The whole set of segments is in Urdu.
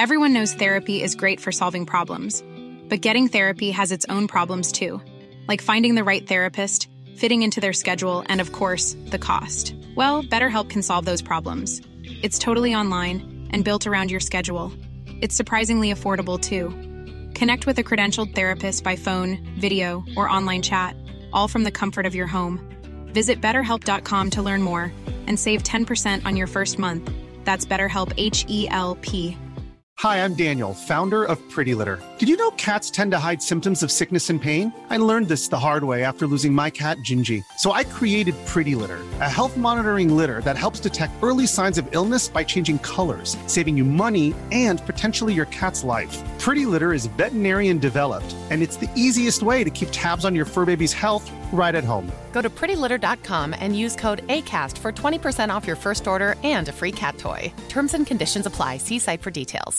Everyone knows therapy is great for solving problems, but getting therapy has its own problems too, like finding the right therapist, fitting into their schedule, and of course, the cost. Well, BetterHelp can solve those problems. It's totally online and built around your schedule. It's surprisingly affordable too. Connect with a credentialed therapist by phone, video, or online chat, all from the comfort of your home. Visit BetterHelp.com to learn more and save 10% on your first month. That's BetterHelp, HELP. Hi, I'm Daniel, founder of Pretty Litter. Did you know cats tend to hide symptoms of sickness and pain? I learned this the hard way after losing my cat, Gingy. So I created Pretty Litter, a health monitoring litter that helps detect early signs of illness by changing colors, saving you money and potentially your cat's life. Pretty Litter is veterinarian developed, and it's the easiest way to keep tabs on your fur baby's health right at home. Go to prettylitter.com and use code ACAST for 20% off your first order and a free cat toy. Terms and conditions apply. See site for details.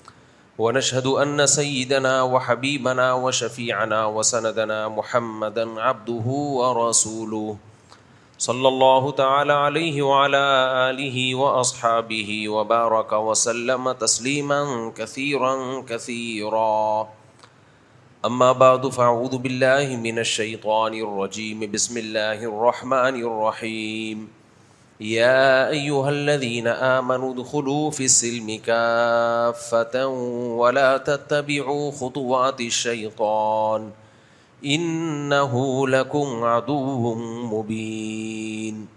ونشهد أن سيدنا وحبيبنا وشفيعنا وسندنا محمدا عبده ورسوله صلى الله تعالى عليه وعلى آله وأصحابه وبارك وسلم تسليما كثيرا كثيرا أما بعد فأعوذ بالله من الشيطان الرجيم بسم الله الرحمن الرحيم يا أيها الذين آمنوا دخلوا في السلم كافة ولا تتبعوا خطوات الشيطان إنه لكم عدو مبين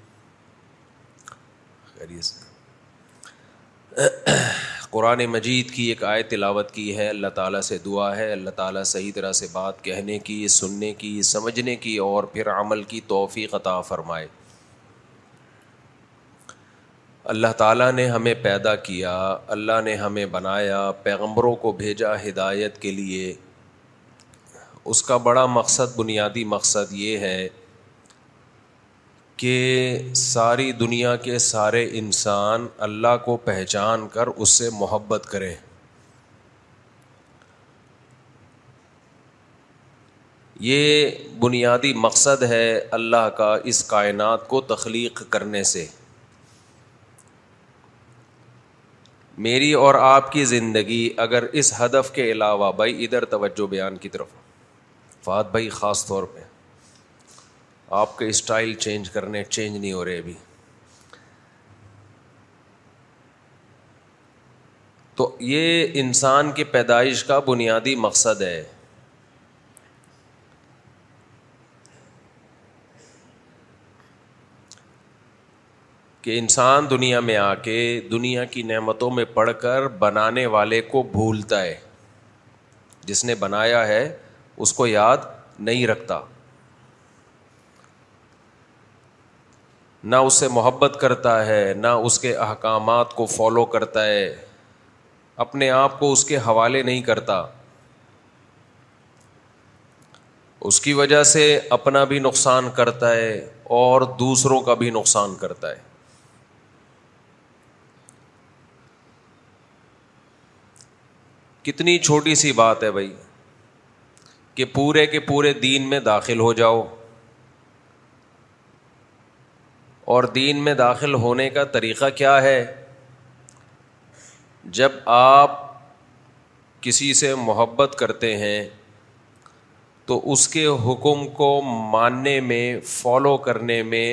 قرآن مجید کی ایک آیت تلاوت کی ہے اللہ تعالیٰ سے دعا ہے اللہ تعالیٰ صحیح طرح سے بات کہنے کی سننے کی سمجھنے کی اور پھر عمل کی توفیق عطا فرمائے اللہ تعالیٰ نے ہمیں پیدا کیا اللہ نے ہمیں بنایا پیغمبروں کو بھیجا ہدایت کے لیے اس کا بڑا مقصد بنیادی مقصد یہ ہے کہ ساری دنیا کے سارے انسان اللہ کو پہچان کر اس سے محبت کرے یہ بنیادی مقصد ہے اللہ کا اس کائنات کو تخلیق کرنے سے میری اور آپ کی زندگی اگر اس ہدف کے علاوہ بھائی ادھر توجہ بیان کی طرف فات بھائی خاص طور پہ آپ کے اسٹائل چینج کرنے چینج نہیں ہو رہے ابھی تو یہ انسان کی پیدائش کا بنیادی مقصد ہے کہ انسان دنیا میں آ کے دنیا کی نعمتوں میں پڑھ کر بنانے والے کو بھولتا ہے جس نے بنایا ہے اس کو یاد نہیں رکھتا نہ اس سے محبت کرتا ہے نہ اس کے احکامات کو فالو کرتا ہے اپنے آپ کو اس کے حوالے نہیں کرتا اس کی وجہ سے اپنا بھی نقصان کرتا ہے اور دوسروں کا بھی نقصان کرتا ہے کتنی چھوٹی سی بات ہے بھائی کہ پورے کے پورے دین میں داخل ہو جاؤ اور دین میں داخل ہونے کا طریقہ کیا ہے جب آپ کسی سے محبت کرتے ہیں تو اس کے حکم کو ماننے میں فالو کرنے میں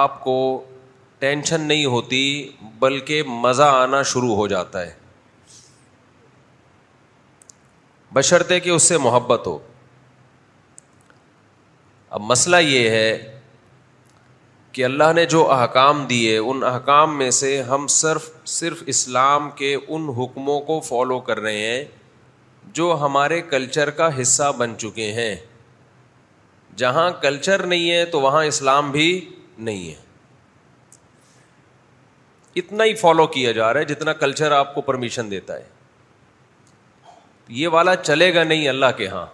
آپ کو ٹینشن نہیں ہوتی بلکہ مزہ آنا شروع ہو جاتا ہے بشرطے کہ اس سے محبت ہو اب مسئلہ یہ ہے کہ اللہ نے جو احکام دیے ان احکام میں سے ہم صرف صرف اسلام کے ان حکموں کو فالو کر رہے ہیں جو ہمارے کلچر کا حصہ بن چکے ہیں جہاں کلچر نہیں ہے تو وہاں اسلام بھی نہیں ہے اتنا ہی فالو کیا جا رہا ہے جتنا کلچر آپ کو پرمیشن دیتا ہے یہ والا چلے گا نہیں اللہ کے ہاں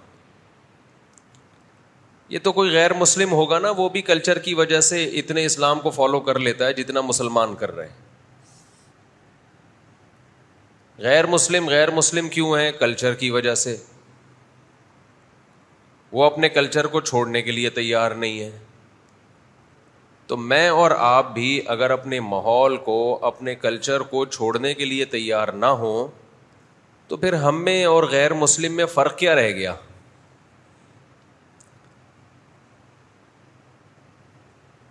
یہ تو کوئی غیر مسلم ہوگا نا وہ بھی کلچر کی وجہ سے اتنے اسلام کو فالو کر لیتا ہے جتنا مسلمان کر رہے ہیں غیر مسلم غیر مسلم کیوں ہیں کلچر کی وجہ سے وہ اپنے کلچر کو چھوڑنے کے لیے تیار نہیں ہے تو میں اور آپ بھی اگر اپنے ماحول کو اپنے کلچر کو چھوڑنے کے لیے تیار نہ ہوں تو پھر ہم میں اور غیر مسلم میں فرق کیا رہ گیا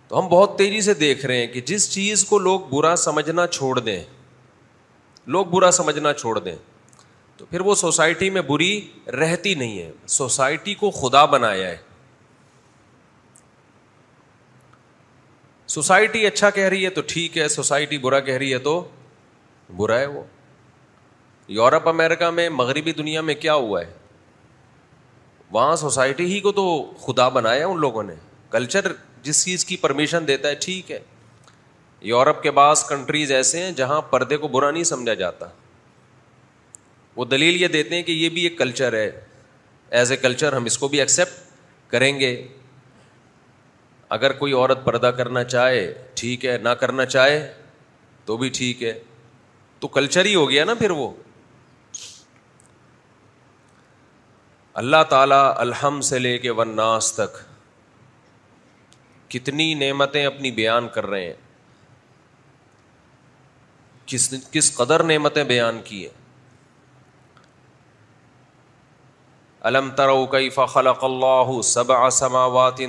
تو ہم بہت تیزی سے دیکھ رہے ہیں کہ جس چیز کو لوگ برا سمجھنا چھوڑ دیں لوگ برا سمجھنا چھوڑ دیں تو پھر وہ سوسائٹی میں بری رہتی نہیں ہے سوسائٹی کو خدا بنایا ہے سوسائٹی اچھا کہہ رہی ہے تو ٹھیک ہے سوسائٹی برا کہہ رہی ہے تو برا ہے وہ یورپ امیرکا میں مغربی دنیا میں کیا ہوا ہے وہاں سوسائٹی ہی کو تو خدا بنایا ان لوگوں نے کلچر جس چیز کی پرمیشن دیتا ہے ٹھیک ہے یورپ کے بعض کنٹریز ایسے ہیں جہاں پردے کو برا نہیں سمجھا جاتا وہ دلیل یہ دیتے ہیں کہ یہ بھی ایک کلچر ہے ایز اے کلچر ہم اس کو بھی ایکسیپٹ کریں گے اگر کوئی عورت پردہ کرنا چاہے ٹھیک ہے نہ کرنا چاہے تو بھی ٹھیک ہے تو کلچر ہی ہو گیا نا پھر وہ اللہ تعالیٰ الحم سے لے کے ون ناس تک کتنی نعمتیں اپنی بیان کر رہے ہیں کس کس قدر نعمتیں بیان کی ہیں الم اللہ سب آسما وات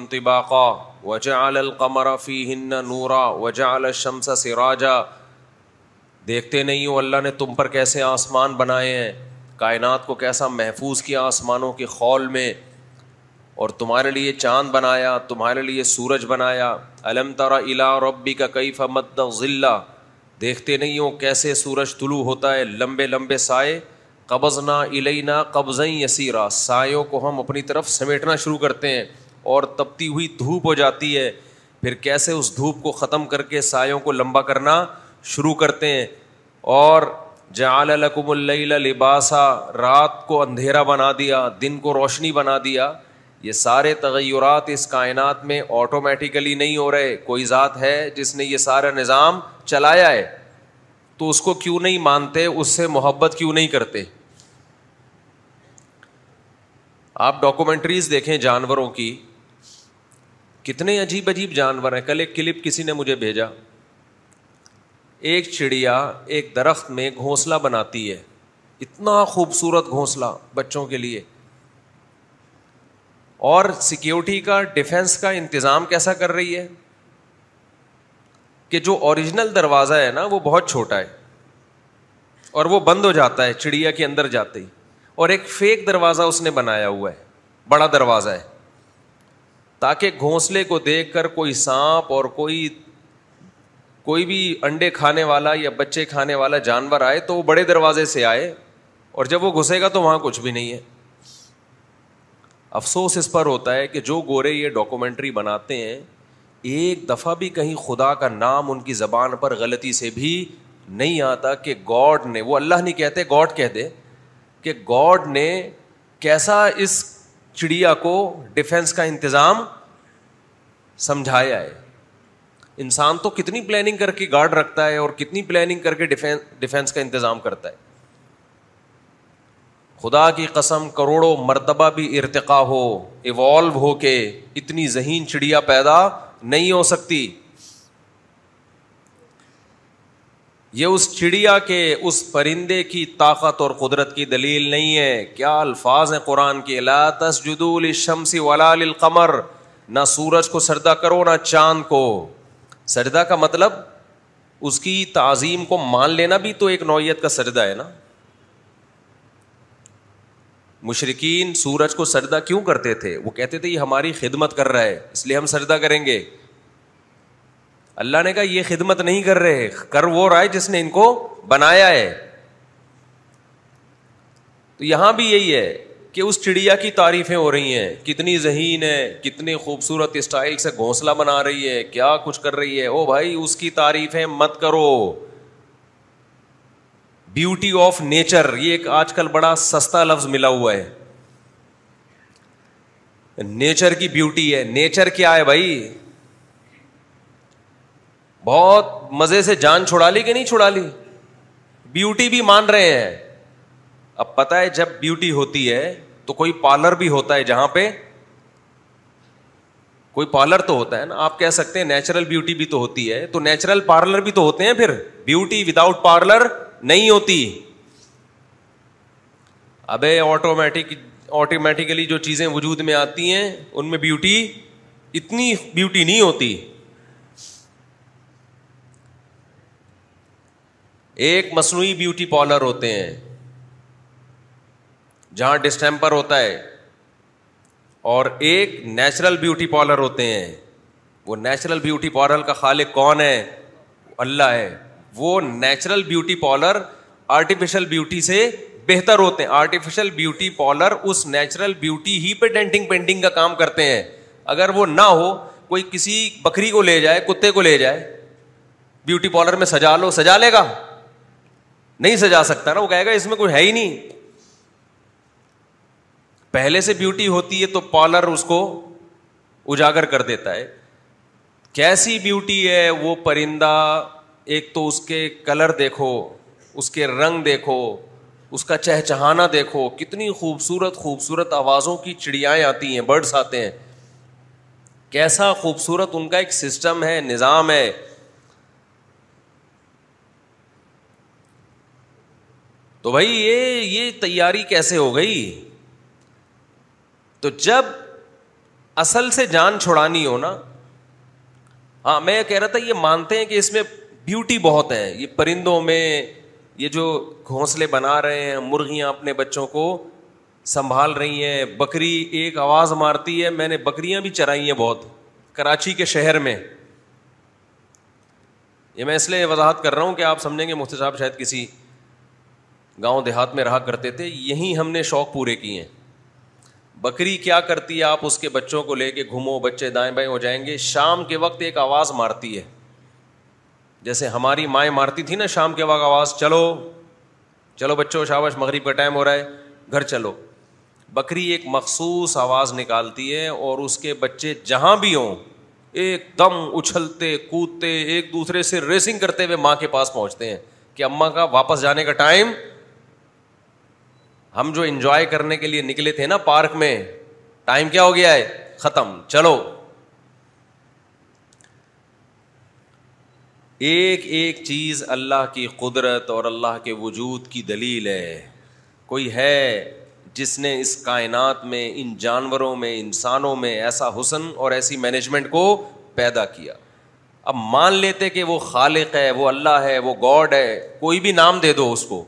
وجعل وجا فی نورا وجا الشمس راجا دیکھتے نہیں ہو اللہ نے تم پر کیسے آسمان بنائے ہیں کائنات کو کیسا محفوظ کیا آسمانوں کے خول میں اور تمہارے لیے چاند بنایا تمہارے لیے سورج بنایا علم تارا الا اور ابی کا کئی فمت ضلع دیکھتے نہیں ہو کیسے سورج طلوع ہوتا ہے لمبے لمبے سائے قبض نہ الئی نہ قبضیں یسیرا سایوں کو ہم اپنی طرف سمیٹنا شروع کرتے ہیں اور تپتی ہوئی دھوپ ہو جاتی ہے پھر کیسے اس دھوپ کو ختم کر کے سایوں کو لمبا کرنا شروع کرتے ہیں اور جعل لکم اللیل لباسا رات کو اندھیرا بنا دیا دن کو روشنی بنا دیا یہ سارے تغیرات اس کائنات میں آٹومیٹیکلی نہیں ہو رہے کوئی ذات ہے جس نے یہ سارا نظام چلایا ہے تو اس کو کیوں نہیں مانتے اس سے محبت کیوں نہیں کرتے آپ ڈاکومنٹریز دیکھیں جانوروں کی کتنے عجیب عجیب جانور ہیں کل ایک کلپ کسی نے مجھے بھیجا ایک چڑیا ایک درخت میں گھونسلہ بناتی ہے اتنا خوبصورت گھونسلہ بچوں کے لیے اور سیکیورٹی کا ڈیفینس کا انتظام کیسا کر رہی ہے کہ جو اوریجنل دروازہ ہے نا وہ بہت چھوٹا ہے اور وہ بند ہو جاتا ہے چڑیا کے اندر جاتے ہی اور ایک فیک دروازہ اس نے بنایا ہوا ہے بڑا دروازہ ہے تاکہ گھونسلے کو دیکھ کر کوئی سانپ اور کوئی کوئی بھی انڈے کھانے والا یا بچے کھانے والا جانور آئے تو وہ بڑے دروازے سے آئے اور جب وہ گھسے گا تو وہاں کچھ بھی نہیں ہے افسوس اس پر ہوتا ہے کہ جو گورے یہ ڈاکومنٹری بناتے ہیں ایک دفعہ بھی کہیں خدا کا نام ان کی زبان پر غلطی سے بھی نہیں آتا کہ گاڈ نے وہ اللہ نہیں کہتے گاڈ کہہ دے کہ گاڈ نے کیسا اس چڑیا کو ڈیفینس کا انتظام سمجھایا ہے انسان تو کتنی پلاننگ کر کے گارڈ رکھتا ہے اور کتنی پلاننگ کر کے ڈیفینس کا انتظام کرتا ہے خدا کی قسم کروڑوں مرتبہ بھی ارتقا ہو ایوالو ہو کے اتنی ذہین چڑیا پیدا نہیں ہو سکتی یہ اس چڑیا کے اس پرندے کی طاقت اور قدرت کی دلیل نہیں ہے کیا الفاظ ہیں قرآن کی لا تسجدو للشمس ولا للقمر نہ سورج کو سردا کرو نہ چاند کو سجدہ کا مطلب اس کی تعظیم کو مان لینا بھی تو ایک نوعیت کا سجدہ ہے نا مشرقین سورج کو سجدہ کیوں کرتے تھے وہ کہتے تھے یہ ہماری خدمت کر رہا ہے اس لیے ہم سجدہ کریں گے اللہ نے کہا یہ خدمت نہیں کر رہے کر وہ رائے جس نے ان کو بنایا ہے تو یہاں بھی یہی ہے کہ اس چڑیا کی تعریفیں ہو رہی ہیں کتنی ذہین ہے کتنی خوبصورت اسٹائل سے گھونسلہ بنا رہی ہے کیا کچھ کر رہی ہے او بھائی اس کی تعریفیں مت کرو بیوٹی آف نیچر یہ ایک آج کل بڑا سستا لفظ ملا ہوا ہے نیچر کی بیوٹی ہے نیچر کیا ہے بھائی بہت مزے سے جان چھڑا لی کہ نہیں چھڑا لی بیوٹی بھی مان رہے ہیں اب پتا ہے جب بیوٹی ہوتی ہے تو کوئی پارلر بھی ہوتا ہے جہاں پہ کوئی پارلر تو ہوتا ہے نا آپ کہہ سکتے ہیں نیچرل بیوٹی بھی تو ہوتی ہے تو نیچرل پارلر بھی تو ہوتے ہیں پھر بیوٹی وداؤٹ پارلر نہیں ہوتی ابے آٹومیٹک آٹومیٹیکلی جو چیزیں وجود میں آتی ہیں ان میں بیوٹی اتنی بیوٹی نہیں ہوتی ایک مصنوعی بیوٹی پارلر ہوتے ہیں جہاں ڈسٹمپر ہوتا ہے اور ایک نیچرل بیوٹی پارلر ہوتے ہیں وہ نیچرل بیوٹی پارلر کا خالق کون ہے اللہ ہے وہ natural beauty parlour artificial beauty سے بہتر ہوتے ہیں آرٹیفیشل بیوٹی پارلر اس نیچرل بیوٹی ہی پہ ڈینٹنگ پینٹنگ کا کام کرتے ہیں اگر وہ نہ ہو کوئی کسی بکری کو لے جائے کتے کو لے جائے بیوٹی پارلر میں سجا لو سجا لے گا نہیں سجا سکتا نا وہ کہے گا اس میں کوئی ہے ہی نہیں پہلے سے بیوٹی ہوتی ہے تو پارلر اس کو اجاگر کر دیتا ہے کیسی بیوٹی ہے وہ پرندہ ایک تو اس کے کلر دیکھو اس کے رنگ دیکھو اس کا چہچہانا دیکھو کتنی خوبصورت خوبصورت آوازوں کی چڑیائیں آتی ہیں برڈس آتے ہیں کیسا خوبصورت ان کا ایک سسٹم ہے نظام ہے تو بھائی یہ یہ تیاری کیسے ہو گئی تو جب اصل سے جان چھڑانی ہو نا ہاں میں یہ کہہ رہا تھا یہ مانتے ہیں کہ اس میں بیوٹی بہت ہے یہ پرندوں میں یہ جو گھونسلے بنا رہے ہیں مرغیاں اپنے بچوں کو سنبھال رہی ہیں بکری ایک آواز مارتی ہے میں نے بکریاں بھی چرائی ہیں بہت کراچی کے شہر میں یہ میں اس لیے وضاحت کر رہا ہوں کہ آپ سمجھیں گے مفتی صاحب شاید کسی گاؤں دیہات میں رہا کرتے تھے یہیں ہم نے شوق پورے کیے ہیں بکری کیا کرتی ہے آپ اس کے بچوں کو لے کے گھومو بچے دائیں بائیں ہو جائیں گے شام کے وقت ایک آواز مارتی ہے جیسے ہماری مائیں مارتی تھی نا شام کے وقت آواز چلو چلو بچوں شابش مغرب کا ٹائم ہو رہا ہے گھر چلو بکری ایک مخصوص آواز نکالتی ہے اور اس کے بچے جہاں بھی ہوں ایک دم اچھلتے کودتے ایک دوسرے سے ریسنگ کرتے ہوئے ماں کے پاس پہنچتے ہیں کہ اماں کا واپس جانے کا ٹائم ہم جو انجوائے کرنے کے لیے نکلے تھے نا پارک میں ٹائم کیا ہو گیا ہے ختم چلو ایک ایک چیز اللہ کی قدرت اور اللہ کے وجود کی دلیل ہے کوئی ہے جس نے اس کائنات میں ان جانوروں میں انسانوں میں ایسا حسن اور ایسی مینجمنٹ کو پیدا کیا اب مان لیتے کہ وہ خالق ہے وہ اللہ ہے وہ گاڈ ہے کوئی بھی نام دے دو اس کو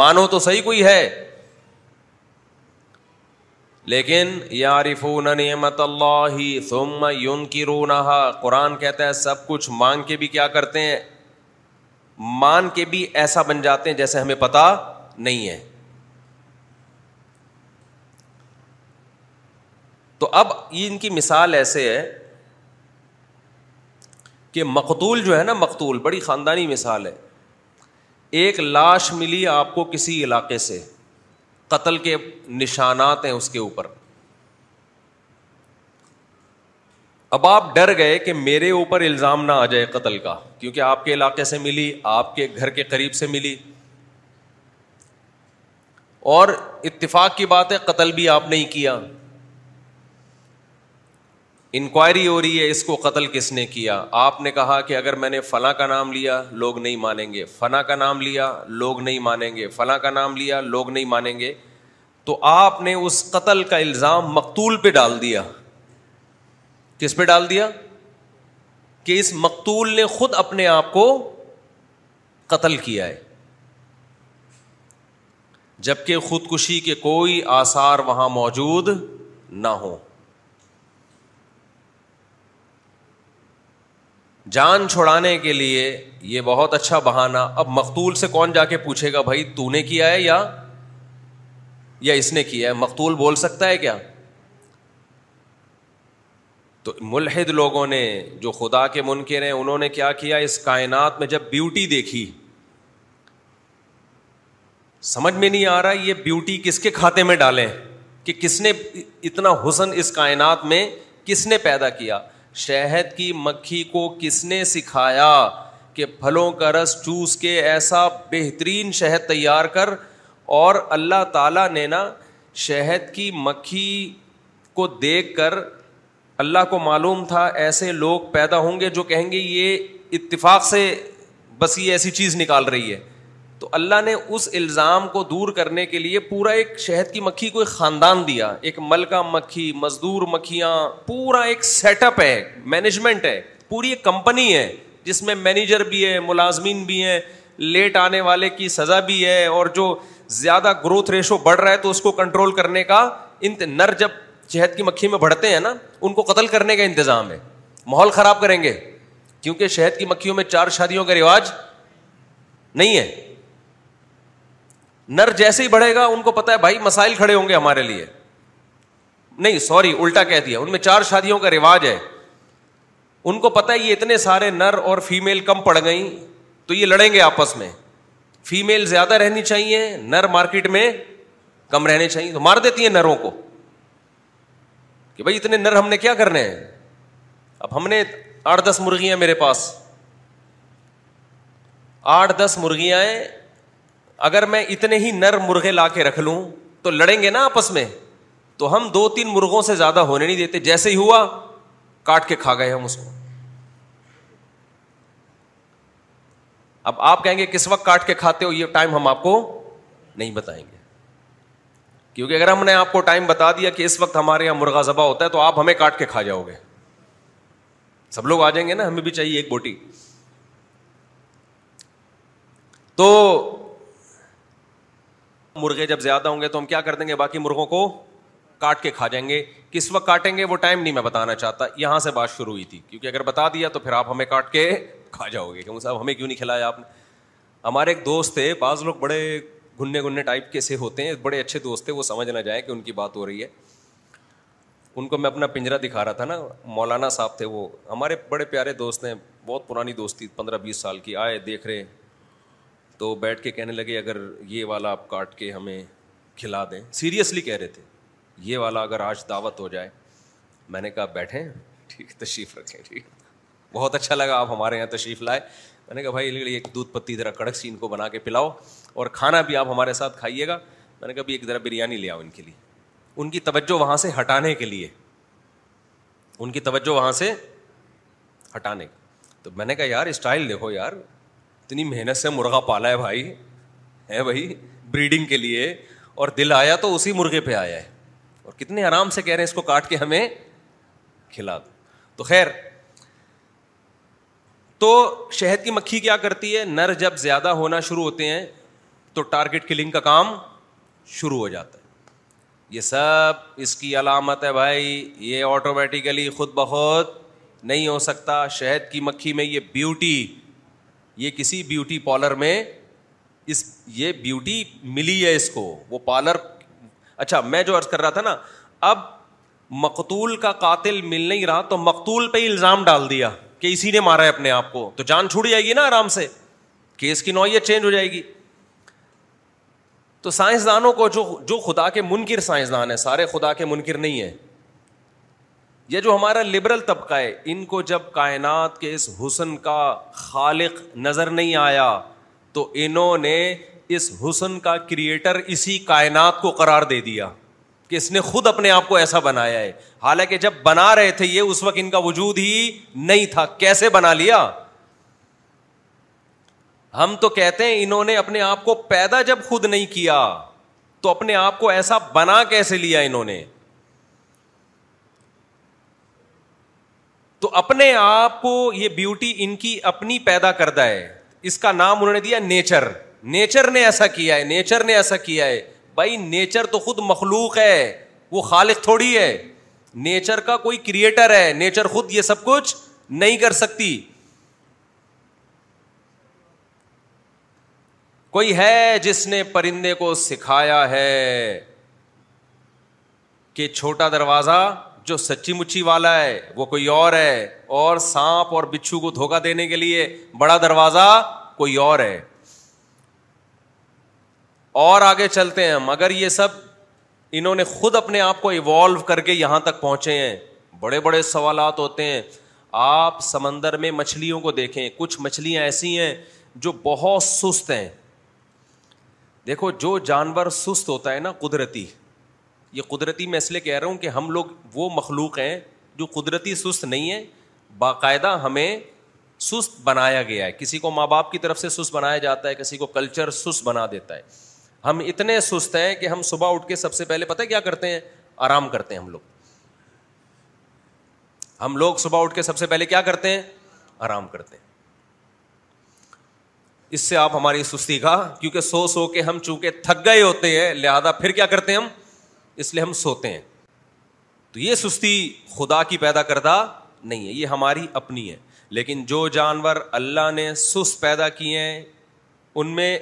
مانو تو صحیح کوئی ہے لیکن یارفون نعمت اللہ ثم یون قرآن کہتا ہے سب کچھ مان کے بھی کیا کرتے ہیں مان کے بھی ایسا بن جاتے ہیں جیسے ہمیں پتا نہیں ہے تو اب یہ ان کی مثال ایسے ہے کہ مقتول جو ہے نا مقتول بڑی خاندانی مثال ہے ایک لاش ملی آپ کو کسی علاقے سے قتل کے نشانات ہیں اس کے اوپر اب آپ ڈر گئے کہ میرے اوپر الزام نہ آ جائے قتل کا کیونکہ آپ کے علاقے سے ملی آپ کے گھر کے قریب سے ملی اور اتفاق کی بات ہے قتل بھی آپ نے ہی کیا انکوائری ہو رہی ہے اس کو قتل کس نے کیا آپ نے کہا کہ اگر میں نے فلاں کا نام لیا لوگ نہیں مانیں گے فنا کا نام لیا لوگ نہیں مانیں گے فلاں کا نام لیا لوگ نہیں مانیں گے تو آپ نے اس قتل کا الزام مقتول پہ ڈال دیا کس پہ ڈال دیا کہ اس مقتول نے خود اپنے آپ کو قتل کیا ہے جبکہ خودکشی کے کوئی آثار وہاں موجود نہ ہوں جان چھوڑانے کے لیے یہ بہت اچھا بہانا اب مقتول سے کون جا کے پوچھے گا بھائی تو نے کیا ہے یا اس نے کیا ہے مقتول بول سکتا ہے کیا تو ملحد لوگوں نے جو خدا کے منکر ہیں انہوں نے کیا کیا اس کائنات میں جب بیوٹی دیکھی سمجھ میں نہیں آ رہا یہ بیوٹی کس کے کھاتے میں ڈالیں کہ کس نے اتنا حسن اس کائنات میں کس نے پیدا کیا شہد کی مکھی کو کس نے سکھایا کہ پھلوں کا رس چوس کے ایسا بہترین شہد تیار کر اور اللہ تعالیٰ نے نا شہد کی مکھی کو دیکھ کر اللہ کو معلوم تھا ایسے لوگ پیدا ہوں گے جو کہیں گے یہ اتفاق سے بس یہ ایسی چیز نکال رہی ہے تو اللہ نے اس الزام کو دور کرنے کے لیے پورا ایک شہد کی مکھی کو ایک خاندان دیا ایک ملکہ مکھی مزدور مکھیاں پورا ایک سیٹ اپ ہے مینجمنٹ ہے پوری ایک کمپنی ہے جس میں مینیجر بھی ہے ملازمین بھی ہیں لیٹ آنے والے کی سزا بھی ہے اور جو زیادہ گروتھ ریشو بڑھ رہا ہے تو اس کو کنٹرول کرنے کا انت نر جب شہد کی مکھی میں بڑھتے ہیں نا ان کو قتل کرنے کا انتظام ہے ماحول خراب کریں گے کیونکہ شہد کی مکھیوں میں چار شادیوں کا رواج نہیں ہے نر جیسے ہی بڑھے گا ان کو پتا ہے بھائی مسائل کھڑے ہوں گے ہمارے لیے نہیں سوری الٹا کہہ دیا ان میں چار شادیوں کا رواج ہے ان کو پتا ہے یہ اتنے سارے نر اور فیمل کم پڑ گئی تو یہ لڑیں گے آپس میں فیمل زیادہ رہنی چاہیے نر مارکیٹ میں کم رہنے چاہیے تو مار دیتی ہیں نروں کو کہ بھائی اتنے نر ہم نے کیا کرنے ہیں اب ہم نے آٹھ دس مرغیاں میرے پاس آٹھ دس مرغیاں اگر میں اتنے ہی نر مرغے لا کے رکھ لوں تو لڑیں گے نا آپس میں تو ہم دو تین مرغوں سے زیادہ ہونے نہیں دیتے جیسے ہی ہوا کاٹ کے کھا گئے ہم اس کو اب آپ کہیں گے کس وقت کاٹ کے کھاتے ہو یہ ٹائم ہم آپ کو نہیں بتائیں گے کیونکہ اگر ہم نے آپ کو ٹائم بتا دیا کہ اس وقت ہمارے یہاں مرغا زبا ہوتا ہے تو آپ ہمیں کاٹ کے کھا جاؤ گے سب لوگ آ جائیں گے نا ہمیں بھی چاہیے ایک بوٹی تو مرغے جب زیادہ ہوں گے تو ہم کیا کر دیں گے باقی مرغوں کو کاٹ کے کھا جائیں گے کس وقت کاٹیں گے وہ ٹائم نہیں میں بتانا چاہتا یہاں سے بات شروع ہوئی تھی کیونکہ اگر بتا دیا تو پھر آپ ہمیں کاٹ کے کھا جاؤ گے صاحب ہمیں کیوں نہیں کھلایا آپ نے ہمارے ایک دوست تھے بعض لوگ بڑے گننے گننے ٹائپ کے سے ہوتے ہیں بڑے اچھے دوست تھے وہ سمجھ نہ جائیں کہ ان کی بات ہو رہی ہے ان کو میں اپنا پنجرا دکھا رہا تھا نا مولانا صاحب تھے وہ ہمارے بڑے پیارے دوست ہیں بہت پرانی دوست تھی پندرہ بیس سال کی آئے دیکھ رہے تو بیٹھ کے کہنے لگے اگر یہ والا آپ کاٹ کے ہمیں کھلا دیں سیریسلی کہہ رہے تھے یہ والا اگر آج دعوت ہو جائے میں نے کہا بیٹھیں ٹھیک تشریف رکھیں ٹھیک بہت اچھا لگا آپ ہمارے یہاں تشریف لائے میں نے کہا بھائی ایک دودھ پتی ذرا کڑک سی ان کو بنا کے پلاؤ اور کھانا بھی آپ ہمارے ساتھ کھائیے گا میں نے کہا بھی ایک ذرا بریانی لے آؤ ان کے لیے ان کی توجہ وہاں سے ہٹانے کے لیے ان کی توجہ وہاں سے ہٹانے تو میں نے کہا یار اسٹائل دیکھو یار اتنی محنت سے مرغا پالا ہے بھائی ہے بھائی بریڈنگ کے لیے اور دل آیا تو اسی مرغے پہ آیا ہے اور کتنے آرام سے کہہ رہے ہیں اس کو کاٹ کے ہمیں کھلا دو تو خیر تو شہد کی مکھی کیا کرتی ہے نر جب زیادہ ہونا شروع ہوتے ہیں تو ٹارگیٹ کلنگ کا کام شروع ہو جاتا ہے یہ سب اس کی علامت ہے بھائی یہ آٹومیٹیکلی خود بخود نہیں ہو سکتا شہد کی مکھی میں یہ بیوٹی یہ کسی بیوٹی پارلر میں اس یہ بیوٹی ملی ہے اس کو وہ پارلر اچھا میں جو عرض کر رہا تھا نا اب مقتول کا قاتل مل نہیں رہا تو مقتول پہ الزام ڈال دیا کہ اسی نے مارا ہے اپنے آپ کو تو جان چھوٹ جائے گی نا آرام سے کیس کی نوعیت چینج ہو جائے گی تو سائنسدانوں کو جو جو خدا کے منکر سائنسدان ہیں سارے خدا کے منکر نہیں ہیں یہ جو ہمارا لبرل طبقہ ہے ان کو جب کائنات کے اس حسن کا خالق نظر نہیں آیا تو انہوں نے اس حسن کا کریٹر اسی کائنات کو قرار دے دیا کہ اس نے خود اپنے آپ کو ایسا بنایا ہے حالانکہ جب بنا رہے تھے یہ اس وقت ان کا وجود ہی نہیں تھا کیسے بنا لیا ہم تو کہتے ہیں انہوں نے اپنے آپ کو پیدا جب خود نہیں کیا تو اپنے آپ کو ایسا بنا کیسے لیا انہوں نے تو اپنے آپ کو یہ بیوٹی ان کی اپنی پیدا کردہ ہے اس کا نام انہوں نے دیا نیچر نیچر نے ایسا کیا ہے نیچر نے ایسا کیا ہے بھائی نیچر تو خود مخلوق ہے وہ خالق تھوڑی ہے نیچر کا کوئی کریٹر ہے نیچر خود یہ سب کچھ نہیں کر سکتی کوئی ہے جس نے پرندے کو سکھایا ہے کہ چھوٹا دروازہ جو سچی مچی والا ہے وہ کوئی اور ہے اور سانپ اور بچھو کو دھوکا دینے کے لیے بڑا دروازہ کوئی اور ہے اور آگے چلتے ہیں مگر یہ سب انہوں نے خود اپنے آپ کو ایوالو کر کے یہاں تک پہنچے ہیں بڑے بڑے سوالات ہوتے ہیں آپ سمندر میں مچھلیوں کو دیکھیں کچھ مچھلیاں ایسی ہیں جو بہت سست ہیں دیکھو جو جانور سست ہوتا ہے نا قدرتی یہ قدرتی میں اس لیے کہہ رہا ہوں کہ ہم لوگ وہ مخلوق ہیں جو قدرتی سست نہیں ہے باقاعدہ ہمیں سست بنایا گیا ہے کسی کو ماں باپ کی طرف سے سست بنایا جاتا ہے کسی کو کلچر سست سست بنا دیتا ہے ہم ہم اتنے ہیں ہیں کہ صبح اٹھ کے سب سے پہلے پتہ کیا کرتے آرام کرتے ہیں ہم لوگ ہم لوگ صبح اٹھ کے سب سے پہلے کیا کرتے ہیں آرام کرتے ہیں اس سے آپ ہماری سستی کا کیونکہ سو سو کے ہم چونکہ تھک گئے ہوتے ہیں لہذا پھر کیا کرتے ہیں ہم اس لیے ہم سوتے ہیں تو یہ سستی خدا کی پیدا کردہ نہیں ہے یہ ہماری اپنی ہے لیکن جو جانور اللہ نے سست پیدا کیے ہیں ان میں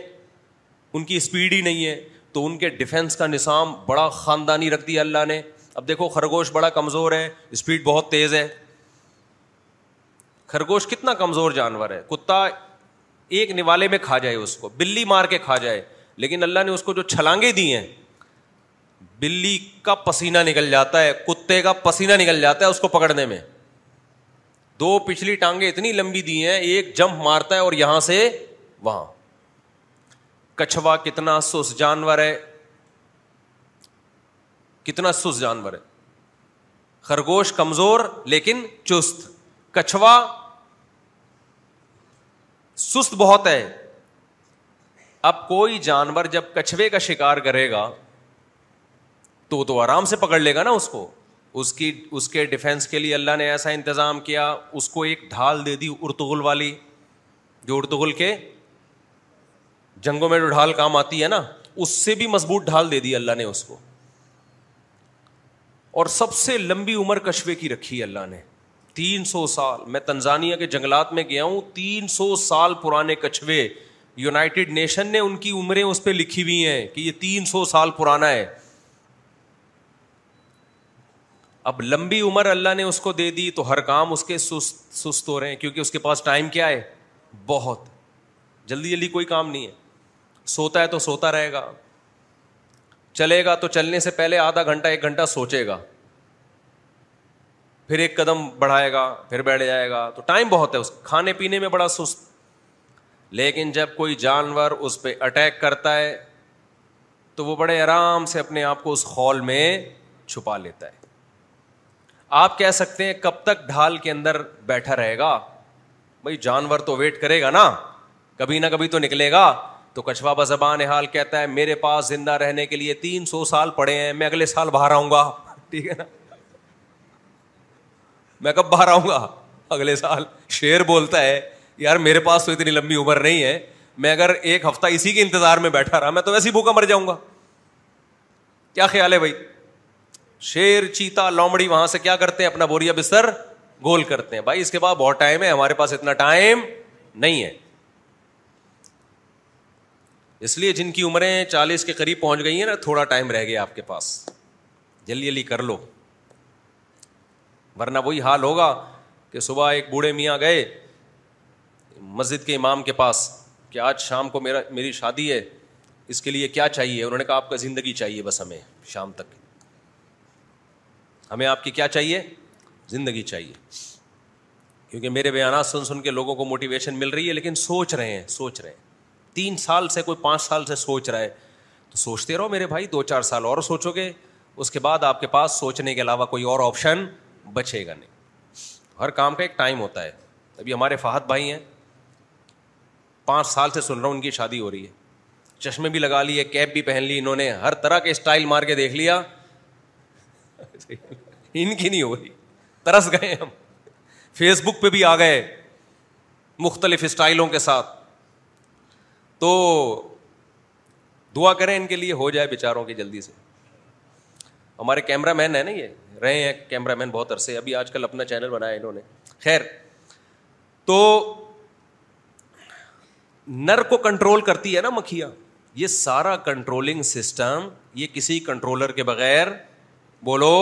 ان کی اسپیڈ ہی نہیں ہے تو ان کے ڈیفینس کا نظام بڑا خاندانی رکھ دیا اللہ نے اب دیکھو خرگوش بڑا کمزور ہے اسپیڈ بہت تیز ہے خرگوش کتنا کمزور جانور ہے کتا ایک نوالے میں کھا جائے اس کو بلی مار کے کھا جائے لیکن اللہ نے اس کو جو چھلانگیں دی ہیں بلی کا پسینا نکل جاتا ہے کتے کا پسینا نکل جاتا ہے اس کو پکڑنے میں دو پچھلی ٹانگیں اتنی لمبی دی ہیں ایک جمپ مارتا ہے اور یہاں سے وہاں کچھوا کتنا سس جانور ہے کتنا سس جانور ہے خرگوش کمزور لیکن چست کچھوا سست بہت ہے اب کوئی جانور جب کچھوے کا شکار کرے گا تو تو آرام سے پکڑ لے گا نا اس کو اس اس کی کے ڈیفینس کے لیے اللہ نے ایسا انتظام کیا اس کو ایک ڈھال دے دی ارتغل والی جو ارتغل کے جنگوں میں جو ڈھال کام آتی ہے نا اس سے بھی مضبوط ڈھال دے دی اللہ نے اس کو اور سب سے لمبی عمر کشوے کی رکھی اللہ نے تین سو سال میں تنزانیہ کے جنگلات میں گیا ہوں تین سو سال پرانے کچھوے یونائٹڈ نیشن نے ان کی عمریں اس پہ لکھی ہوئی ہیں کہ یہ تین سو سال پرانا ہے اب لمبی عمر اللہ نے اس کو دے دی تو ہر کام اس کے سست سست ہو رہے ہیں کیونکہ اس کے پاس ٹائم کیا ہے بہت جلدی جلدی کوئی کام نہیں ہے سوتا ہے تو سوتا رہے گا چلے گا تو چلنے سے پہلے آدھا گھنٹہ ایک گھنٹہ سوچے گا پھر ایک قدم بڑھائے گا پھر بیٹھ جائے گا تو ٹائم بہت ہے اس کھانے پینے میں بڑا سست لیکن جب کوئی جانور اس پہ اٹیک کرتا ہے تو وہ بڑے آرام سے اپنے آپ کو اس ہال میں چھپا لیتا ہے آپ کہہ سکتے ہیں کب تک ڈھال کے اندر بیٹھا رہے گا بھائی جانور تو ویٹ کرے گا نا کبھی نہ کبھی تو نکلے گا تو کچھوا بزبان حال کہتا ہے میرے پاس زندہ رہنے کے لیے تین سو سال پڑے ہیں میں اگلے سال باہر آؤں گا ٹھیک ہے نا میں کب باہر آؤں گا اگلے سال شیر بولتا ہے یار میرے پاس تو اتنی لمبی عمر نہیں ہے میں اگر ایک ہفتہ اسی کے انتظار میں بیٹھا رہا میں تو ویسے ہی بھوکا مر جاؤں گا کیا خیال ہے بھائی شیر چیتا لومڑی وہاں سے کیا کرتے ہیں اپنا بوریا بستر گول کرتے ہیں بھائی اس کے بعد بہت ٹائم ہے ہمارے پاس اتنا ٹائم نہیں ہے اس لیے جن کی عمریں چالیس کے قریب پہنچ گئی ہیں نا تھوڑا ٹائم رہ گیا آپ کے پاس جلدی جلدی کر لو ورنہ وہی حال ہوگا کہ صبح ایک بوڑھے میاں گئے مسجد کے امام کے پاس کہ آج شام کو میرا میری شادی ہے اس کے لیے کیا چاہیے انہوں نے کہا آپ کا زندگی چاہیے بس ہمیں شام تک ہمیں آپ کی کیا چاہیے زندگی چاہیے کیونکہ میرے بیانات سن سن کے لوگوں کو موٹیویشن مل رہی ہے لیکن سوچ رہے ہیں سوچ رہے ہیں تین سال سے کوئی پانچ سال سے سوچ رہا ہے تو سوچتے رہو میرے بھائی دو چار سال اور سوچو گے اس کے بعد آپ کے پاس سوچنے کے علاوہ کوئی اور آپشن بچے گا نہیں ہر کام کا ایک ٹائم ہوتا ہے ابھی ہمارے فہد بھائی ہیں پانچ سال سے سن رہا ہوں ان کی شادی ہو رہی ہے چشمے بھی لگا لیے کیپ بھی پہن لی انہوں نے ہر طرح کے اسٹائل مار کے دیکھ لیا ان کی نہیں ہو گئی ترس گئے ہم فیس بک پہ بھی آ گئے مختلف اسٹائلوں کے ساتھ تو دعا کریں ان کے لیے ہو جائے بیچاروں کی جلدی سے ہمارے کیمرہ مین ہیں نا یہ رہے ہیں کیمرہ مین بہت عرصے ابھی آج کل اپنا چینل بنایا انہوں نے خیر تو نر کو کنٹرول کرتی ہے نا مکھیا یہ سارا کنٹرولنگ سسٹم یہ کسی کنٹرولر کے بغیر بولو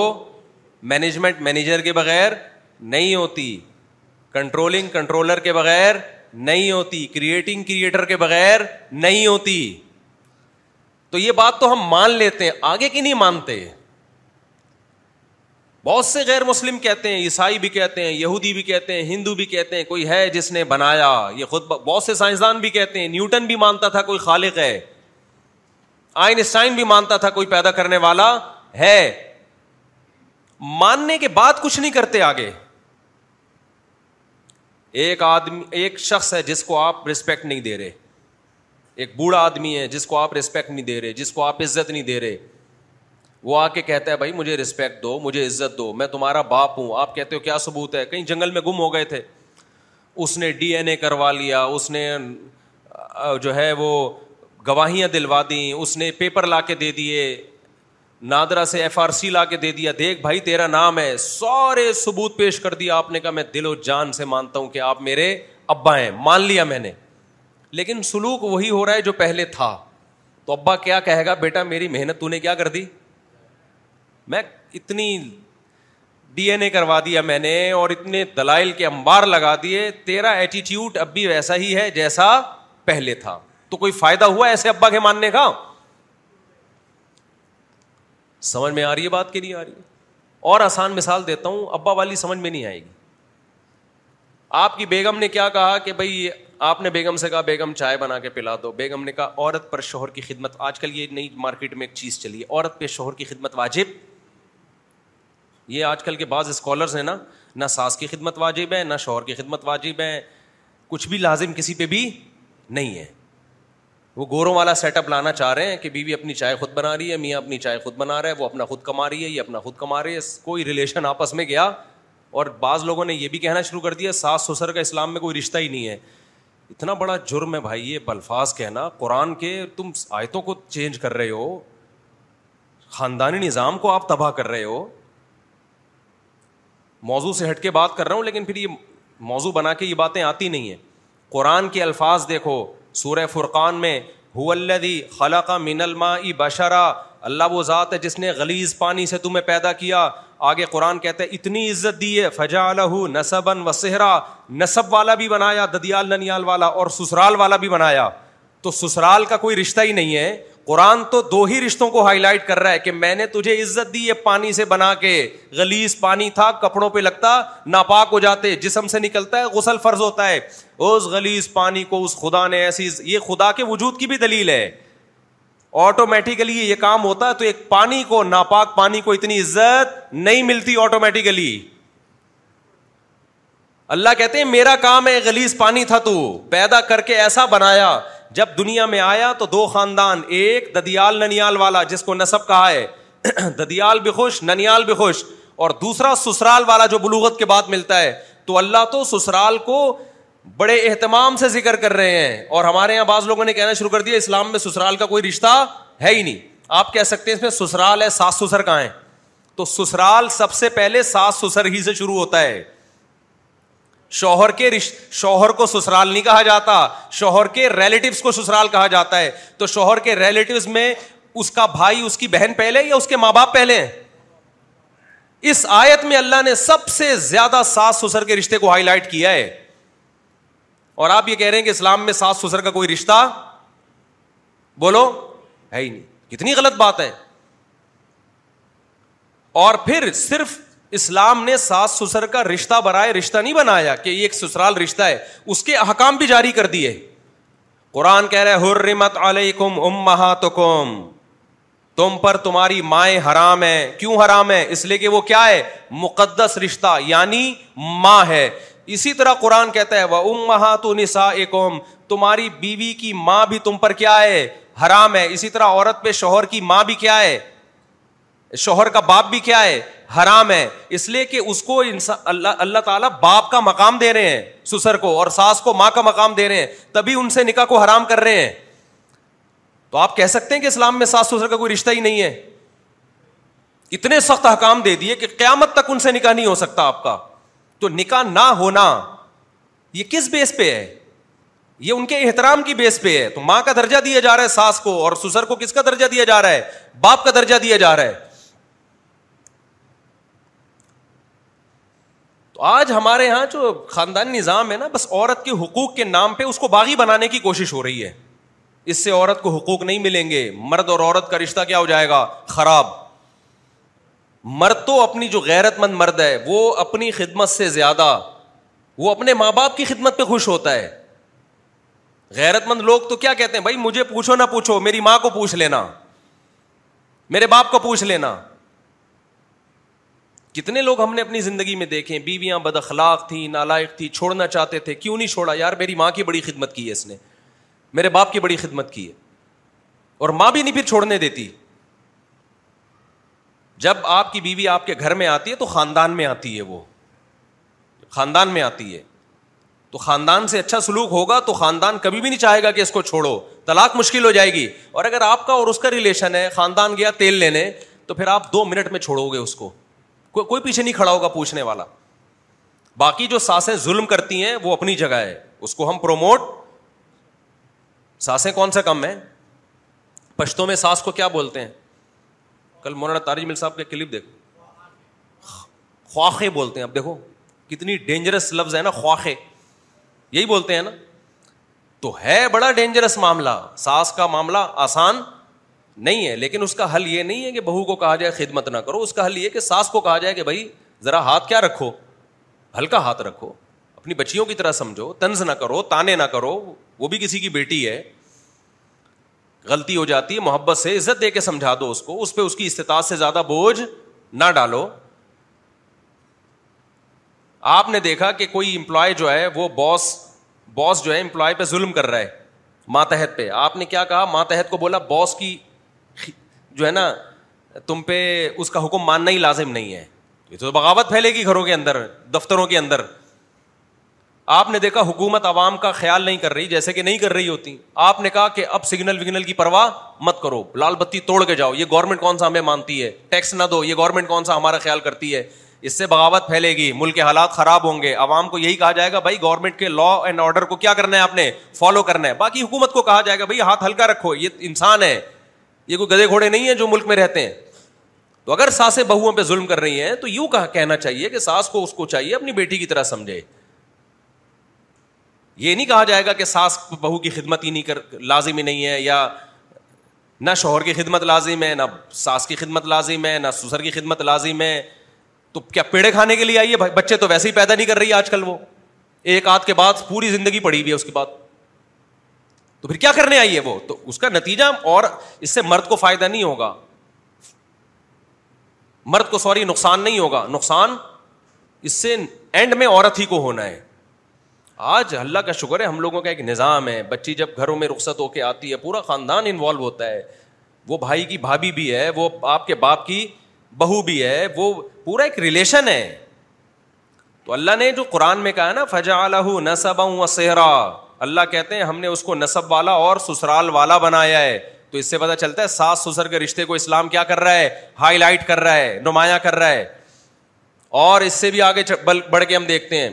مینجمنٹ مینیجر کے بغیر نہیں ہوتی کنٹرولنگ کنٹرولر کے بغیر نہیں ہوتی کریٹنگ کریٹر کے بغیر نہیں ہوتی تو یہ بات تو ہم مان لیتے ہیں آگے کی نہیں مانتے بہت سے غیر مسلم کہتے ہیں عیسائی بھی کہتے ہیں یہودی بھی کہتے ہیں ہندو بھی کہتے ہیں کوئی ہے جس نے بنایا یہ خود بہت سے سائنسدان بھی کہتے ہیں نیوٹن بھی مانتا تھا کوئی خالق ہے آئنسٹائن بھی مانتا تھا کوئی پیدا کرنے والا ہے ماننے کے بعد کچھ نہیں کرتے آگے ایک آدمی ایک شخص ہے جس کو آپ رسپیکٹ نہیں دے رہے ایک بوڑھا آدمی ہے جس کو آپ رسپیکٹ نہیں دے رہے جس کو آپ عزت نہیں دے رہے وہ آ کے کہتا ہے بھائی مجھے رسپیکٹ دو مجھے عزت دو میں تمہارا باپ ہوں آپ کہتے ہو کیا ثبوت ہے کہیں جنگل میں گم ہو گئے تھے اس نے ڈی این اے کروا لیا اس نے جو ہے وہ گواہیاں دلوا دیں اس نے پیپر لا کے دے دیے نادرا سے ایف آر سی لا کے دے دیا دیکھ بھائی تیرا نام ہے سورے ثبوت پیش کر دیا آپ نے کہا میں دل و جان سے مانتا ہوں کہ آپ میرے ابا ہیں مان لیا میں نے لیکن سلوک وہی ہو رہا ہے جو پہلے تھا تو ابا کیا کہے گا بیٹا میری محنت تو نے کیا کر دی میں اتنی ڈی این اے کروا دیا میں نے اور اتنے دلائل کے انبار لگا دیے تیرا ایٹیٹیوڈ اب بھی ویسا ہی ہے جیسا پہلے تھا تو کوئی فائدہ ہوا ایسے ابا کے ماننے کا سمجھ میں آ رہی ہے بات کے نہیں آ رہی ہے اور آسان مثال دیتا ہوں ابا والی سمجھ میں نہیں آئے گی آپ کی بیگم نے کیا کہا کہ بھائی آپ نے بیگم سے کہا بیگم چائے بنا کے پلا دو بیگم نے کہا عورت پر شوہر کی خدمت آج کل یہ نئی مارکیٹ میں ایک چیز چلی ہے عورت پہ شوہر کی خدمت واجب یہ آج کل کے بعض اسکالرز ہیں نا نہ ساس کی خدمت واجب ہے نہ شوہر کی خدمت واجب ہے کچھ بھی لازم کسی پہ بھی نہیں ہے وہ گوروں والا سیٹ اپ لانا چاہ رہے ہیں کہ بیوی اپنی چائے خود بنا رہی ہے میاں اپنی چائے خود بنا رہا ہے وہ اپنا خود کما رہی ہے یہ اپنا خود کما رہی ہے کوئی ریلیشن آپس میں گیا اور بعض لوگوں نے یہ بھی کہنا شروع کر دیا ساس سسر کا اسلام میں کوئی رشتہ ہی نہیں ہے اتنا بڑا جرم ہے بھائی یہ بلفاظ کہنا قرآن کے تم آیتوں کو چینج کر رہے ہو خاندانی نظام کو آپ تباہ کر رہے ہو موضوع سے ہٹ کے بات کر رہا ہوں لیکن پھر یہ موضوع بنا کے یہ باتیں آتی نہیں ہیں قرآن کے الفاظ دیکھو سورہ فرقان میں ہو اللہ دی خلق من الما بشرا اللہ وہ ذات ہے جس نے غلیظ پانی سے تمہیں پیدا کیا آگے قرآن کہتے ہیں اتنی عزت دی ہے فجا الح و صحرا نصب والا بھی بنایا ددیال ننیال والا اور سسرال والا بھی بنایا تو سسرال کا کوئی رشتہ ہی نہیں ہے قرآن تو دو ہی رشتوں کو ہائی لائٹ کر رہا ہے کہ میں نے تجھے عزت دی ہے پانی سے بنا کے غلیز پانی تھا کپڑوں پہ لگتا ناپاک ہو جاتے جسم سے نکلتا ہے غسل فرض ہوتا ہے اس غلیز پانی کو اس خدا نے ایسی یہ خدا کے وجود کی بھی دلیل ہے آٹومیٹیکلی یہ کام ہوتا ہے تو ایک پانی کو ناپاک پانی کو اتنی عزت نہیں ملتی آٹومیٹیکلی اللہ کہتے ہیں میرا کام ہے گلیز پانی تھا تو پیدا کر کے ایسا بنایا جب دنیا میں آیا تو دو خاندان ایک ددیال ننیال والا جس کو نصب کہا ہے ددیال بھی خوش ننیال بھی خوش اور دوسرا سسرال والا جو بلوغت کے بعد ملتا ہے تو اللہ تو سسرال کو بڑے اہتمام سے ذکر کر رہے ہیں اور ہمارے یہاں بعض لوگوں نے کہنا شروع کر دیا اسلام میں سسرال کا کوئی رشتہ ہے ہی نہیں آپ کہہ سکتے ہیں اس میں سسرال ہے ساس سسر کہاں ہے تو سسرال سب سے پہلے ساس سسر ہی سے شروع ہوتا ہے شوہر کے رش... شوہر کو سسرال نہیں کہا جاتا شوہر کے ریلیٹوس کو سسرال کہا جاتا ہے تو شوہر کے ریلیٹوس میں اس کا بھائی اس کی بہن پہلے یا اس کے ماں باپ پہلے ہیں اس آیت میں اللہ نے سب سے زیادہ ساس سسر کے رشتے کو ہائی لائٹ کیا ہے اور آپ یہ کہہ رہے ہیں کہ اسلام میں ساس سسر کا کوئی رشتہ بولو ہے ہی نہیں کتنی غلط بات ہے اور پھر صرف اسلام نے ساس سسر کا رشتہ بنایا رشتہ نہیں بنایا کہ یہ ایک سسرال رشتہ ہے اس کے احکام بھی جاری کر دیے قرآن کہہ رہے ہر امہاتکم تم پر تمہاری مائیں حرام ہے کیوں حرام ہے اس لیے کہ وہ کیا ہے مقدس رشتہ یعنی ماں ہے اسی طرح قرآن کہتا ہے وہ ام مہا تو نسا تمہاری بیوی کی ماں بھی تم پر کیا ہے حرام ہے اسی طرح عورت پہ شوہر کی ماں بھی کیا ہے شوہر کا باپ بھی کیا ہے حرام ہے اس لیے کہ اس کو اللہ اللہ تعالیٰ باپ کا مقام دے رہے ہیں سسر کو اور ساس کو ماں کا مقام دے رہے ہیں تبھی ان سے نکاح کو حرام کر رہے ہیں تو آپ کہہ سکتے ہیں کہ اسلام میں ساس سسر کا کوئی رشتہ ہی نہیں ہے اتنے سخت حکام دے دیے کہ قیامت تک ان سے نکاح نہیں ہو سکتا آپ کا تو نکاح نہ ہونا یہ کس بیس پہ ہے یہ ان کے احترام کی بیس پہ ہے تو ماں کا درجہ دیا جا رہا ہے ساس کو اور سسر کو کس کا درجہ دیا جا رہا ہے باپ کا درجہ دیا جا رہا ہے تو آج ہمارے یہاں جو خاندانی نظام ہے نا بس عورت کے حقوق کے نام پہ اس کو باغی بنانے کی کوشش ہو رہی ہے اس سے عورت کو حقوق نہیں ملیں گے مرد اور عورت کا رشتہ کیا ہو جائے گا خراب مرد تو اپنی جو غیرت مند مرد ہے وہ اپنی خدمت سے زیادہ وہ اپنے ماں باپ کی خدمت پہ خوش ہوتا ہے غیرت مند لوگ تو کیا کہتے ہیں بھائی مجھے پوچھو نہ پوچھو میری ماں کو پوچھ لینا میرے باپ کو پوچھ لینا کتنے لوگ ہم نے اپنی زندگی میں دیکھے بیویاں بد اخلاق تھی نالائق تھی چھوڑنا چاہتے تھے کیوں نہیں چھوڑا یار میری ماں کی بڑی خدمت کی ہے اس نے میرے باپ کی بڑی خدمت کی ہے اور ماں بھی نہیں پھر چھوڑنے دیتی جب آپ کی بیوی آپ کے گھر میں آتی ہے تو خاندان میں آتی ہے وہ خاندان میں آتی ہے تو خاندان سے اچھا سلوک ہوگا تو خاندان کبھی بھی نہیں چاہے گا کہ اس کو چھوڑو طلاق مشکل ہو جائے گی اور اگر آپ کا اور اس کا ریلیشن ہے خاندان گیا تیل لینے تو پھر آپ دو منٹ میں چھوڑو گے اس کو کوئی پیچھے نہیں کھڑا ہوگا پوچھنے والا باقی جو ساسیں ظلم کرتی ہیں وہ اپنی جگہ ہے اس کو ہم پروموٹ ساسیں کون سا کم ہیں پشتوں میں ساس کو کیا بولتے ہیں کل مولانا مل صاحب کا کلپ دیکھو خواخے بولتے ہیں اب دیکھو کتنی ڈینجرس لفظ ہے نا خواخے یہی بولتے ہیں نا تو ہے بڑا ڈینجرس معاملہ معاملہ ساس کا آسان نہیں ہے لیکن اس کا حل یہ نہیں ہے کہ بہو کو کہا جائے خدمت نہ کرو اس کا حل یہ کہ ساس کو کہا جائے کہ بھائی ذرا ہاتھ کیا رکھو ہلکا ہاتھ رکھو اپنی بچیوں کی طرح سمجھو تنز نہ کرو تانے نہ کرو وہ بھی کسی کی بیٹی ہے غلطی ہو جاتی ہے محبت سے عزت دے کے سمجھا دو اس کو اس پہ اس کی استطاعت سے زیادہ بوجھ نہ ڈالو آپ نے دیکھا کہ کوئی امپلائی جو ہے وہ باس باس جو ہے امپلائی پہ ظلم کر رہا ہے ماتحت پہ آپ نے کیا کہا ماتحت کو بولا باس کی جو ہے نا تم پہ اس کا حکم ماننا ہی لازم نہیں ہے تو بغاوت پھیلے گی گھروں کے اندر دفتروں کے اندر آپ نے دیکھا حکومت عوام کا خیال نہیں کر رہی جیسے کہ نہیں کر رہی ہوتی آپ نے کہا کہ اب سگنل وگنل کی پرواہ مت کرو لال بتی توڑ کے جاؤ یہ گورنمنٹ کون سا ہمیں مانتی ہے ٹیکس نہ دو یہ گورنمنٹ کون سا ہمارا خیال کرتی ہے اس سے بغاوت پھیلے گی ملک کے حالات خراب ہوں گے عوام کو یہی کہا جائے گا بھائی گورنمنٹ کے لا اینڈ آرڈر کو کیا کرنا ہے آپ نے فالو کرنا ہے باقی حکومت کو کہا جائے گا بھائی ہاتھ ہلکا رکھو یہ انسان ہے یہ کوئی گدے گھوڑے نہیں ہے جو ملک میں رہتے ہیں تو اگر ساسیں بہو پہ ظلم کر رہی ہیں تو یوں کہنا چاہیے کہ ساس کو اس کو چاہیے اپنی بیٹی کی طرح سمجھے یہ نہیں کہا جائے گا کہ ساس بہو کی خدمت ہی نہیں کر لازم ہی نہیں ہے یا نہ شوہر کی خدمت لازم ہے نہ ساس کی خدمت لازم ہے نہ سسر کی خدمت لازم ہے تو کیا پیڑے کھانے کے لیے آئیے بچے تو ویسے ہی پیدا نہیں کر رہی آج کل وہ ایک آدھ کے بعد پوری زندگی پڑی ہوئی ہے اس کے بعد تو پھر کیا کرنے آئی ہے وہ تو اس کا نتیجہ اور اس سے مرد کو فائدہ نہیں ہوگا مرد کو سوری نقصان نہیں ہوگا نقصان اس سے اینڈ میں عورت ہی کو ہونا ہے آج اللہ کا شکر ہے ہم لوگوں کا ایک نظام ہے بچی جب گھروں میں رخصت ہو کے آتی ہے پورا خاندان انوالو ہوتا ہے وہ بھائی کی بھابھی بھی ہے وہ آپ کے باپ کی بہو بھی ہے وہ پورا ایک ریلیشن ہے تو اللہ نے جو قرآن میں کہا نا فجا نصب سہرا اللہ کہتے ہیں ہم نے اس کو نصب والا اور سسرال والا بنایا ہے تو اس سے پتا چلتا ہے ساس سسر کے رشتے کو اسلام کیا کر رہا ہے ہائی لائٹ کر رہا ہے نمایاں کر رہا ہے اور اس سے بھی آگے بڑھ کے ہم دیکھتے ہیں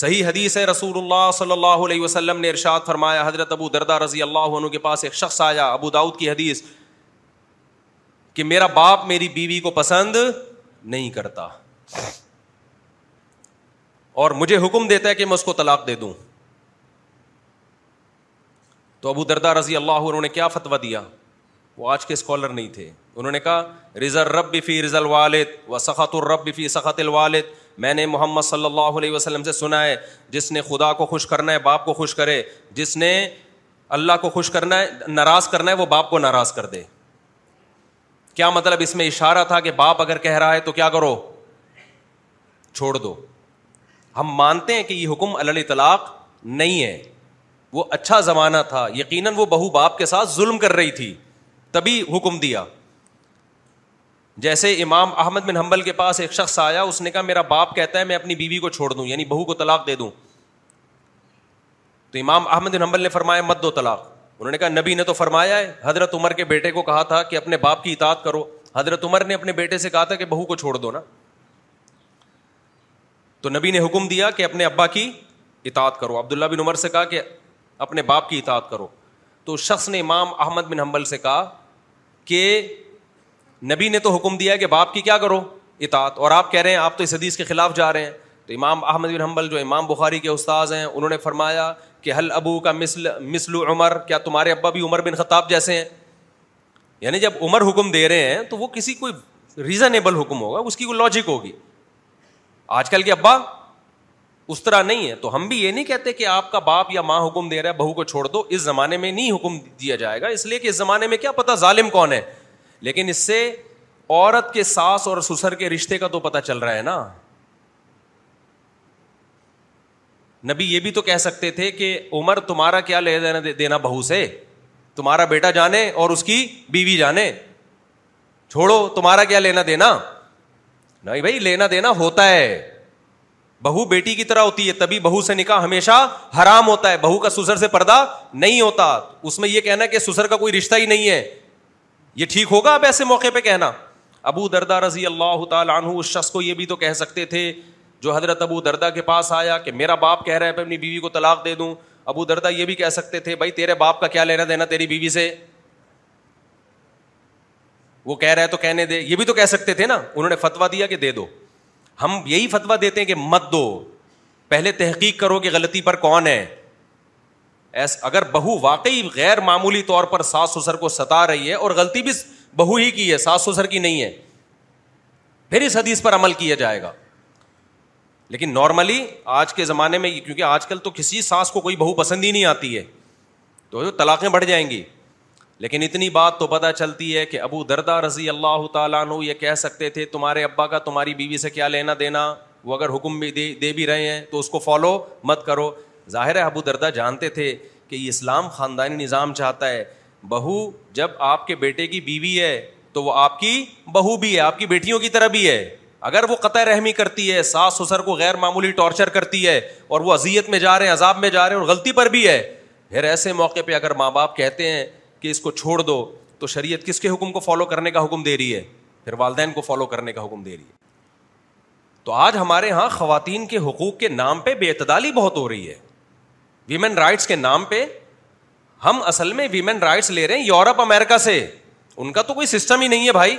صحیح حدیث ہے رسول اللہ صلی اللہ علیہ وسلم نے ارشاد فرمایا حضرت ابو دردا رضی اللہ عنہ کے پاس ایک شخص آیا ابو داود کی حدیث کہ میرا باپ میری بیوی کو پسند نہیں کرتا اور مجھے حکم دیتا ہے کہ میں اس کو طلاق دے دوں تو ابو دردا رضی اللہ عنہ نے کیا فتوا دیا وہ آج کے اسکالر نہیں تھے انہوں نے کہا رضا رب فی رضا الوالد و سخت الرب فی سخت الوالد میں نے محمد صلی اللہ علیہ وسلم سے سنا ہے جس نے خدا کو خوش کرنا ہے باپ کو خوش کرے جس نے اللہ کو خوش کرنا ہے ناراض کرنا ہے وہ باپ کو ناراض کر دے کیا مطلب اس میں اشارہ تھا کہ باپ اگر کہہ رہا ہے تو کیا کرو چھوڑ دو ہم مانتے ہیں کہ یہ حکم اللہ طلاق نہیں ہے وہ اچھا زمانہ تھا یقیناً وہ بہو باپ کے ساتھ ظلم کر رہی تھی تبھی حکم دیا جیسے امام احمد بن حمبل کے پاس ایک شخص آیا اس نے کہا میرا باپ کہتا ہے میں اپنی بیوی کو چھوڑ دوں یعنی بہو کو طلاق دے دوں تو امام احمد بن حمبل نے فرمایا مت دو طلاق انہوں نے کہا نبی نے تو فرمایا ہے حضرت عمر کے بیٹے کو کہا تھا کہ اپنے باپ کی اطاعت کرو حضرت عمر نے اپنے بیٹے سے کہا تھا کہ بہو کو چھوڑ دو نا تو نبی نے حکم دیا کہ اپنے ابا کی اطاعت کرو عبداللہ بن عمر سے کہا کہ اپنے باپ کی اطاعت کرو تو اس شخص نے امام احمد بن حمبل سے کہا کہ نبی نے تو حکم دیا ہے کہ باپ کی کیا کرو اطاعت اور آپ کہہ رہے ہیں آپ تو اس حدیث کے خلاف جا رہے ہیں تو امام احمد بن حنبل جو امام بخاری کے استاذ ہیں انہوں نے فرمایا کہ حل ابو کا مثل مثل عمر کیا تمہارے ابا بھی عمر بن خطاب جیسے ہیں یعنی جب عمر حکم دے رہے ہیں تو وہ کسی کوئی ریزنیبل حکم ہوگا اس کی کوئی لاجک ہوگی آج کل کے ابا اس طرح نہیں ہے تو ہم بھی یہ نہیں کہتے کہ آپ کا باپ یا ماں حکم دے رہا ہے بہو کو چھوڑ دو اس زمانے میں نہیں حکم دیا جائے گا اس لیے کہ اس زمانے میں کیا پتا ظالم کون ہے لیکن اس سے عورت کے ساس اور سسر کے رشتے کا تو پتا چل رہا ہے نا نبی یہ بھی تو کہہ سکتے تھے کہ عمر تمہارا کیا لے دینا دینا بہو سے تمہارا بیٹا جانے اور اس کی بیوی جانے چھوڑو تمہارا کیا لینا دینا نہیں بھائی لینا دینا ہوتا ہے بہو بیٹی کی طرح ہوتی ہے تبھی بہو سے نکاح ہمیشہ حرام ہوتا ہے بہو کا سسر سے پردہ نہیں ہوتا اس میں یہ کہنا کہ سسر کا کوئی رشتہ ہی نہیں ہے یہ ٹھیک ہوگا اب ایسے موقع پہ کہنا ابو دردا رضی اللہ تعالیٰ عنہ اس شخص کو یہ بھی تو کہہ سکتے تھے جو حضرت ابو دردا کے پاس آیا کہ میرا باپ کہہ رہا ہے اپنی بیوی کو طلاق دے دوں ابو دردا یہ بھی کہہ سکتے تھے بھائی تیرے باپ کا کیا لینا دینا تیری بیوی سے وہ کہہ رہا ہے تو کہنے دے یہ بھی تو کہہ سکتے تھے نا انہوں نے فتویٰ دیا کہ دے دو ہم یہی فتویٰ دیتے ہیں کہ مت دو پہلے تحقیق کرو کہ غلطی پر کون ہے ایس اگر بہو واقعی غیر معمولی طور پر ساس سسر کو ستا رہی ہے اور غلطی بھی بہو ہی کی ہے ساس سسر کی نہیں ہے پھر اس حدیث پر عمل کیا جائے گا لیکن نارملی آج کے زمانے میں کیونکہ آج کل تو کسی ساس کو کوئی بہو پسند ہی نہیں آتی ہے تو طلاقیں بڑھ جائیں گی لیکن اتنی بات تو پتہ چلتی ہے کہ ابو دردا رضی اللہ تعالیٰ عنہ یہ کہہ سکتے تھے تمہارے ابا کا تمہاری بیوی سے کیا لینا دینا وہ اگر حکم بھی دے, دے بھی رہے ہیں تو اس کو فالو مت کرو ظاہر ابو دردا جانتے تھے کہ یہ اسلام خاندانی نظام چاہتا ہے بہو جب آپ کے بیٹے کی بیوی ہے تو وہ آپ کی بہو بھی ہے آپ کی بیٹیوں کی طرح بھی ہے اگر وہ قطع رحمی کرتی ہے ساس سسر کو غیر معمولی ٹارچر کرتی ہے اور وہ اذیت میں جا رہے ہیں عذاب میں جا رہے ہیں اور غلطی پر بھی ہے پھر ایسے موقع پہ اگر ماں باپ کہتے ہیں کہ اس کو چھوڑ دو تو شریعت کس کے حکم کو فالو کرنے کا حکم دے رہی ہے پھر والدین کو فالو کرنے کا حکم دے رہی ہے تو آج ہمارے یہاں خواتین کے حقوق کے نام پہ بے اعتدالی بہت ہو رہی ہے ویمین رائٹس کے نام پہ ہم اصل میں ویمین رائٹس لے رہے ہیں یورپ امیرکا سے ان کا تو کوئی سسٹم ہی نہیں ہے بھائی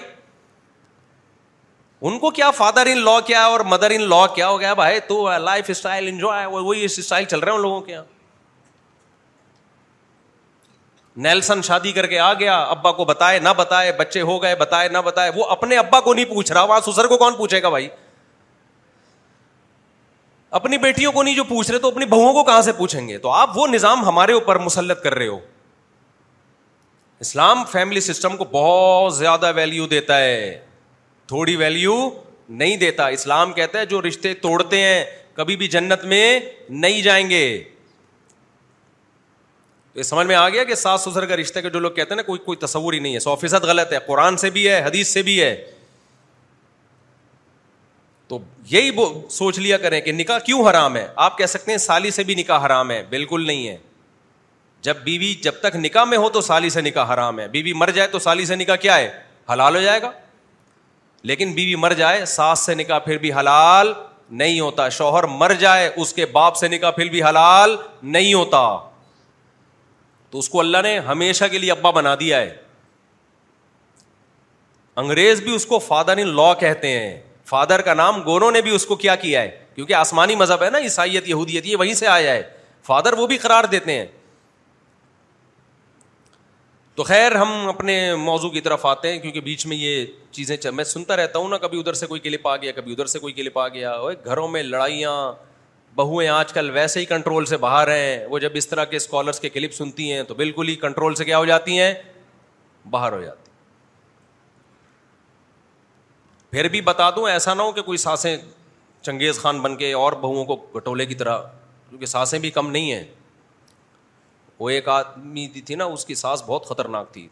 ان کو کیا فادر ان لا کیا اور مدر ان لا کیا ہو گیا بھائی تو لائف اسٹائل انجوائے وہی اسٹائل چل رہے ہیں لوگوں کے یہاں نیلسن شادی کر کے آ گیا ابا کو بتائے نہ بتائے بچے ہو گئے بتائے نہ بتائے وہ اپنے ابا کو نہیں پوچھ رہا وہاں سسر کو کون پوچھے گا بھائی اپنی بیٹیوں کو نہیں جو پوچھ رہے تو اپنی بہوؤں کو کہاں سے پوچھیں گے تو آپ وہ نظام ہمارے اوپر مسلط کر رہے ہو اسلام فیملی سسٹم کو بہت زیادہ ویلو دیتا ہے تھوڑی ویلو نہیں دیتا اسلام کہتا ہے جو رشتے توڑتے ہیں کبھی بھی جنت میں نہیں جائیں گے تو یہ سمجھ میں آ گیا کہ ساس سسر کا رشتے کا جو لوگ کہتے ہیں نا کوئی کوئی تصور ہی نہیں ہے سو فیصد غلط ہے قرآن سے بھی ہے حدیث سے بھی ہے تو یہی سوچ لیا کریں کہ نکاح کیوں حرام ہے آپ کہہ سکتے ہیں سالی سے بھی نکاح حرام ہے بالکل نہیں ہے جب بیوی جب تک نکاح میں ہو تو سالی سے نکاح حرام ہے بیوی مر جائے تو سالی سے نکاح کیا ہے حلال ہو جائے گا لیکن بیوی مر جائے ساس سے نکاح پھر بھی حلال نہیں ہوتا شوہر مر جائے اس کے باپ سے نکاح پھر بھی حلال نہیں ہوتا تو اس کو اللہ نے ہمیشہ کے لیے ابا بنا دیا ہے انگریز بھی اس کو فادر ان لا کہتے ہیں فادر کا نام گوروں نے بھی اس کو کیا کیا ہے کیونکہ آسمانی مذہب ہے نا عیسائیت یہودیت یہ وہیں سے آیا ہے فادر وہ بھی قرار دیتے ہیں تو خیر ہم اپنے موضوع کی طرف آتے ہیں کیونکہ بیچ میں یہ چیزیں چل... میں سنتا رہتا ہوں نا کبھی ادھر سے کوئی کلپ آ گیا کبھی ادھر سے کوئی کلپ آ گیا گھروں میں لڑائیاں بہویں آج کل ویسے ہی کنٹرول سے باہر ہیں وہ جب اس طرح کے اسکالرس کے کلپ سنتی ہیں تو بالکل ہی کنٹرول سے کیا ہو جاتی ہیں باہر ہو جاتی پھر بھی بتا دوں ایسا نہ ہو کہ کوئی سانسیں چنگیز خان بن کے اور بہوؤں کو کٹولے کی طرح کیونکہ سانسیں بھی کم نہیں ہیں وہ ایک آدمی تھی نا اس کی سانس بہت خطرناک تھی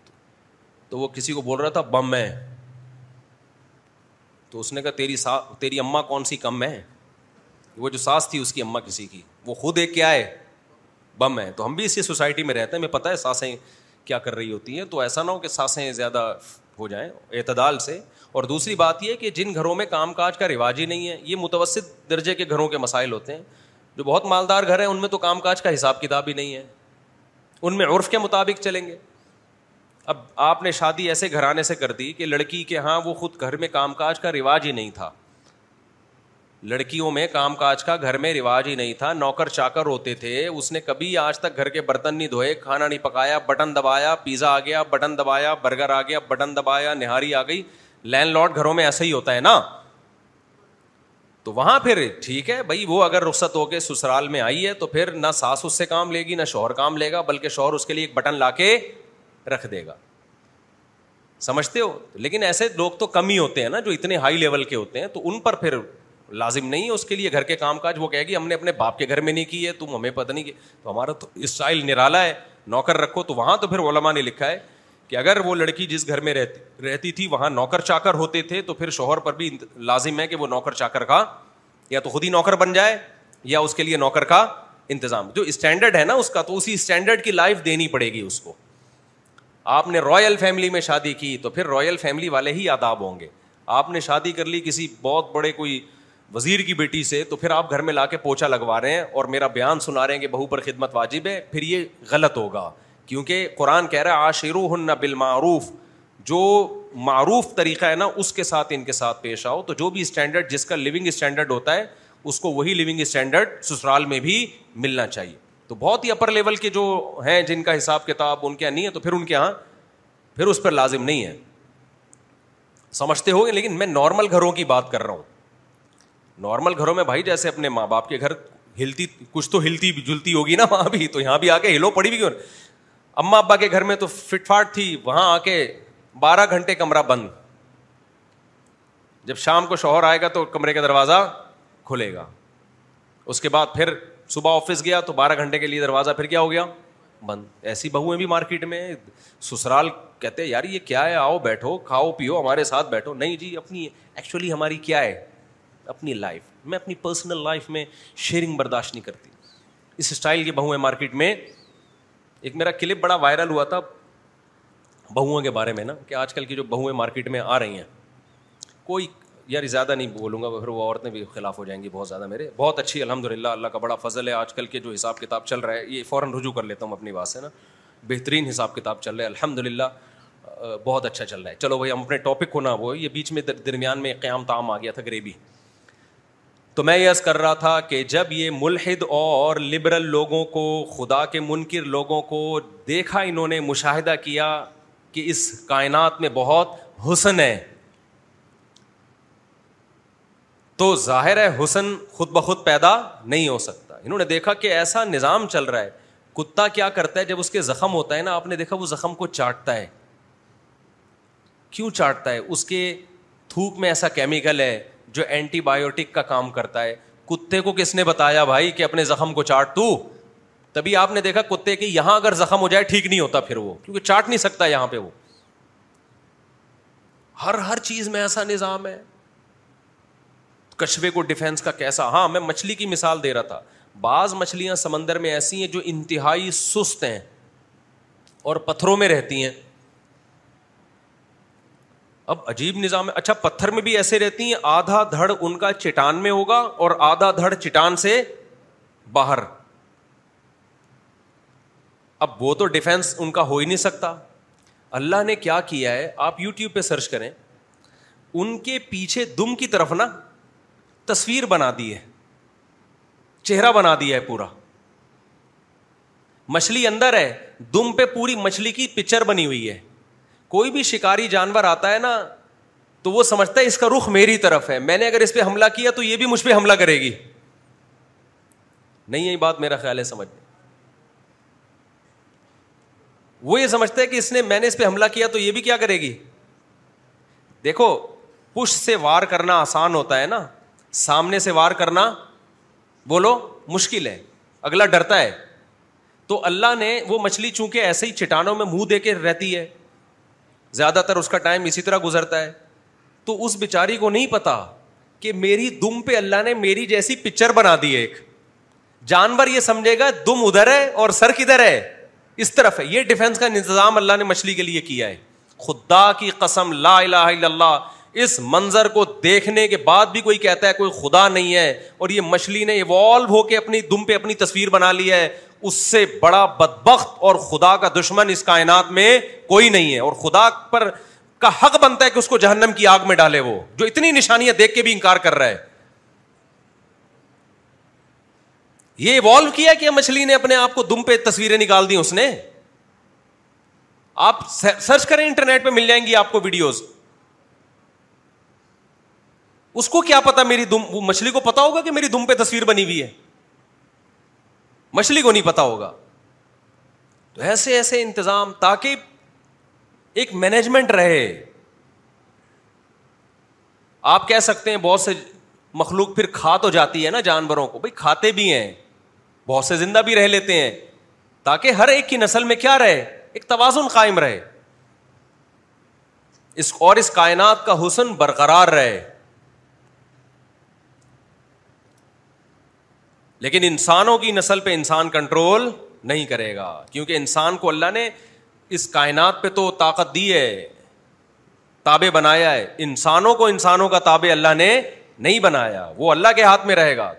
تو وہ کسی کو بول رہا تھا بم ہے تو اس نے کہا تیری سا تیری اماں کون سی کم ہے وہ جو سانس تھی اس کی اماں کسی کی وہ خود ایک کیا ہے بم ہے تو ہم بھی اسی سوسائٹی میں رہتے ہیں ہمیں پتہ ہے سانسیں کیا کر رہی ہوتی ہیں تو ایسا نہ ہو کہ سانسیں زیادہ ہو جائیں اعتدال سے اور دوسری بات یہ کہ جن گھروں میں کام کاج کا رواج ہی نہیں ہے یہ متوسط درجے کے گھروں کے مسائل ہوتے ہیں جو بہت مالدار گھر ہیں ان میں تو کام کاج کا حساب کتاب ہی نہیں ہے ان میں عرف کے مطابق چلیں گے اب آپ نے شادی ایسے گھرانے سے کر دی کہ لڑکی کے ہاں وہ خود گھر میں کام کاج کا رواج ہی نہیں تھا لڑکیوں میں کام کاج کا گھر میں رواج ہی نہیں تھا نوکر چاکر ہوتے تھے اس نے کبھی آج تک گھر کے برتن نہیں دھوئے کھانا نہیں پکایا بٹن دبایا پیزا آ گیا بٹن دبایا برگر آ گیا بٹن دبایا نہاری آ گئی لینڈ لارڈ گھروں میں ایسا ہی ہوتا ہے نا تو وہاں پھر ٹھیک ہے بھائی وہ اگر رخصت ہو کے سسرال میں آئی ہے تو پھر نہ ساس اس سے کام لے گی نہ شوہر کام لے گا بلکہ شوہر اس کے لیے ایک بٹن لا کے رکھ دے گا سمجھتے ہو لیکن ایسے لوگ تو کم ہی ہوتے ہیں نا جو اتنے ہائی لیول کے ہوتے ہیں تو ان پر پھر لازم نہیں ہے اس کے لیے گھر کے کام کاج وہ کہے گی ہم نے اپنے باپ کے گھر میں نہیں کی ہے تم ہمیں پتہ نہیں کیا تو ہمارا تو اسٹائل نرالا ہے نوکر رکھو تو وہاں تو پھر علماء نے لکھا ہے کہ اگر وہ لڑکی جس گھر میں رہتی رہتی تھی وہاں نوکر چاکر ہوتے تھے تو پھر شوہر پر بھی لازم ہے کہ وہ نوکر چاکر کا یا تو خود ہی نوکر بن جائے یا اس کے لیے نوکر کا انتظام جو اسٹینڈرڈ ہے نا اس کا تو اسی اسٹینڈرڈ کی لائف دینی پڑے گی اس کو آپ نے رائل فیملی میں شادی کی تو پھر رائل فیملی والے ہی آداب ہوں گے آپ نے شادی کر لی کسی بہت بڑے کوئی وزیر کی بیٹی سے تو پھر آپ گھر میں لا کے پوچھا لگوا رہے ہیں اور میرا بیان سنا رہے ہیں کہ بہو پر خدمت واجب ہے پھر یہ غلط ہوگا کیونکہ قرآن کہہ رہا ہے آشرو ہن بال معروف جو معروف طریقہ ہے نا اس کے ساتھ ان کے ساتھ پیش آؤ تو جو بھی اسٹینڈرڈ جس کا لیونگ اسٹینڈرڈ ہوتا ہے اس کو وہی لیونگ اسٹینڈرڈ سسرال میں بھی ملنا چاہیے تو بہت ہی اپر لیول کے جو ہیں جن کا حساب کتاب ان کے یہاں نہیں ہے تو پھر ان کے یہاں پھر اس پر لازم نہیں ہے سمجھتے ہو گے لیکن میں نارمل گھروں کی بات کر رہا ہوں نارمل گھروں میں بھائی جیسے اپنے ماں باپ کے گھر ہلتی کچھ تو ہلتی جلتی ہوگی نا وہاں بھی تو یہاں بھی آ کے ہلو پڑی بھی کیوں اما ابا کے گھر میں تو فٹ فاٹ تھی وہاں آ کے بارہ گھنٹے کمرہ بند جب شام کو شوہر آئے گا تو کمرے کا دروازہ کھلے گا اس کے بعد پھر صبح آفس گیا تو بارہ گھنٹے کے لیے دروازہ پھر کیا ہو گیا بند ایسی بہویں بھی مارکیٹ میں سسرال کہتے یار یہ کیا ہے آؤ بیٹھو کھاؤ پیو ہمارے ساتھ بیٹھو نہیں جی اپنی ایکچولی ہماری کیا ہے اپنی لائف میں اپنی پرسنل لائف میں شیئرنگ برداشت نہیں کرتی اس اسٹائل کی بہویں مارکیٹ میں ایک میرا کلپ بڑا وائرل ہوا تھا بہوؤں کے بارے میں نا کہ آج کل کی جو بہوئیں مارکیٹ میں آ رہی ہیں کوئی یار زیادہ نہیں بولوں گا پھر وہ عورتیں بھی خلاف ہو جائیں گی بہت زیادہ میرے بہت اچھی الحمد للہ اللہ کا بڑا فضل ہے آج کل کے جو حساب کتاب چل رہا ہے یہ فوراً رجوع کر لیتا ہوں اپنی بات سے نا بہترین حساب کتاب چل رہا ہے الحمد للہ بہت اچھا چل رہا ہے چلو بھائی ہم اپنے ٹاپک کو نہ وہ یہ بیچ میں درمیان میں قیام تام آ گیا تھا غریبی تو میں یس کر رہا تھا کہ جب یہ ملحد اور لبرل لوگوں کو خدا کے منکر لوگوں کو دیکھا انہوں نے مشاہدہ کیا کہ اس کائنات میں بہت حسن ہے تو ظاہر ہے حسن خود بخود پیدا نہیں ہو سکتا انہوں نے دیکھا کہ ایسا نظام چل رہا ہے کتا کیا کرتا ہے جب اس کے زخم ہوتا ہے نا آپ نے دیکھا وہ زخم کو چاٹتا ہے کیوں چاٹتا ہے اس کے تھوک میں ایسا کیمیکل ہے جو اینٹی بایوٹک کا کام کرتا ہے کتے کو کس نے بتایا بھائی کہ اپنے زخم کو چاٹ تو تبھی آپ نے دیکھا کتے کہ یہاں اگر زخم ہو جائے ٹھیک نہیں ہوتا پھر وہ کیونکہ چاٹ نہیں سکتا یہاں پہ وہ ہر ہر چیز میں ایسا نظام ہے کشبے کو ڈیفینس کا کیسا ہاں میں مچھلی کی مثال دے رہا تھا بعض مچھلیاں سمندر میں ایسی ہیں جو انتہائی سست ہیں اور پتھروں میں رہتی ہیں اب عجیب نظام ہے اچھا پتھر میں بھی ایسے رہتی ہیں آدھا دھڑ ان کا چٹان میں ہوگا اور آدھا دھڑ چٹان سے باہر اب وہ تو ڈیفینس ان کا ہو ہی نہیں سکتا اللہ نے کیا کیا ہے آپ یو ٹیوب پہ سرچ کریں ان کے پیچھے دم کی طرف نا تصویر بنا دی ہے چہرہ بنا دیا ہے پورا مچھلی اندر ہے دم پہ پوری مچھلی کی پکچر بنی ہوئی ہے کوئی بھی شکاری جانور آتا ہے نا تو وہ سمجھتا ہے اس کا رخ میری طرف ہے میں نے اگر اس پہ حملہ کیا تو یہ بھی مجھ پہ حملہ کرے گی نہیں یہی بات میرا خیال ہے سمجھ وہ یہ سمجھتا ہے کہ اس نے میں نے اس پہ حملہ کیا تو یہ بھی کیا کرے گی دیکھو پش سے وار کرنا آسان ہوتا ہے نا سامنے سے وار کرنا بولو مشکل ہے اگلا ڈرتا ہے تو اللہ نے وہ مچھلی چونکہ ایسے ہی چٹانوں میں منہ دے کے رہتی ہے زیادہ تر اس کا ٹائم اسی طرح گزرتا ہے تو اس بیچاری کو نہیں پتا کہ میری دم پہ اللہ نے میری جیسی پکچر بنا دی ایک جانور یہ سمجھے گا دم ادھر ہے اور سر کدھر ہے اس طرف ہے یہ ڈیفینس کا انتظام اللہ نے مچھلی کے لیے کیا ہے خدا کی قسم لا الہ الا اللہ اس منظر کو دیکھنے کے بعد بھی کوئی کہتا ہے کوئی خدا نہیں ہے اور یہ مچھلی نے ایوالو ہو کے اپنی دم پہ اپنی تصویر بنا لی ہے اس سے بڑا بدبخت اور خدا کا دشمن اس کائنات میں کوئی نہیں ہے اور خدا پر کا حق بنتا ہے کہ اس کو جہنم کی آگ میں ڈالے وہ جو اتنی نشانیاں دیکھ کے بھی انکار کر رہا ہے یہ ایوالو کیا کہ مچھلی نے اپنے آپ کو دم پہ تصویریں نکال دی اس نے آپ سرچ کریں انٹرنیٹ پہ مل جائیں گی آپ کو ویڈیوز اس کو کیا پتا میری وہ مچھلی کو پتا ہوگا کہ میری دم پہ تصویر بنی ہوئی ہے مچھلی کو نہیں پتا ہوگا تو ایسے ایسے انتظام تاکہ ایک مینجمنٹ رہے آپ کہہ سکتے ہیں بہت سے مخلوق پھر کھا تو جاتی ہے نا جانوروں کو بھائی کھاتے بھی ہیں بہت سے زندہ بھی رہ لیتے ہیں تاکہ ہر ایک کی نسل میں کیا رہے ایک توازن قائم رہے اس اور اس کائنات کا حسن برقرار رہے لیکن انسانوں کی نسل پہ انسان کنٹرول نہیں کرے گا کیونکہ انسان کو اللہ نے اس کائنات پہ تو طاقت دی ہے تابے بنایا ہے انسانوں کو انسانوں کا تابے اللہ نے نہیں بنایا وہ اللہ کے ہاتھ میں رہے گا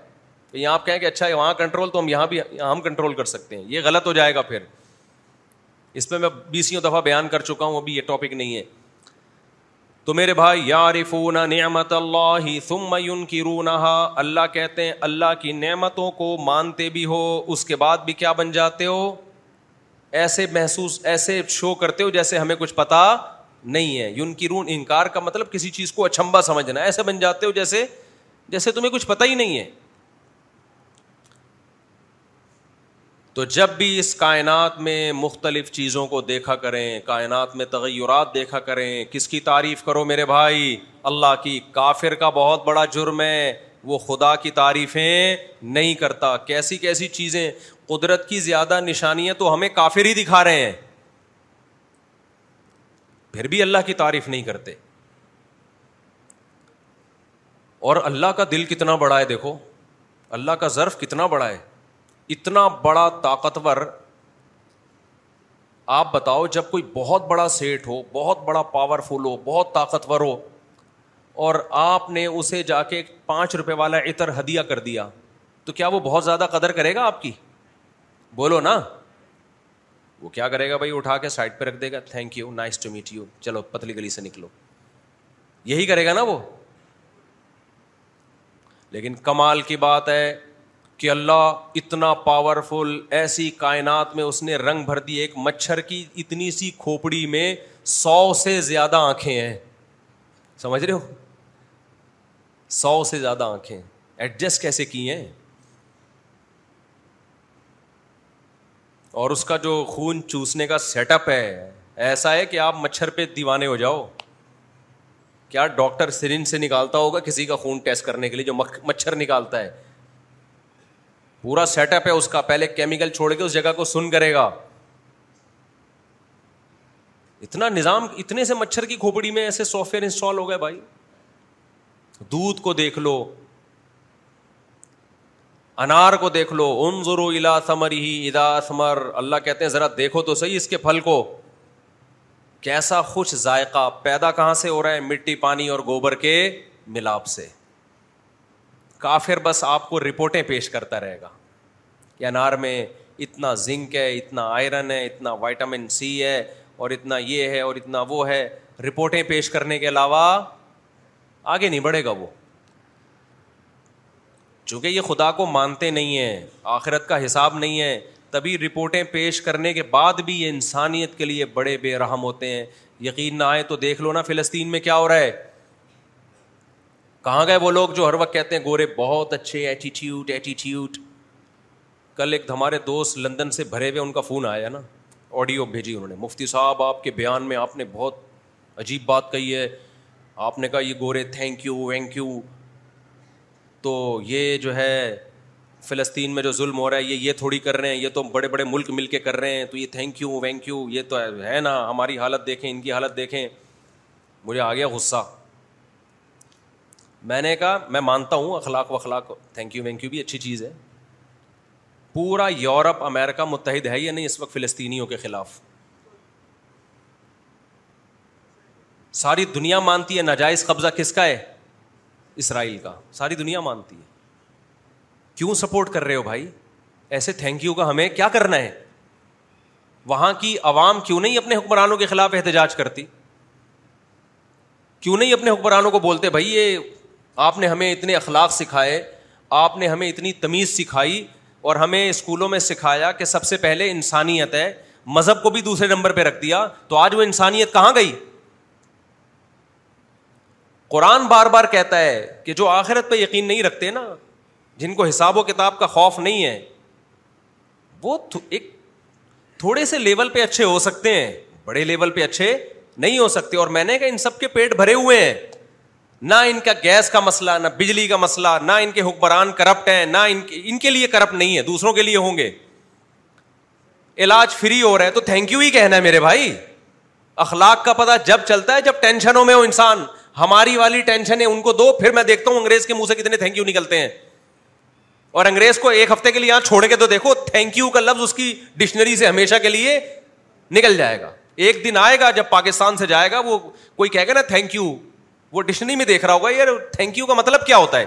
تو یہاں آپ کہیں کہ اچھا وہاں کنٹرول تو ہم یہاں بھی ہم کنٹرول کر سکتے ہیں یہ غلط ہو جائے گا پھر اس پہ میں بیسوں دفعہ بیان کر چکا ہوں ابھی یہ ٹاپک نہیں ہے تو میرے بھائی یارفون نعمت اللہ ہی تم اللہ کہتے ہیں اللہ کی نعمتوں کو مانتے بھی ہو اس کے بعد بھی کیا بن جاتے ہو ایسے محسوس ایسے شو کرتے ہو جیسے ہمیں کچھ پتا نہیں ہے ان کی رون انکار کا مطلب کسی چیز کو اچھمبا سمجھنا ایسے بن جاتے ہو جیسے جیسے تمہیں کچھ پتا ہی نہیں ہے تو جب بھی اس کائنات میں مختلف چیزوں کو دیکھا کریں کائنات میں تغیرات دیکھا کریں کس کی تعریف کرو میرے بھائی اللہ کی کافر کا بہت بڑا جرم ہے وہ خدا کی تعریفیں نہیں کرتا کیسی کیسی چیزیں قدرت کی زیادہ نشانیاں تو ہمیں کافر ہی دکھا رہے ہیں پھر بھی اللہ کی تعریف نہیں کرتے اور اللہ کا دل کتنا بڑا ہے دیکھو اللہ کا ظرف کتنا بڑا ہے اتنا بڑا طاقتور آپ بتاؤ جب کوئی بہت بڑا سیٹ ہو بہت بڑا پاورفل ہو بہت طاقتور ہو اور آپ نے اسے جا کے پانچ روپے والا عطر ہدیہ کر دیا تو کیا وہ بہت زیادہ قدر کرے گا آپ کی بولو نا وہ کیا کرے گا بھائی اٹھا کے سائڈ پہ رکھ دے گا thank you nice to meet you چلو پتلی گلی سے نکلو یہی کرے گا نا وہ لیکن کمال کی بات ہے کہ اللہ اتنا پاورفل ایسی کائنات میں اس نے رنگ بھر دی ایک مچھر کی اتنی سی کھوپڑی میں سو سے زیادہ آنکھیں ہیں سمجھ رہے ہو سو سے زیادہ آنکھیں ایڈجسٹ کیسے کی ہیں اور اس کا جو خون چوسنے کا سیٹ اپ ہے ایسا ہے کہ آپ مچھر پہ دیوانے ہو جاؤ کیا ڈاکٹر سرین سے نکالتا ہوگا کسی کا خون ٹیسٹ کرنے کے لیے جو مچھر نکالتا ہے پورا سیٹ اپ ہے اس کا پہلے کیمیکل چھوڑ کے اس جگہ کو سن کرے گا اتنا نظام اتنے سے مچھر کی کھوپڑی میں ایسے سافٹ ویئر انسٹال ہو گئے بھائی دودھ کو دیکھ لو انار کو دیکھ لو ان ضرو الا ہی ادا سمر اللہ کہتے ہیں ذرا دیکھو تو صحیح اس کے پھل کو کیسا خوش ذائقہ پیدا کہاں سے ہو رہا ہے مٹی پانی اور گوبر کے ملاپ سے کافر بس آپ کو رپورٹیں پیش کرتا رہے گا کہ انار میں اتنا زنک ہے اتنا آئرن ہے اتنا وائٹامن سی ہے اور اتنا یہ ہے اور اتنا وہ ہے رپورٹیں پیش کرنے کے علاوہ آگے نہیں بڑھے گا وہ چونکہ یہ خدا کو مانتے نہیں ہیں آخرت کا حساب نہیں ہے تبھی رپورٹیں پیش کرنے کے بعد بھی یہ انسانیت کے لیے بڑے بے رحم ہوتے ہیں یقین نہ آئے تو دیکھ لو نا فلسطین میں کیا ہو رہا ہے کہاں گئے وہ لوگ جو ہر وقت کہتے ہیں گورے بہت اچھے ایٹیٹیوٹ ایٹیٹیوٹ کل ایک ہمارے دوست لندن سے بھرے ہوئے ان کا فون آیا نا آڈیو بھیجی انہوں نے مفتی صاحب آپ کے بیان میں آپ نے بہت عجیب بات کہی ہے آپ نے کہا یہ گورے تھینک یو وینک یو تو یہ جو ہے فلسطین میں جو ظلم ہو رہا ہے یہ یہ تھوڑی کر رہے ہیں یہ تو بڑے بڑے ملک مل کے کر رہے ہیں تو یہ تھینک یو وینک یو یہ تو ہے نا ہماری حالت دیکھیں ان کی حالت دیکھیں مجھے آ گیا غصہ میں نے کہا میں مانتا ہوں اخلاق و اخلاق تھینک یو وینک یو بھی اچھی چیز ہے پورا یورپ امیرکا متحد ہے یا نہیں اس وقت فلسطینیوں کے خلاف ساری دنیا مانتی ہے ناجائز قبضہ کس کا ہے اسرائیل کا ساری دنیا مانتی ہے کیوں سپورٹ کر رہے ہو بھائی ایسے تھینک یو کا ہمیں کیا کرنا ہے وہاں کی عوام کیوں نہیں اپنے حکمرانوں کے خلاف احتجاج کرتی کیوں نہیں اپنے حکمرانوں کو بولتے بھائی یہ آپ نے ہمیں اتنے اخلاق سکھائے آپ نے ہمیں اتنی تمیز سکھائی اور ہمیں اسکولوں میں سکھایا کہ سب سے پہلے انسانیت ہے مذہب کو بھی دوسرے نمبر پہ رکھ دیا تو آج وہ انسانیت کہاں گئی قرآن بار بار کہتا ہے کہ جو آخرت پہ یقین نہیں رکھتے نا جن کو حساب و کتاب کا خوف نہیں ہے وہ ایک تھوڑے سے لیول پہ اچھے ہو سکتے ہیں بڑے لیول پہ اچھے نہیں ہو سکتے اور میں نے کہا ان سب کے پیٹ بھرے ہوئے ہیں نہ ان کا گیس کا مسئلہ نہ بجلی کا مسئلہ نہ ان کے حکمران کرپٹ ہیں نہ ان کے ان کے لیے کرپٹ نہیں ہے دوسروں کے لیے ہوں گے علاج فری ہو رہا ہے تو تھینک یو ہی کہنا ہے میرے بھائی اخلاق کا پتا جب چلتا ہے جب ٹینشنوں میں ہو انسان ہماری والی ٹینشن ہے ان کو دو پھر میں دیکھتا ہوں انگریز کے منہ سے کتنے تھینک یو نکلتے ہیں اور انگریز کو ایک ہفتے کے لیے یہاں چھوڑ کے تو دیکھو تھینک یو کا لفظ اس کی ڈکشنری سے ہمیشہ کے لیے نکل جائے گا ایک دن آئے گا جب پاکستان سے جائے گا وہ کوئی کہے گا نا تھینک یو وہ ڈکشنری میں دیکھ رہا ہوگا یار تھینک یو کا مطلب کیا ہوتا ہے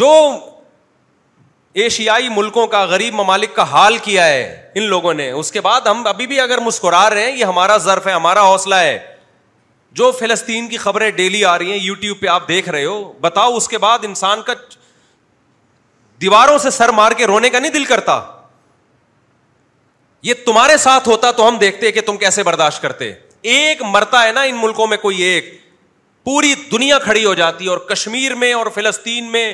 جو ایشیائی ملکوں کا غریب ممالک کا حال کیا ہے ان لوگوں نے اس کے بعد ہم ابھی بھی اگر مسکرا رہے ہیں یہ ہمارا ظرف ہے ہمارا حوصلہ ہے جو فلسطین کی خبریں ڈیلی آ رہی ہیں یو ٹیوب پہ آپ دیکھ رہے ہو بتاؤ اس کے بعد انسان کا دیواروں سے سر مار کے رونے کا نہیں دل کرتا یہ تمہارے ساتھ ہوتا تو ہم دیکھتے کہ تم کیسے برداشت کرتے ایک مرتا ہے نا ان ملکوں میں کوئی ایک پوری دنیا کھڑی ہو جاتی ہے اور کشمیر میں اور فلسطین میں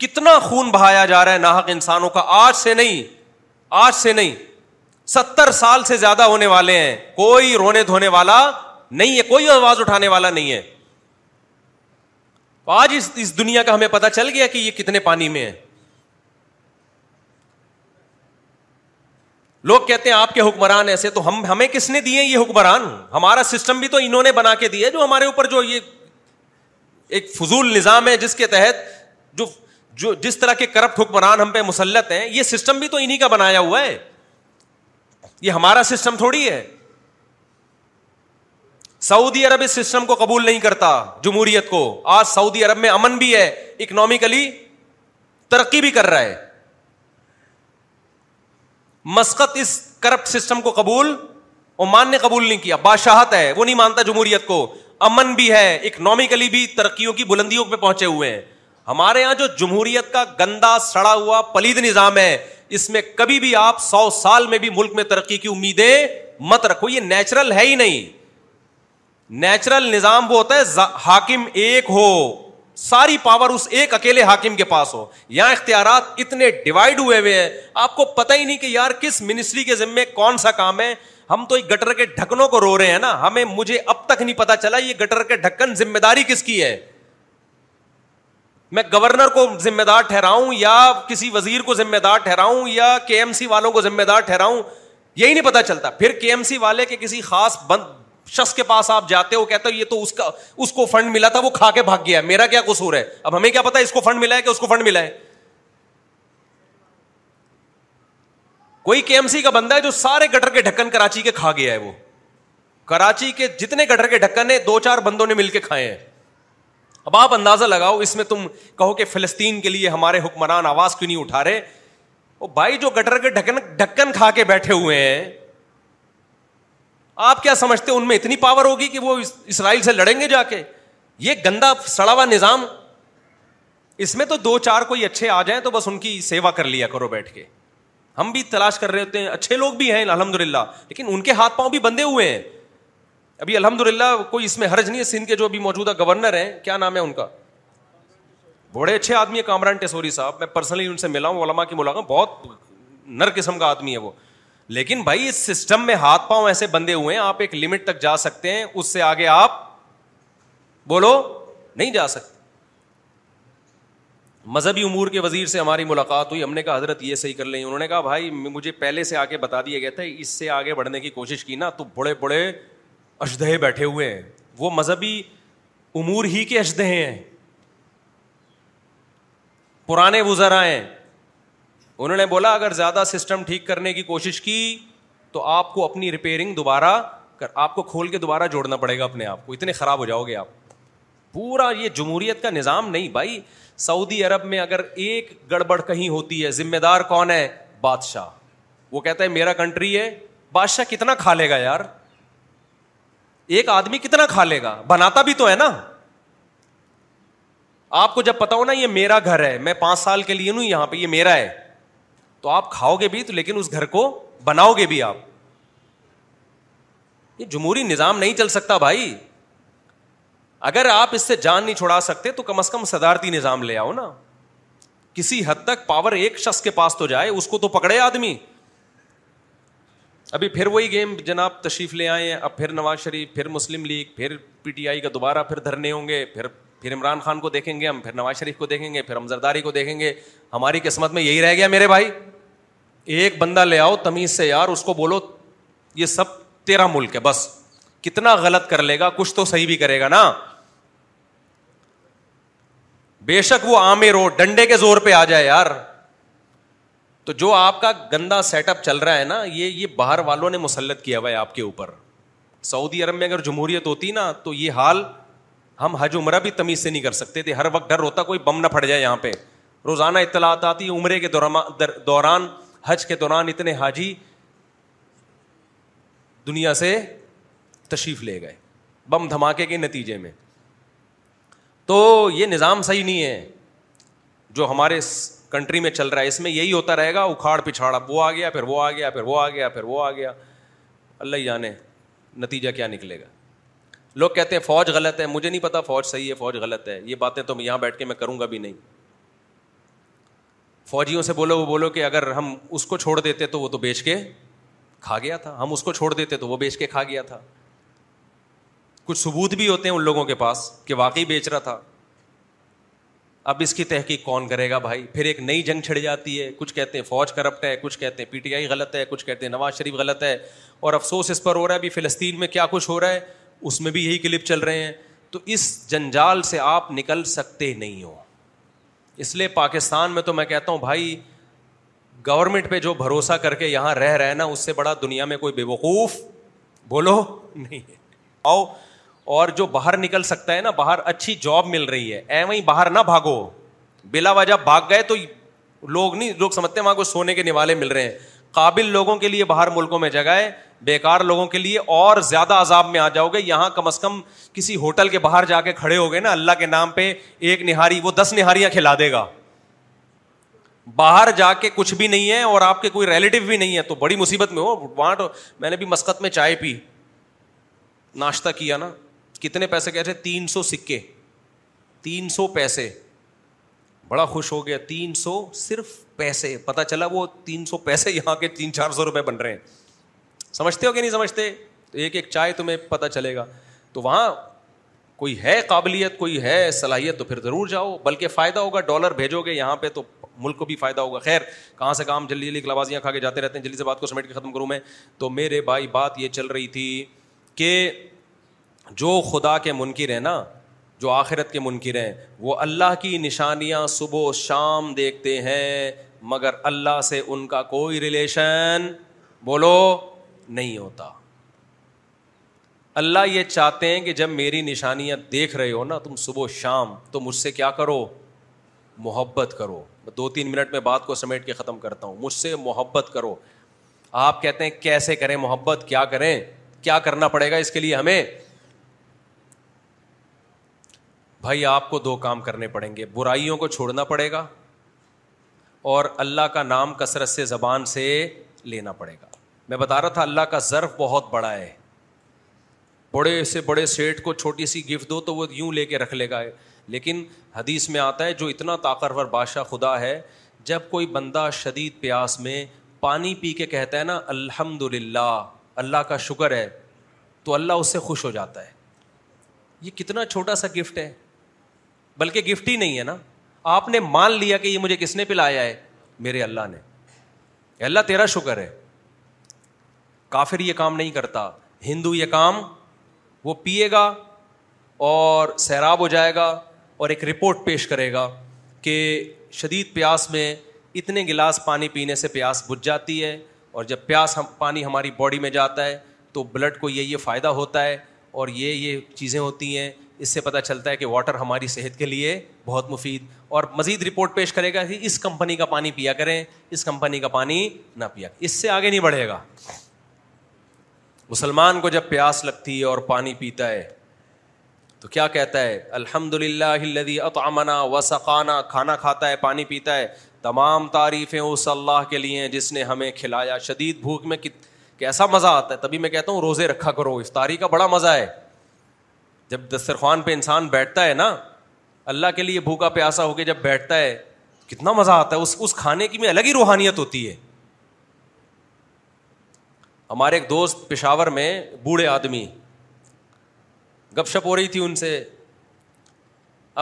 کتنا خون بہایا جا رہا ہے ناحک انسانوں کا آج سے نہیں آج سے نہیں ستر سال سے زیادہ ہونے والے ہیں کوئی رونے دھونے والا نہیں ہے کوئی آواز اٹھانے والا نہیں ہے آج اس اس دنیا کا ہمیں پتا چل گیا کہ یہ کتنے پانی میں ہے لوگ کہتے ہیں آپ کے حکمران ایسے تو ہم ہمیں کس نے دیے یہ حکمران ہمارا سسٹم بھی تو انہوں نے بنا کے دیا جو ہمارے اوپر جو یہ ایک فضول نظام ہے جس کے تحت جو جس طرح کے کرپٹ حکمران ہم پہ مسلط ہیں یہ سسٹم بھی تو انہیں کا بنایا ہوا ہے یہ ہمارا سسٹم تھوڑی ہے سعودی عرب اس سسٹم کو قبول نہیں کرتا جمہوریت کو آج سعودی عرب میں امن بھی ہے اکنامیکلی ترقی بھی کر رہا ہے مسقط اس کرپٹ سسٹم کو قبول اور مان نے قبول نہیں کیا بادشاہت ہے وہ نہیں مانتا جمہوریت کو امن بھی ہے اکنامیکلی بھی ترقیوں کی بلندیوں پہ پہنچے ہوئے ہیں ہمارے یہاں جو جمہوریت کا گندا سڑا ہوا پلید نظام ہے اس میں کبھی بھی آپ سو سال میں بھی ملک میں ترقی کی امیدیں مت رکھو یہ نیچرل ہے ہی نہیں نیچرل نظام وہ ہوتا ہے ہاکم ایک ہو ساری پاور اس ایک اکیلے ہاکم کے پاس ہو یہاں اختیارات اتنے ڈیوائڈ ہوئے ہوئے ہیں آپ کو پتہ ہی نہیں کہ یار کس منسٹری کے ذمے کون سا کام ہے ہم تو ایک گٹر کے ڈھکنوں کو رو رہے ہیں نا ہمیں مجھے اب تک نہیں پتا چلا یہ گٹر کے ڈھکن ذمہ داری کس کی ہے میں گورنر کو ذمہ دار ٹھہراؤں یا کسی وزیر کو ذمہ دار ٹھہراؤں یا کے ایم سی والوں کو ذمہ دار ٹھہراؤں یہی نہیں پتا چلتا پھر کے ایم سی والے کے کسی خاص بند شخص کے پاس آپ جاتے ہو کہتے ہو یہ تو اس کو فنڈ ملا تھا وہ کھا کے بھاگ گیا ہے میرا کیا قصور ہے اب ہمیں کیا پتا اس کو فنڈ ملا ہے کہ اس کو فنڈ ملا ہے کوئی کے ایم سی کا بندہ ہے جو سارے گٹر کے ڈھکن کراچی کے کھا گیا ہے وہ کراچی کے جتنے گٹر کے ڈھکن ہے دو چار بندوں نے مل کے کھائے ہیں اب آپ اندازہ لگاؤ اس میں تم کہو کہ فلسطین کے لیے ہمارے حکمران آواز کیوں نہیں اٹھا رہے وہ بھائی جو گٹر کے ڈھکن ڈھکن کھا کے بیٹھے ہوئے ہیں آپ کیا سمجھتے ان میں اتنی پاور ہوگی کہ وہ اسرائیل سے لڑیں گے جا کے یہ گندا سڑا ہوا نظام اس میں تو دو چار کوئی اچھے آ جائیں تو بس ان کی سیوا کر لیا کرو بیٹھ کے ہم بھی تلاش کر رہے ہوتے ہیں اچھے لوگ بھی ہیں الحمد للہ لیکن ان کے ہاتھ پاؤں بھی بندھے ہوئے ہیں ابھی الحمد للہ کوئی اس میں حرج نہیں ہے سندھ کے جو ابھی موجودہ گورنر ہیں کیا نام ہے ان کا بڑے اچھے آدمی ہے کامران ٹیسوری صاحب میں پرسنلی ان سے ملا ہوں علما کی ملاقات بہت نر قسم کا آدمی ہے وہ لیکن بھائی اس سسٹم میں ہاتھ پاؤں ایسے بندے ہوئے ہیں آپ ایک لمٹ تک جا سکتے ہیں اس سے آگے آپ بولو نہیں جا سکتے مذہبی امور کے وزیر سے ہماری ملاقات ہوئی ہم نے کہا حضرت یہ صحیح کر لیں انہوں نے کہا بھائی مجھے پہلے سے آگے بتا دیا گیا تھا اس سے آگے بڑھنے کی کوشش کی نا تو بڑے بڑے اشدہ بیٹھے ہوئے ہیں وہ مذہبی امور ہی کے اشدہ ہیں پرانے وزرا ہیں انہوں نے بولا اگر زیادہ سسٹم ٹھیک کرنے کی کوشش کی تو آپ کو اپنی ریپیئرنگ دوبارہ کر آپ کو کھول کے دوبارہ جوڑنا پڑے گا اپنے آپ کو اتنے خراب ہو جاؤ گے آپ پورا یہ جمہوریت کا نظام نہیں بھائی سعودی عرب میں اگر ایک گڑبڑ کہیں ہوتی ہے ذمہ دار کون ہے بادشاہ وہ کہتا ہے میرا کنٹری ہے بادشاہ کتنا کھا لے گا یار ایک آدمی کتنا کھا لے گا بناتا بھی تو ہے نا آپ کو جب پتا ہو نا یہ میرا گھر ہے میں پانچ سال کے لیے نوں یہاں پہ یہ میرا ہے تو آپ کھاؤ گے بھی تو لیکن اس گھر کو بناؤ گے بھی آپ یہ جمہوری نظام نہیں چل سکتا بھائی اگر آپ اس سے جان نہیں چھوڑا سکتے تو کم از کم صدارتی نظام لے آؤ نا کسی حد تک پاور ایک شخص کے پاس تو جائے اس کو تو پکڑے آدمی ابھی پھر وہی گیم جناب تشریف لے آئے اب پھر نواز شریف پھر مسلم لیگ پھر پی ٹی آئی کا دوبارہ پھر دھرنے ہوں گے پھر پھر عمران خان کو دیکھیں گے ہم پھر نواز شریف کو دیکھیں گے پھر ہم زرداری کو دیکھیں گے ہماری قسمت میں یہی رہ گیا میرے بھائی ایک بندہ لے آؤ تمیز سے یار اس کو بولو یہ سب تیرا ملک ہے بس کتنا غلط کر لے گا کچھ تو صحیح بھی کرے گا نا بے شک وہ آمے رو ڈنڈے کے زور پہ آ جائے یار تو جو آپ کا گندا سیٹ اپ چل رہا ہے نا یہ یہ باہر والوں نے مسلط کیا ہوا ہے آپ کے اوپر سعودی عرب میں اگر جمہوریت ہوتی نا تو یہ حال ہم حج عمرہ بھی تمیز سے نہیں کر سکتے تھے ہر وقت ڈر ہوتا کوئی بم نہ پھٹ جائے یہاں پہ روزانہ اطلاعات آتی عمرے کے دوران حج کے دوران اتنے حاجی دنیا سے تشریف لے گئے بم دھماکے کے نتیجے میں تو یہ نظام صحیح نہیں ہے جو ہمارے کنٹری میں چل رہا ہے اس میں یہی ہوتا رہے گا اکھاڑ پچھاڑ اب وہ آ گیا پھر وہ آ گیا پھر وہ آ گیا پھر وہ آ گیا اللہ جانے نتیجہ کیا نکلے گا لوگ کہتے ہیں فوج غلط ہے مجھے نہیں پتا فوج صحیح ہے فوج غلط ہے یہ باتیں تو یہاں بیٹھ کے میں کروں گا بھی نہیں فوجیوں سے بولو وہ بولو کہ اگر ہم اس کو چھوڑ دیتے تو وہ تو بیچ کے کھا گیا تھا ہم اس کو چھوڑ دیتے تو وہ بیچ کے کھا گیا تھا کچھ ثبوت بھی ہوتے ہیں ان لوگوں کے پاس کہ واقعی بیچ رہا تھا اب اس کی تحقیق کون کرے گا بھائی پھر ایک نئی جنگ چھڑ جاتی ہے کچھ کہتے ہیں فوج کرپٹ ہے کچھ کہتے ہیں پی ٹی آئی غلط ہے کچھ کہتے ہیں نواز شریف غلط ہے اور افسوس اس پر ہو رہا ہے فلسطین میں کیا کچھ ہو رہا ہے اس میں بھی یہی کلپ چل رہے ہیں تو اس جنجال سے آپ نکل سکتے نہیں ہو اس لیے پاکستان میں تو میں کہتا ہوں بھائی گورنمنٹ پہ جو بھروسہ کر کے یہاں رہ رہے نا اس سے بڑا دنیا میں کوئی بے وقوف بولو نہیں آؤ اور جو باہر نکل سکتا ہے نا باہر اچھی جاب مل رہی ہے اے وہیں باہر نہ بھاگو بلا وجہ بھاگ گئے تو لوگ نہیں لوگ سمجھتے وہاں کو سونے کے نوالے مل رہے ہیں قابل لوگوں کے لیے باہر ملکوں میں جگہ ہے بےکار لوگوں کے لیے اور زیادہ عذاب میں آ جاؤ گے یہاں کم از کم کسی ہوٹل کے باہر جا کے کھڑے ہو گئے نا اللہ کے نام پہ ایک نہاری وہ دس نہاریاں کھلا دے گا باہر جا کے کچھ بھی نہیں ہے اور آپ کے کوئی ریلیٹو بھی نہیں ہے تو بڑی مصیبت میں ہو وہاں میں نے بھی مسقط میں چائے پی ناشتہ کیا نا کتنے پیسے کہتے تین سو سکے تین سو پیسے بڑا خوش ہو گیا تین سو صرف پیسے پتا چلا وہ تین سو پیسے یہاں کے تین چار سو روپئے بن رہے ہیں سمجھتے ہو کہ نہیں سمجھتے تو ایک ایک چائے تمہیں پتا چلے گا تو وہاں کوئی ہے قابلیت کوئی ہے صلاحیت تو پھر ضرور جاؤ بلکہ فائدہ ہوگا ڈالر بھیجو گے یہاں پہ تو ملک کو بھی فائدہ ہوگا خیر کہاں سے کام جلدی جلدی کلابازیاں کھا کے جاتے رہتے ہیں جلدی سے بات کو سمیٹ کے ختم کروں میں تو میرے بھائی بات یہ چل رہی تھی کہ جو خدا کے منکر ہیں نا جو آخرت کے منکر ہیں وہ اللہ کی نشانیاں صبح و شام دیکھتے ہیں مگر اللہ سے ان کا کوئی ریلیشن بولو نہیں ہوتا اللہ یہ چاہتے ہیں کہ جب میری نشانیاں دیکھ رہے ہو نا تم صبح و شام تو مجھ سے کیا کرو محبت کرو دو تین منٹ میں بات کو سمیٹ کے ختم کرتا ہوں مجھ سے محبت کرو آپ کہتے ہیں کیسے کریں محبت کیا کریں کیا کرنا پڑے گا اس کے لیے ہمیں بھائی آپ کو دو کام کرنے پڑیں گے برائیوں کو چھوڑنا پڑے گا اور اللہ کا نام کثرت سے زبان سے لینا پڑے گا میں بتا رہا تھا اللہ کا ضرف بہت بڑا ہے بڑے سے بڑے سیٹ کو چھوٹی سی گفٹ دو تو وہ یوں لے کے رکھ لے گا لیکن حدیث میں آتا ہے جو اتنا طاقتور بادشاہ خدا ہے جب کوئی بندہ شدید پیاس میں پانی پی کے کہتا ہے نا الحمد للہ اللہ کا شکر ہے تو اللہ اس سے خوش ہو جاتا ہے یہ کتنا چھوٹا سا گفٹ ہے بلکہ گفٹ ہی نہیں ہے نا آپ نے مان لیا کہ یہ مجھے کس نے پلایا ہے میرے اللہ نے اللہ تیرا شکر ہے کافر یہ کام نہیں کرتا ہندو یہ کام وہ پیے گا اور سیراب ہو جائے گا اور ایک رپورٹ پیش کرے گا کہ شدید پیاس میں اتنے گلاس پانی پینے سے پیاس بجھ جاتی ہے اور جب پیاس ہم پانی ہماری باڈی میں جاتا ہے تو بلڈ کو یہ یہ فائدہ ہوتا ہے اور یہ یہ چیزیں ہوتی ہیں اس سے پتہ چلتا ہے کہ واٹر ہماری صحت کے لیے بہت مفید اور مزید رپورٹ پیش کرے گا کہ اس کمپنی کا پانی پیا کریں اس کمپنی کا پانی نہ پیا اس سے آگے نہیں بڑھے گا مسلمان کو جب پیاس لگتی ہے اور پانی پیتا ہے تو کیا کہتا ہے الحمد للہ اطامنا وسقانا کھانا کھاتا ہے پانی پیتا ہے تمام تعریفیں اس اللہ کے لیے ہیں جس نے ہمیں کھلایا شدید بھوک میں کیسا مزہ آتا ہے تبھی میں کہتا ہوں روزے رکھا کرو افطاری کا بڑا مزہ ہے جب دسترخوان پہ انسان بیٹھتا ہے نا اللہ کے لیے بھوکا پیاسا ہو کے جب بیٹھتا ہے کتنا مزہ آتا ہے اس اس کھانے کی میں الگ ہی روحانیت ہوتی ہے ہمارے ایک دوست پشاور میں بوڑھے آدمی گپ شپ ہو رہی تھی ان سے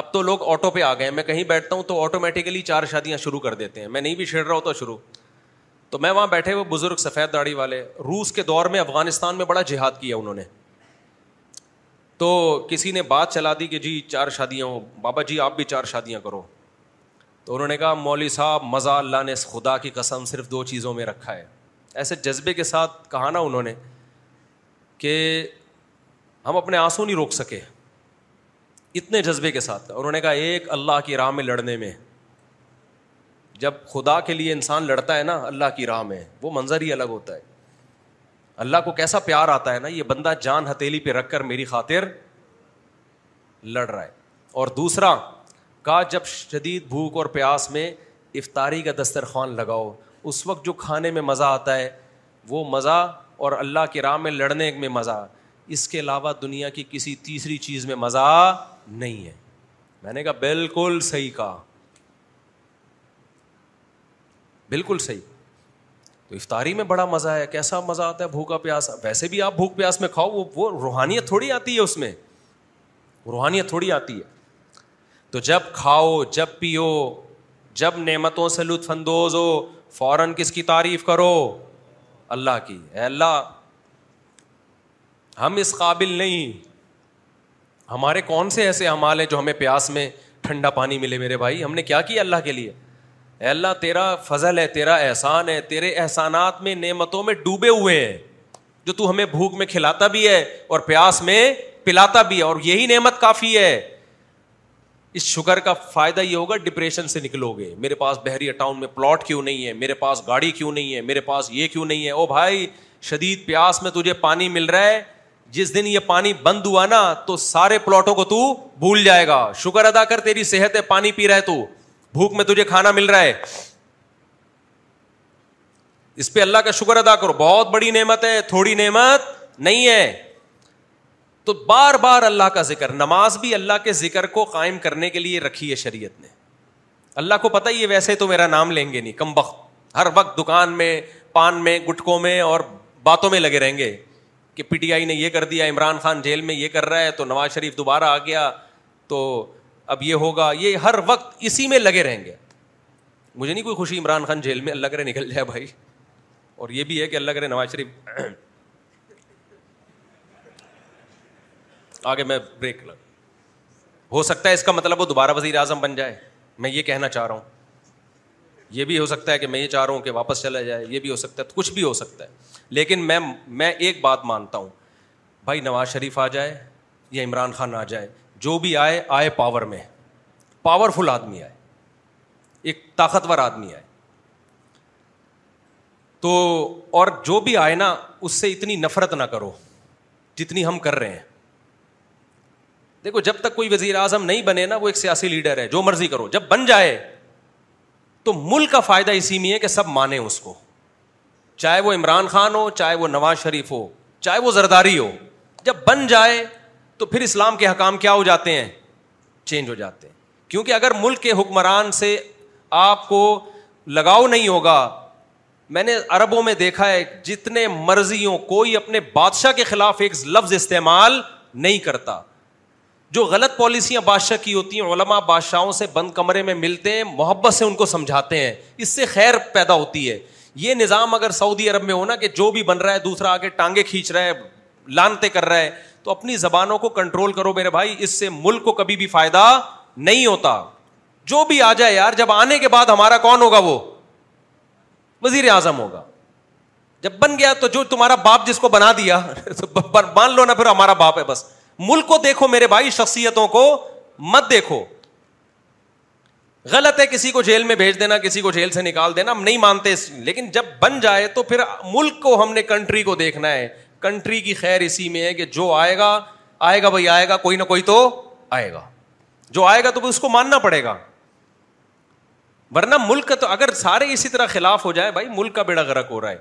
اب تو لوگ آٹو پہ آ گئے میں کہیں بیٹھتا ہوں تو آٹومیٹیکلی چار شادیاں شروع کر دیتے ہیں میں نہیں بھی چھیڑ رہا ہوتا شروع تو میں وہاں بیٹھے ہوئے بزرگ سفید داڑھی والے روس کے دور میں افغانستان میں بڑا جہاد کیا انہوں نے تو کسی نے بات چلا دی کہ جی چار شادیاں ہوں بابا جی آپ بھی چار شادیاں کرو تو انہوں نے کہا مولوی صاحب مزہ اللہ نے خدا کی قسم صرف دو چیزوں میں رکھا ہے ایسے جذبے کے ساتھ کہا نا انہوں نے کہ ہم اپنے آنسو نہیں روک سکے اتنے جذبے کے ساتھ انہوں نے کہا ایک اللہ کی راہ میں لڑنے میں جب خدا کے لیے انسان لڑتا ہے نا اللہ کی راہ میں وہ منظر ہی الگ ہوتا ہے اللہ کو کیسا پیار آتا ہے نا یہ بندہ جان ہتیلی پہ رکھ کر میری خاطر لڑ رہا ہے اور دوسرا کہا جب شدید بھوک اور پیاس میں افطاری کا دسترخوان لگاؤ اس وقت جو کھانے میں مزہ آتا ہے وہ مزہ اور اللہ کے راہ میں لڑنے میں مزہ اس کے علاوہ دنیا کی کسی تیسری چیز میں مزہ نہیں ہے میں نے کہا بالکل صحیح کہا بالکل صحیح افطاری میں بڑا مزہ ہے کیسا مزہ آتا ہے بھوکا پیاس ویسے بھی آپ بھوک پیاس میں کھاؤ وہ وہ روحانیت تھوڑی آتی ہے اس میں روحانیت تھوڑی آتی ہے تو جب کھاؤ جب پیو جب نعمتوں سے لطف اندوز ہو فوراً کس کی تعریف کرو اللہ کی اے اللہ ہم اس قابل نہیں ہمارے کون سے ایسے امال ہیں جو ہمیں پیاس میں ٹھنڈا پانی ملے میرے بھائی ہم نے کیا کیا اللہ کے لیے اے اللہ تیرا فضل ہے تیرا احسان ہے تیرے احسانات میں نعمتوں میں ڈوبے ہوئے ہیں جو تو ہمیں بھوک میں کھلاتا بھی ہے اور پیاس میں پلاتا بھی ہے اور یہی نعمت کافی ہے اس شوگر کا فائدہ یہ ہوگا ڈپریشن سے نکلو گے میرے پاس بحریہ ٹاؤن میں پلاٹ کیوں نہیں ہے میرے پاس گاڑی کیوں نہیں ہے میرے پاس یہ کیوں نہیں ہے او بھائی شدید پیاس میں تجھے پانی مل رہا ہے جس دن یہ پانی بند ہوا نا تو سارے پلاٹوں کو تو بھول جائے گا شوگر ادا کر تیری صحت ہے پانی پی رہا ہے تو بھوک میں تجھے کھانا مل رہا ہے اس پہ اللہ کا شکر ادا کرو بہت بڑی نعمت ہے تھوڑی نعمت نہیں ہے تو بار بار اللہ کا ذکر نماز بھی اللہ کے ذکر کو قائم کرنے کے لیے رکھی ہے شریعت نے اللہ کو پتا ہی ہے ویسے تو میرا نام لیں گے نہیں کم وقت ہر وقت دکان میں پان میں گٹکوں میں اور باتوں میں لگے رہیں گے کہ پی ٹی آئی نے یہ کر دیا عمران خان جیل میں یہ کر رہا ہے تو نواز شریف دوبارہ آ گیا تو اب یہ ہوگا یہ ہر وقت اسی میں لگے رہیں گے مجھے نہیں کوئی خوشی عمران خان جیل میں اللہ کرے نکل جائے بھائی اور یہ بھی ہے کہ اللہ کرے نواز شریف آگے میں بریک لگ ہو سکتا ہے اس کا مطلب وہ دوبارہ وزیر اعظم بن جائے میں یہ کہنا چاہ رہا ہوں یہ بھی ہو سکتا ہے کہ میں یہ چاہ رہا ہوں کہ واپس چلا جائے یہ بھی ہو سکتا ہے کچھ بھی ہو سکتا ہے لیکن میں میں ایک بات مانتا ہوں بھائی نواز شریف آ جائے یا عمران خان آ جائے جو بھی آئے آئے پاور میں پاور آدمی آئے ایک طاقتور آدمی آئے تو اور جو بھی آئے نا اس سے اتنی نفرت نہ کرو جتنی ہم کر رہے ہیں دیکھو جب تک کوئی وزیر اعظم نہیں بنے نا وہ ایک سیاسی لیڈر ہے جو مرضی کرو جب بن جائے تو ملک کا فائدہ اسی میں ہے کہ سب مانے اس کو چاہے وہ عمران خان ہو چاہے وہ نواز شریف ہو چاہے وہ زرداری ہو جب بن جائے تو پھر اسلام کے حکام کیا ہو جاتے ہیں چینج ہو جاتے ہیں کیونکہ اگر ملک کے حکمران سے آپ کو لگاؤ نہیں ہوگا میں نے عربوں میں دیکھا ہے جتنے مرضیوں کوئی اپنے بادشاہ کے خلاف ایک لفظ استعمال نہیں کرتا جو غلط پالیسیاں بادشاہ کی ہوتی ہیں علما بادشاہوں سے بند کمرے میں ملتے ہیں محبت سے ان کو سمجھاتے ہیں اس سے خیر پیدا ہوتی ہے یہ نظام اگر سعودی عرب میں ہونا کہ جو بھی بن رہا ہے دوسرا آگے ٹانگے کھینچ رہا ہے لانتے کر رہا ہے تو اپنی زبانوں کو کنٹرول کرو میرے بھائی اس سے ملک کو کبھی بھی فائدہ نہیں ہوتا جو بھی آ جائے یار جب آنے کے بعد ہمارا کون ہوگا وہ وزیر اعظم ہوگا جب بن گیا تو جو تمہارا باپ جس کو بنا دیا مان لو نا پھر ہمارا باپ ہے بس ملک کو دیکھو میرے بھائی شخصیتوں کو مت دیکھو غلط ہے کسی کو جیل میں بھیج دینا کسی کو جیل سے نکال دینا ہم نہیں مانتے لیکن جب بن جائے تو پھر ملک کو ہم نے کنٹری کو دیکھنا ہے کنٹری کی خیر اسی میں ہے کہ جو آئے گا آئے گا بھائی آئے گا کوئی نہ کوئی تو آئے گا جو آئے گا تو اس کو ماننا پڑے گا ورنہ ملک ملک کا کا تو تو اگر سارے اسی طرح خلاف ہو ہو بھائی بیڑا رہا ہے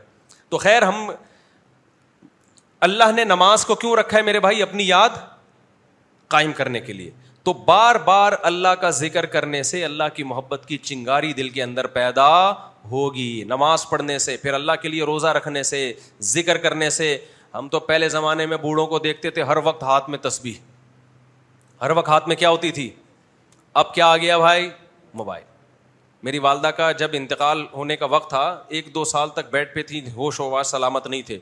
خیر ہم اللہ نے نماز کو کیوں رکھا ہے میرے بھائی اپنی یاد قائم کرنے کے لیے تو بار بار اللہ کا ذکر کرنے سے اللہ کی محبت کی چنگاری دل کے اندر پیدا ہوگی نماز پڑھنے سے پھر اللہ کے لیے روزہ رکھنے سے ذکر کرنے سے ہم تو پہلے زمانے میں بوڑھوں کو دیکھتے تھے ہر وقت ہاتھ میں تسبیح ہر وقت ہاتھ میں کیا ہوتی تھی اب کیا آ گیا بھائی موبائل میری والدہ کا جب انتقال ہونے کا وقت تھا ایک دو سال تک بیڈ پہ تھی ہوش و واش سلامت نہیں تھے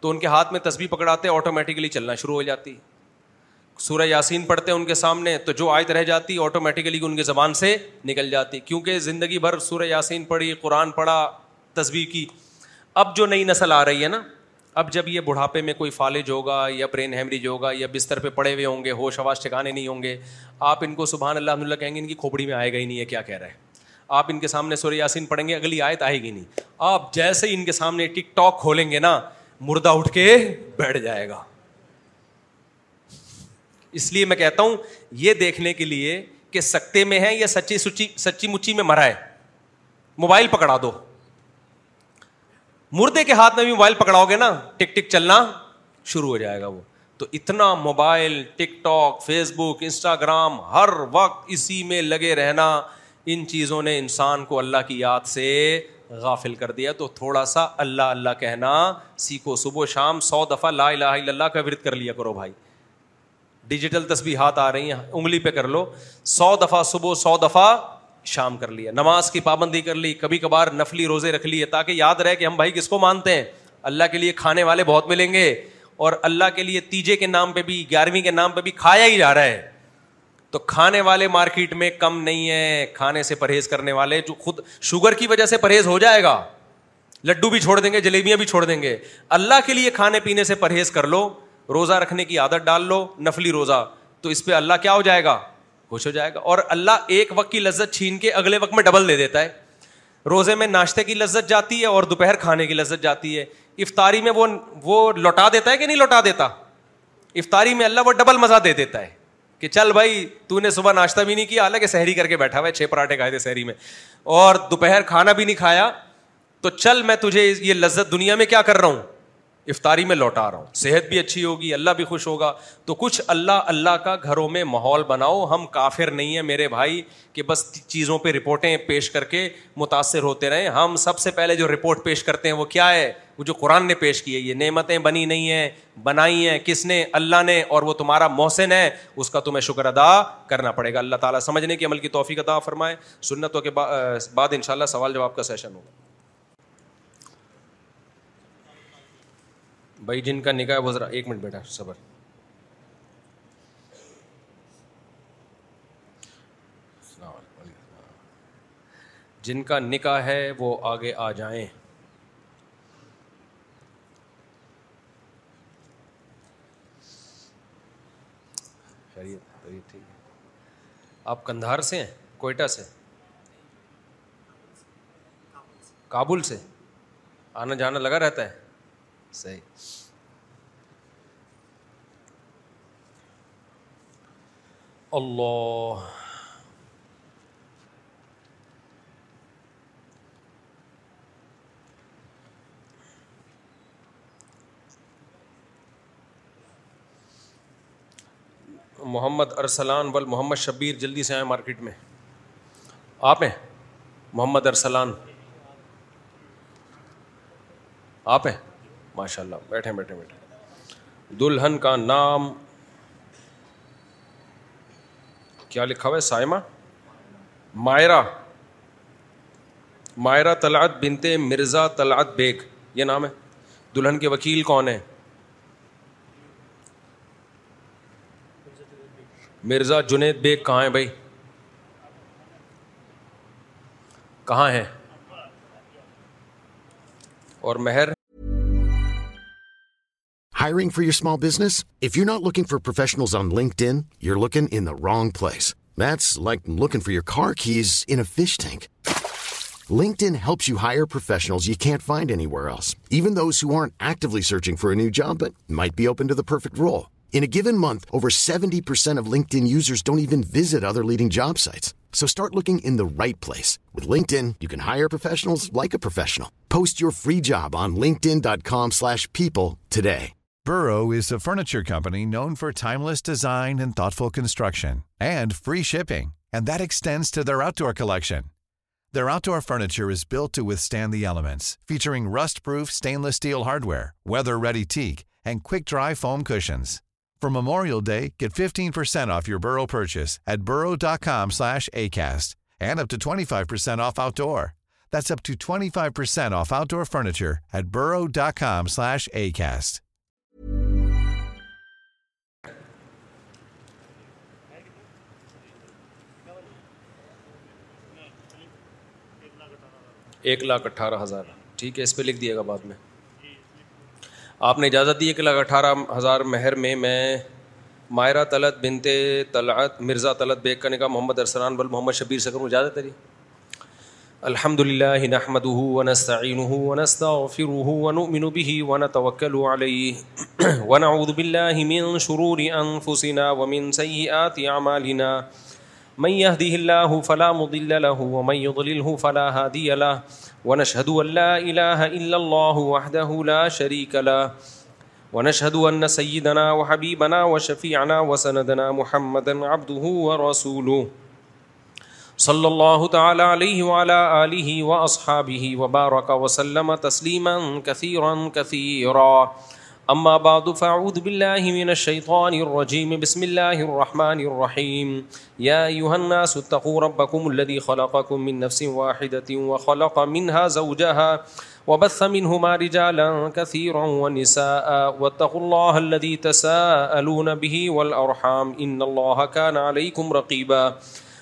تو ان کے ہاتھ میں تسبیح پکڑاتے آٹومیٹکلی چلنا شروع ہو جاتی سورہ یاسین پڑھتے ان کے سامنے تو جو آیت رہ جاتی آٹومیٹیکلی ان کے زبان سے نکل جاتی کیونکہ زندگی بھر سورہ یاسین پڑھی قرآن پڑھا تسبیح کی اب جو نئی نسل آ رہی ہے نا اب جب یہ بڑھاپے میں کوئی فالج ہوگا یا برین ہیمریج ہوگا یا بستر پہ پڑے ہوئے ہوں گے ہوش آواز ٹھکانے نہیں ہوں گے آپ ان کو سبحان اللہ کہیں گے ان کی کھوپڑی میں آئے گا ہی نہیں ہے کیا کہہ رہے آپ ان کے سامنے یاسین پڑھیں گے اگلی آیت آئے گی نہیں آپ جیسے ہی ان کے سامنے ٹک ٹاک کھولیں گے نا مردہ اٹھ کے بیٹھ جائے گا اس لیے میں کہتا ہوں یہ دیکھنے کے لیے کہ سکتے میں ہے یا سچی سچی سچی مچی میں مرا ہے موبائل پکڑا دو مردے کے ہاتھ میں بھی موبائل پکڑاؤ گے نا ٹک ٹک چلنا شروع ہو جائے گا وہ تو اتنا mobile TikTok Facebook Instagram ہر وقت اسی میں لگے رہنا ان چیزوں نے انسان کو اللہ کی یاد سے غافل کر دیا تو تھوڑا سا اللہ اللہ کہنا سیکھو صبح و شام سو دفعہ لا الہ الا اللہ کا ورد کر لیا کرو بھائی ڈیجیٹل تصویر ہاتھ آ رہی ہیں انگلی پہ کر لو سو دفعہ صبح سو دفعہ شام کر لیا نماز کی پابندی کر لی کبھی کبھار نفلی روزے رکھ لیے تاکہ یاد رہے کہ ہم بھائی کس کو مانتے ہیں اللہ کے لیے کھانے والے بہت ملیں گے اور اللہ کے لیے تیجے کے نام پہ بھی گیارہویں کے نام پہ بھی کھایا ہی جا رہا ہے تو کھانے والے مارکیٹ میں کم نہیں ہیں کھانے سے پرہیز کرنے والے جو خود شوگر کی وجہ سے پرہیز ہو جائے گا لڈو بھی چھوڑ دیں گے جلیبیاں بھی چھوڑ دیں گے اللہ کے لیے کھانے پینے سے پرہیز کر لو روزہ رکھنے کی عادت ڈال لو نفلی روزہ تو اس پہ اللہ کیا ہو جائے گا خوش ہو جائے گا اور اللہ ایک وقت کی لذت چھین کے اگلے وقت میں ڈبل دے دیتا ہے روزے میں ناشتے کی لذت جاتی ہے اور دوپہر کھانے کی لذت جاتی ہے افطاری میں وہ وہ لوٹا دیتا ہے کہ نہیں لوٹا دیتا افطاری میں اللہ وہ ڈبل مزہ دے دیتا ہے کہ چل بھائی تو نے صبح ناشتہ بھی نہیں کیا اللہ سحری کر کے بیٹھا ہوا ہے چھ پراٹھے کھائے تھے سحری میں اور دوپہر کھانا بھی نہیں کھایا تو چل میں تجھے یہ لذت دنیا میں کیا کر رہا ہوں افطاری میں لوٹا رہا ہوں صحت بھی اچھی ہوگی اللہ بھی خوش ہوگا تو کچھ اللہ اللہ کا گھروں میں ماحول بناؤ ہم کافر نہیں ہیں میرے بھائی کہ بس چیزوں پہ رپورٹیں پیش کر کے متاثر ہوتے رہیں ہم سب سے پہلے جو رپورٹ پیش کرتے ہیں وہ کیا ہے وہ جو قرآن نے پیش کی ہے یہ نعمتیں بنی نہیں ہیں بنائی ہیں کس نے اللہ نے اور وہ تمہارا محسن ہے اس کا تمہیں شکر ادا کرنا پڑے گا اللہ تعالیٰ سمجھنے کے عمل کی توفیق ادا فرمائے سنتوں کے بعد ان شاء اللہ سوال جواب کا سیشن ہوگا بھائی جن کا نکاح ذرا ایک منٹ بیٹا صبر جن کا نکاح ہے وہ آگے آ جائیں آپ کندھار سے ہیں کوئٹہ سے کابل سے آنا جانا لگا رہتا ہے اللہ محمد ارسلان بل محمد شبیر جلدی سے آئے مارکیٹ میں آپ ہیں محمد ارسلان آپ ہیں ماشاء اللہ بیٹھے بیٹھے بیٹھے دلہن کا نام کیا لکھا ہوا ہے مائر مائرا تلاد بنتے مرزا تلاد بیگ یہ نام ہے دلہن کے وکیل کون ہے مرزا جنید بیگ کہاں ہے بھائی کہاں ہے اور مہر hiring for your small business if you not looking for پرنگ ten you looking in wrong place like looking for your cork has in fish thing LinkedIn helps you hire professional you can't find S even this actually searching perfect row in given month over seventy users don't visit other leading job sites انائٹ پلیسن you can professional like your free job dot slash people today furniture company known for timeless design construction collection furniture featuring rust proof stainless hardware weather very teak and کئی foam cushions from more day get fifteen ایک لاکھ اٹھارہ ہزار ٹھیک ہے اس پہ لکھ دیے گا بعد میں آپ نے اجازت دی ایک لاکھ اٹھارہ ہزار مہر میں میں مائرہ طلعت بنتے طلعت مرزا طلعت بیگ کا نکاح محمد ارسلان بل محمد شبیر سے کروں اجازت دری جی؟ الحمد للہ نحمد ونستعین ونستغفر ونؤمن به ونتوکل علیہ ونعوذ باللہ من شرور انفسنا ومن سیئات اعمالنا من يهده الله فلا مضل له ومن يضلله فلا هادي له ونشهد أن لا إله إلا الله وحده لا شريك له ونشهد أن سيدنا وحبيبنا وشفيعنا وسندنا محمدا عبده ورسوله صلى الله تعالى عليه وعلى آله وأصحابه وبارك وسلم تسليما كثيرا كثيرا كثيرا اما بعد فاعوذ بالله من الشيطان الرجيم بسم الله الرحمن الرحيم يا ايها الناس اتقوا ربكم الذي خلقكم من نفس واحده وخلق منها زوجها وبث منهما رجالا كثيرا ونساء واتقوا الله الذي تساءلون به والارحام ان الله كان عليكم رقيبا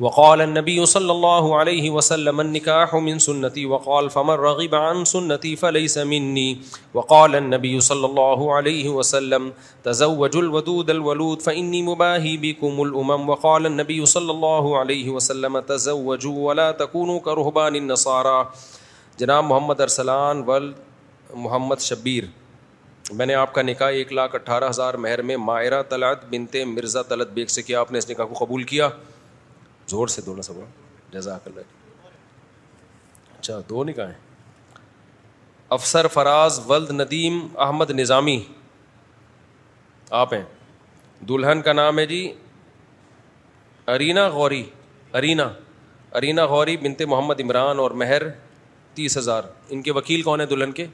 وقال النبي صلى الله عليه وسلم النكاح من سنتي وقال فمن رغب عن سنتي فليس مني وقال النبي صلى الله عليه وسلم تزوجوا الودود الولود فإني مباهي بكم الأمم وقال النبي صلى الله عليه وسلم تزوجوا ولا تكونوا كرهبان النصارى جناب محمد ارسلان وال محمد شبیر میں نے آپ کا نکاح ایک لاکھ اٹھارہ ہزار مہر میں مائرہ طلعت بنتے مرزا طلعت بیگ سے کیا آپ نے اس نکاح کو قبول کیا زور سے سب جزاک اللہ اچھا دو نکاح افسر فراز ولد ندیم احمد نظامی آپ ہیں دلہن کا نام ہے جی Irina Ghori Irina Irina Ghori بنت محمد عمران اور مہر تیس ہزار ان کے وکیل کون ہیں دلہن کے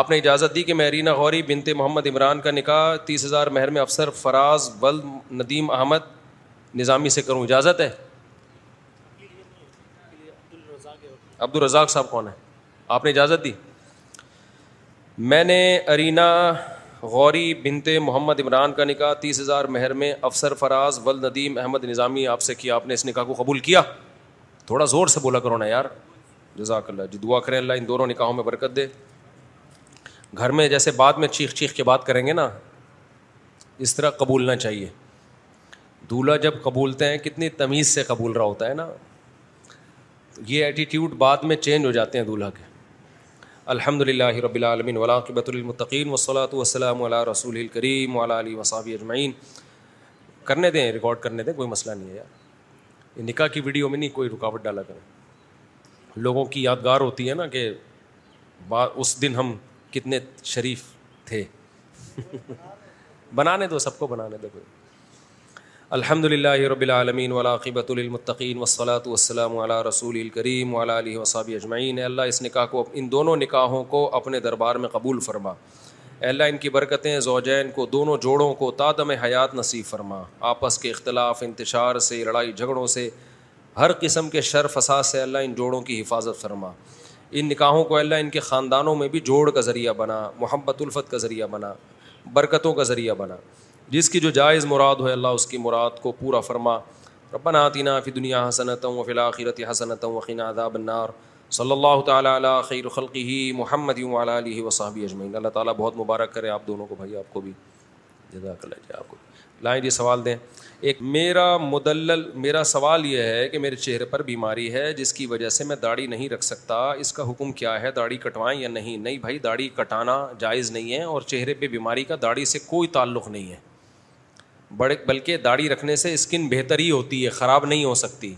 آپ نے اجازت دی کہ میں ارینا غوری بنت محمد عمران کا نکاح تیس ہزار مہر میں افسر فراز ولد ندیم احمد نظامی سے کروں اجازت ہے عبد الرزاق صاحب کون ہیں آپ نے اجازت دی میں نے ارینا غوری بنتے محمد عمران کا نکاح تیس ہزار مہر میں افسر فراز ول ندیم احمد نظامی آپ سے کیا آپ نے اس نکاح کو قبول کیا تھوڑا زور سے بولا کرو نا یار جزاک اللہ جی دعا کریں اللہ ان دونوں نکاحوں میں برکت دے گھر میں جیسے بعد میں چیخ چیخ کے بات کریں گے نا اس طرح قبول نہ چاہیے دولہا جب قبولتے ہیں کتنی تمیز سے قبول رہا ہوتا ہے نا یہ ایٹیٹیوڈ بعد میں چینج ہو جاتے ہیں دولہا کے الحمد للہ رب العالمین ولاقبۃ المطقین و وسلم علیہ رسول الکریم ولا علیہ وصاب اجمعین کرنے دیں ریکارڈ کرنے دیں کوئی مسئلہ نہیں ہے یار یہ نکاح کی ویڈیو میں نہیں کوئی رکاوٹ ڈالا کریں لوگوں کی یادگار ہوتی ہے نا کہ با اس دن ہم کتنے شریف تھے بنانے دو سب کو بنانے دو کوئی الحمد للہ رب العالمین ولاقبۃ المطقین وصلاۃ وسلم علاء رسول الکریم ولا علیہ وصاب اجمعین اللہ اس نکاح کو ان دونوں نکاحوں کو اپنے دربار میں قبول فرما اللہ ان کی برکتیں زوجین کو دونوں جوڑوں کو تادم حیات نصیب فرما آپس کے اختلاف انتشار سے لڑائی جھگڑوں سے ہر قسم کے شر فساد سے اللہ ان جوڑوں کی حفاظت فرما ان نکاحوں کو اللہ ان کے خاندانوں میں بھی جوڑ کا ذریعہ بنا محبت الفت کا ذریعہ بنا برکتوں کا ذریعہ بنا جس کی جو جائز مراد ہو اللہ اس کی مراد کو پورا فرما ربنا آتینہ فی دنیا حسنت و فی الاخرت حسنت و خین ادا بنار صلی اللہ تعالیٰ علی خیر خلقی محمد علیہ وصحبی اجمعین اللہ تعالیٰ بہت مبارک کرے آپ دونوں کو بھائی آپ کو بھی جزاک اللہ جی آپ کو لائیں جی سوال دیں ایک میرا مدلل میرا سوال یہ ہے کہ میرے چہرے پر بیماری ہے جس کی وجہ سے میں داڑھی نہیں رکھ سکتا اس کا حکم کیا ہے داڑھی کٹوائیں یا نہیں نہیں بھائی داڑھی کٹانا جائز نہیں ہے اور چہرے پہ بیماری کا داڑھی سے کوئی تعلق نہیں ہے بڑے بلکہ داڑھی رکھنے سے اسکن بہتر ہی ہوتی ہے خراب نہیں ہو سکتی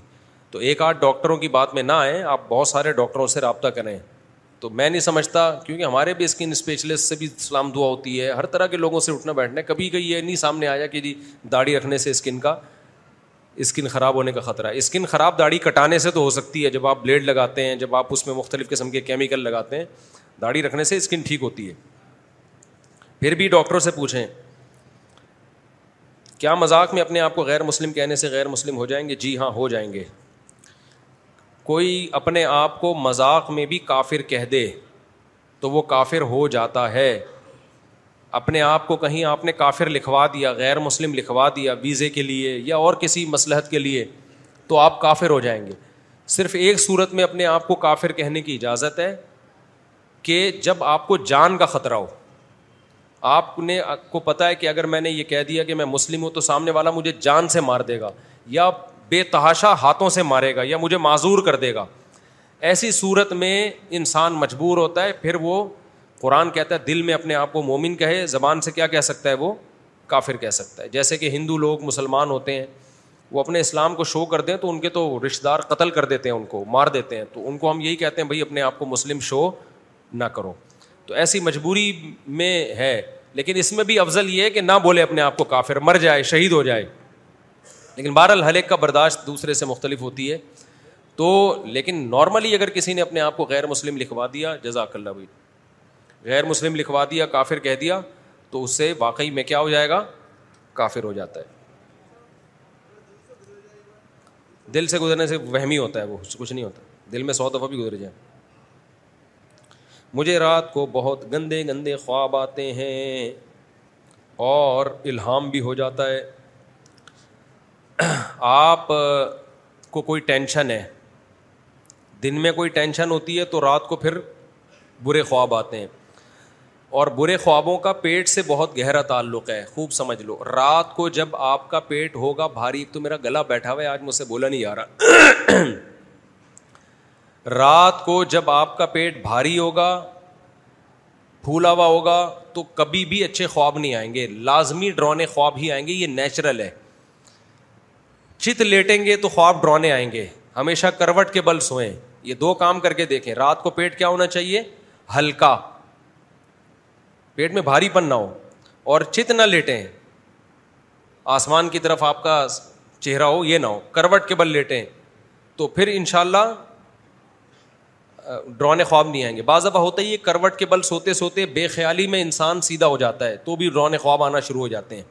تو ایک آدھ ڈاکٹروں کی بات میں نہ آئیں آپ بہت سارے ڈاکٹروں سے رابطہ کریں تو میں نہیں سمجھتا کیونکہ ہمارے بھی اسکن اسپیشلسٹ سے بھی سلام دعا ہوتی ہے ہر طرح کے لوگوں سے اٹھنا بیٹھنا کبھی کبھی یہ نہیں سامنے آیا کہ جی داڑھی رکھنے سے اسکن کا اسکن خراب ہونے کا خطرہ ہے اسکن خراب داڑھی کٹانے سے تو ہو سکتی ہے جب آپ بلیڈ لگاتے ہیں جب آپ اس میں مختلف قسم کے کیمیکل لگاتے ہیں داڑھی رکھنے سے اسکن ٹھیک ہوتی ہے پھر بھی ڈاکٹروں سے پوچھیں کیا مذاق میں اپنے آپ کو غیر مسلم کہنے سے غیر مسلم ہو جائیں گے جی ہاں ہو جائیں گے کوئی اپنے آپ کو مذاق میں بھی کافر کہہ دے تو وہ کافر ہو جاتا ہے اپنے آپ کو کہیں آپ نے کافر لکھوا دیا غیر مسلم لکھوا دیا ویزے کے لیے یا اور کسی مصلحت کے لیے تو آپ کافر ہو جائیں گے صرف ایک صورت میں اپنے آپ کو کافر کہنے کی اجازت ہے کہ جب آپ کو جان کا خطرہ ہو آپ نے کو پتہ ہے کہ اگر میں نے یہ کہہ دیا کہ میں مسلم ہوں تو سامنے والا مجھے جان سے مار دے گا یا بے تحاشا ہاتھوں سے مارے گا یا مجھے معذور کر دے گا ایسی صورت میں انسان مجبور ہوتا ہے پھر وہ قرآن کہتا ہے دل میں اپنے آپ کو مومن کہے زبان سے کیا کہہ سکتا ہے وہ کافر کہہ سکتا ہے جیسے کہ ہندو لوگ مسلمان ہوتے ہیں وہ اپنے اسلام کو شو کر دیں تو ان کے تو رشتہ دار قتل کر دیتے ہیں ان کو مار دیتے ہیں تو ان کو ہم یہی کہتے ہیں بھائی اپنے آپ کو مسلم شو نہ کرو تو ایسی مجبوری میں ہے لیکن اس میں بھی افضل یہ ہے کہ نہ بولے اپنے آپ کو کافر مر جائے شہید ہو جائے لیکن بہرحال الحلیک کا برداشت دوسرے سے مختلف ہوتی ہے تو لیکن نارملی اگر کسی نے اپنے آپ کو غیر مسلم لکھوا دیا جزاک اللہ بھائی غیر مسلم لکھوا دیا کافر کہہ دیا تو اس سے واقعی میں کیا ہو جائے گا کافر ہو جاتا ہے دل سے گزرنے سے وہمی ہوتا ہے وہ کچھ نہیں ہوتا دل میں سو دفعہ بھی گزر جائے مجھے رات کو بہت گندے گندے خواب آتے ہیں اور الہام بھی ہو جاتا ہے آپ کو کوئی ٹینشن ہے دن میں کوئی ٹینشن ہوتی ہے تو رات کو پھر برے خواب آتے ہیں اور برے خوابوں کا پیٹ سے بہت گہرا تعلق ہے خوب سمجھ لو رات کو جب آپ کا پیٹ ہوگا بھاری تو میرا گلا بیٹھا ہوا ہے آج مجھ سے بولا نہیں آ رہا رات کو جب آپ کا پیٹ بھاری ہوگا پھولا ہوا ہوگا تو کبھی بھی اچھے خواب نہیں آئیں گے لازمی ڈرونے خواب ہی آئیں گے یہ نیچرل ہے چت لیٹیں گے تو خواب ڈرونے آئیں گے ہمیشہ کروٹ کے بل سوئیں یہ دو کام کر کے دیکھیں رات کو پیٹ کیا ہونا چاہیے ہلکا پیٹ میں بھاری پن نہ ہو اور چت نہ لیٹیں آسمان کی طرف آپ کا چہرہ ہو یہ نہ ہو کروٹ کے بل لیٹیں تو پھر ان شاء اللہ ڈرونے خواب نہیں آئیں گے بعض دفعہ ہوتا ہی کروٹ کے بل سوتے سوتے بے خیالی میں انسان سیدھا ہو جاتا ہے تو بھی ڈرونے خواب آنا شروع ہو جاتے ہیں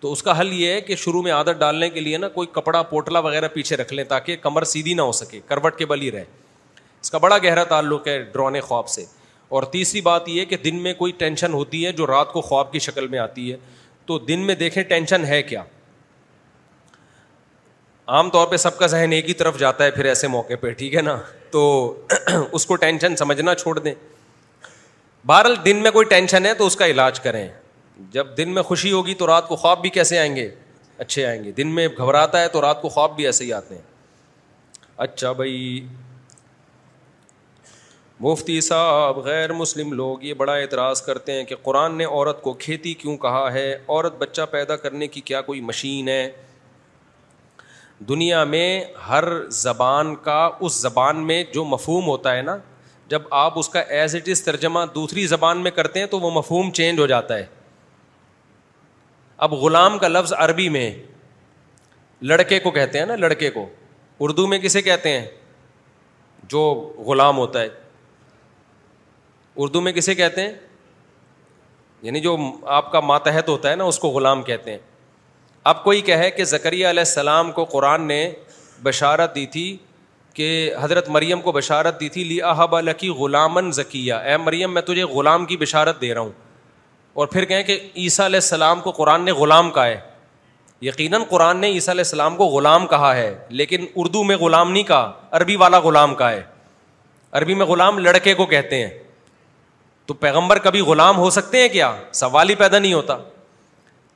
تو اس کا حل یہ ہے کہ شروع میں عادت ڈالنے کے لیے نا کوئی کپڑا پوٹلا وغیرہ پیچھے رکھ لیں تاکہ کمر سیدھی نہ ہو سکے کروٹ کے بل ہی رہے اس کا بڑا گہرا تعلق ہے ڈرونے خواب سے اور تیسری بات یہ کہ دن میں کوئی ٹینشن ہوتی ہے جو رات کو خواب کی شکل میں آتی ہے تو دن میں دیکھیں ٹینشن ہے کیا عام طور پہ سب کا ذہن ایک ہی طرف جاتا ہے پھر ایسے موقع پہ ٹھیک ہے نا تو اس کو ٹینشن سمجھنا چھوڑ دیں بہرحال دن میں کوئی ٹینشن ہے تو اس کا علاج کریں جب دن میں خوشی ہوگی تو رات کو خواب بھی کیسے آئیں گے اچھے آئیں گے دن میں گھبراتا ہے تو رات کو خواب بھی ایسے ہی آتے ہیں اچھا بھائی مفتی صاحب غیر مسلم لوگ یہ بڑا اعتراض کرتے ہیں کہ قرآن نے عورت کو کھیتی کیوں کہا ہے عورت بچہ پیدا کرنے کی کیا کوئی مشین ہے دنیا میں ہر زبان کا اس زبان میں جو مفہوم ہوتا ہے نا جب آپ اس کا ایز اٹ از ترجمہ دوسری زبان میں کرتے ہیں تو وہ مفہوم چینج ہو جاتا ہے اب غلام کا لفظ عربی میں لڑکے کو کہتے ہیں نا لڑکے کو اردو میں کسے کہتے ہیں جو غلام ہوتا ہے اردو میں کسے کہتے ہیں یعنی جو آپ کا ماتحت ہوتا ہے نا اس کو غلام کہتے ہیں اب کوئی کہے کہ زکریہ علیہ السلام کو قرآن نے بشارت دی تھی کہ حضرت مریم کو بشارت دی تھی لیا احب الکی غلامن ذکیہ اے مریم میں تجھے غلام کی بشارت دے رہا ہوں اور پھر کہیں کہ عیسیٰ علیہ السلام کو قرآن نے غلام کہا ہے یقیناً قرآن نے عیسیٰ علیہ السلام کو غلام کہا ہے لیکن اردو میں غلام نہیں کہا عربی والا غلام کہا ہے عربی میں غلام لڑکے کو کہتے ہیں تو پیغمبر کبھی غلام ہو سکتے ہیں کیا سوال ہی پیدا نہیں ہوتا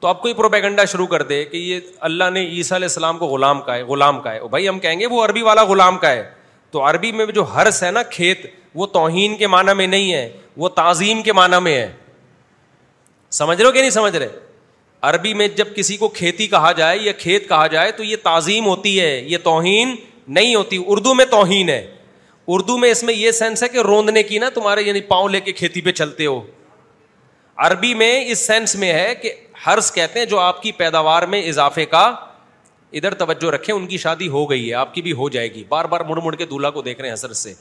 تو آپ کوئی پروپیگنڈا شروع کر دے کہ یہ اللہ نے عیسیٰ علیہ السلام کو غلام کا ہے غلام کا ہے بھائی ہم کہیں گے وہ عربی والا غلام کا ہے تو عربی میں جو ہرس ہے نا کھیت وہ توہین کے معنی میں نہیں ہے وہ تعظیم کے معنی میں ہے سمجھ رہے ہو کہ نہیں سمجھ رہے عربی میں جب کسی کو کھیتی کہا جائے یا کھیت کہا جائے تو یہ تعظیم ہوتی ہے یہ توہین نہیں ہوتی اردو میں توہین ہے اردو میں اس میں یہ سینس ہے کہ روندنے کی نا تمہارے یعنی پاؤں لے کے کھیتی پہ چلتے ہو عربی میں اس سینس میں ہے کہ ہرس کہتے ہیں جو آپ کی پیداوار میں اضافے کا ادھر توجہ رکھے ان کی شادی ہو گئی ہے آپ کی بھی ہو جائے گی بار بار مڑ مڑ کے دلہا کو دیکھ رہے ہیں حسرت سے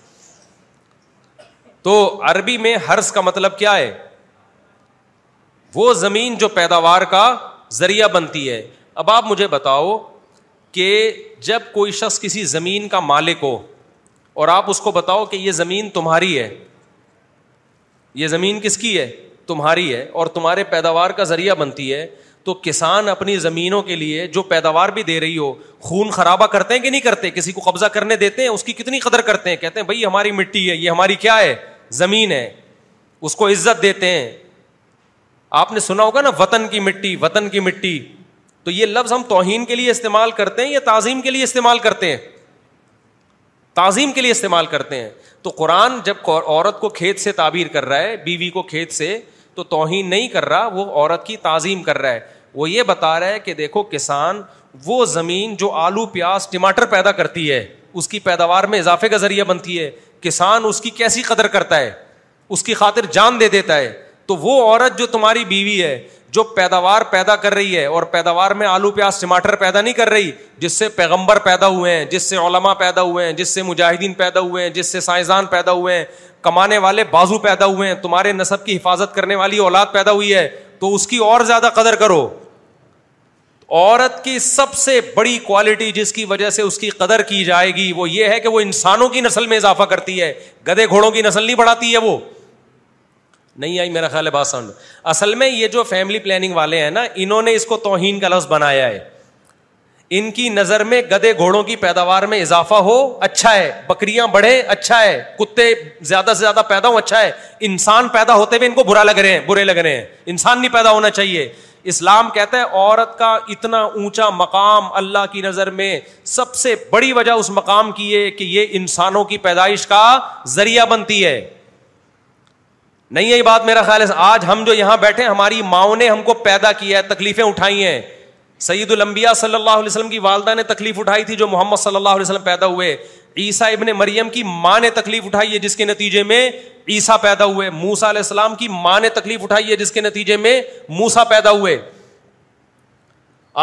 تو عربی میں ہرس کا مطلب کیا ہے وہ زمین جو پیداوار کا ذریعہ بنتی ہے اب آپ مجھے بتاؤ کہ جب کوئی شخص کسی زمین کا مالک ہو اور آپ اس کو بتاؤ کہ یہ زمین تمہاری ہے یہ زمین کس کی ہے تمہاری ہے اور تمہارے پیداوار کا ذریعہ بنتی ہے تو کسان اپنی زمینوں کے لیے جو پیداوار بھی دے رہی ہو خون خرابہ کرتے ہیں کہ نہیں کرتے کسی کو قبضہ کرنے دیتے ہیں اس کی کتنی قدر کرتے ہیں کہتے ہیں بھائی ہماری مٹی ہے یہ ہماری کیا ہے زمین ہے اس کو عزت دیتے ہیں آپ نے سنا ہوگا نا وطن کی مٹی وطن کی مٹی تو یہ لفظ ہم توہین کے لیے استعمال کرتے ہیں یا تعظیم کے لیے استعمال کرتے ہیں تعظیم کے لیے استعمال کرتے ہیں تو قرآن جب عورت کو کھیت سے تعبیر کر رہا ہے بیوی کو کھیت سے تو توہین نہیں کر رہا وہ عورت کی تعظیم کر رہا ہے وہ یہ بتا رہا ہے کہ دیکھو کسان وہ زمین جو آلو پیاز ٹماٹر پیدا کرتی ہے اس کی پیداوار میں اضافے کا ذریعہ بنتی ہے کسان اس کی کیسی قدر کرتا ہے اس کی خاطر جان دے دیتا ہے تو وہ عورت جو تمہاری بیوی ہے جو پیداوار پیدا کر رہی ہے اور پیداوار میں آلو پیاز ٹماٹر پیدا نہیں کر رہی جس سے پیغمبر پیدا ہوئے ہیں جس سے علماء پیدا ہوئے ہیں جس سے مجاہدین پیدا ہوئے ہیں جس سے سائنسدان پیدا ہوئے ہیں کمانے والے بازو پیدا ہوئے ہیں تمہارے نصب کی حفاظت کرنے والی اولاد پیدا ہوئی ہے تو اس کی اور زیادہ قدر کرو عورت کی سب سے بڑی کوالٹی جس کی وجہ سے اس کی قدر کی جائے گی وہ یہ ہے کہ وہ انسانوں کی نسل میں اضافہ کرتی ہے گدے گھوڑوں کی نسل نہیں بڑھاتی ہے وہ نہیں آئی میرا خیال ہے بات سمجھ اصل میں یہ جو فیملی پلاننگ والے ہیں نا انہوں نے اس کو توہین کا لفظ بنایا ہے ان کی نظر میں گدے گھوڑوں کی پیداوار میں اضافہ ہو اچھا ہے بکریاں بڑھے اچھا ہے کتے زیادہ سے زیادہ پیدا ہو اچھا ہے انسان پیدا ہوتے ہوئے ان کو برا لگ رہے ہیں برے لگ رہے ہیں انسان نہیں پیدا ہونا چاہیے اسلام کہتا ہے عورت کا اتنا اونچا مقام اللہ کی نظر میں سب سے بڑی وجہ اس مقام کی ہے کہ یہ انسانوں کی پیدائش کا ذریعہ بنتی ہے نہیں یہ بات میرا خیال ہے آج ہم جو یہاں بیٹھے ہماری ماؤں نے ہم کو پیدا کیا ہے تکلیفیں اٹھائی ہیں سعید الانبیاء صلی اللہ علیہ وسلم کی والدہ نے تکلیف اٹھائی تھی جو محمد صلی اللہ علیہ وسلم پیدا ہوئے عیسا ابن مریم کی ماں نے تکلیف اٹھائی ہے جس کے نتیجے میں عیسیٰ پیدا ہوئے موسا علیہ السلام کی ماں نے تکلیف اٹھائی ہے جس کے نتیجے میں موسا پیدا ہوئے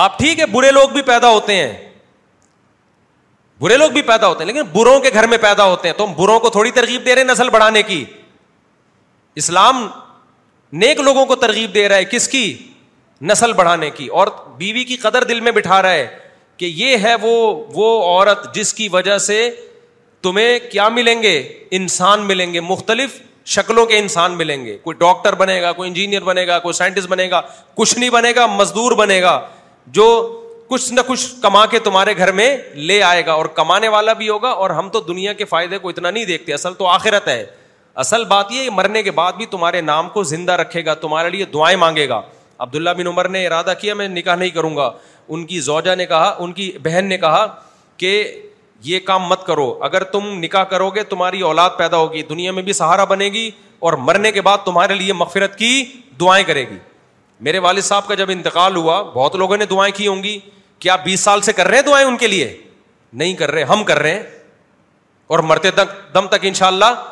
آپ ٹھیک ہے برے لوگ بھی پیدا ہوتے ہیں برے لوگ بھی پیدا ہوتے ہیں لیکن بروں کے گھر میں پیدا ہوتے ہیں تو ہم بروں کو تھوڑی ترغیب دے رہے ہیں نسل بڑھانے کی اسلام نیک لوگوں کو ترغیب دے رہا ہے کس کی نسل بڑھانے کی اور بیوی کی قدر دل میں بٹھا رہا ہے کہ یہ ہے وہ وہ عورت جس کی وجہ سے تمہیں کیا ملیں گے انسان ملیں گے مختلف شکلوں کے انسان ملیں گے کوئی ڈاکٹر بنے گا کوئی انجینئر بنے گا کوئی سائنٹسٹ بنے گا کچھ نہیں بنے گا مزدور بنے گا جو کچھ نہ کچھ کما کے تمہارے گھر میں لے آئے گا اور کمانے والا بھی ہوگا اور ہم تو دنیا کے فائدے کو اتنا نہیں دیکھتے اصل تو آخرت ہے اصل بات یہ مرنے کے بعد بھی تمہارے نام کو زندہ رکھے گا تمہارے لیے دعائیں مانگے گا عبداللہ بن عمر نے ارادہ کیا میں نکاح نہیں کروں گا ان کی زوجا نے کہا ان کی بہن نے کہا کہ یہ کام مت کرو اگر تم نکاح کرو گے تمہاری اولاد پیدا ہوگی دنیا میں بھی سہارا بنے گی اور مرنے کے بعد تمہارے لیے مغفرت کی دعائیں کرے گی میرے والد صاحب کا جب انتقال ہوا بہت لوگوں نے دعائیں کی ہوں گی کیا بیس سال سے کر رہے ہیں دعائیں ان کے لیے نہیں کر رہے ہم کر رہے ہیں اور مرتے تک دم تک شاء اللہ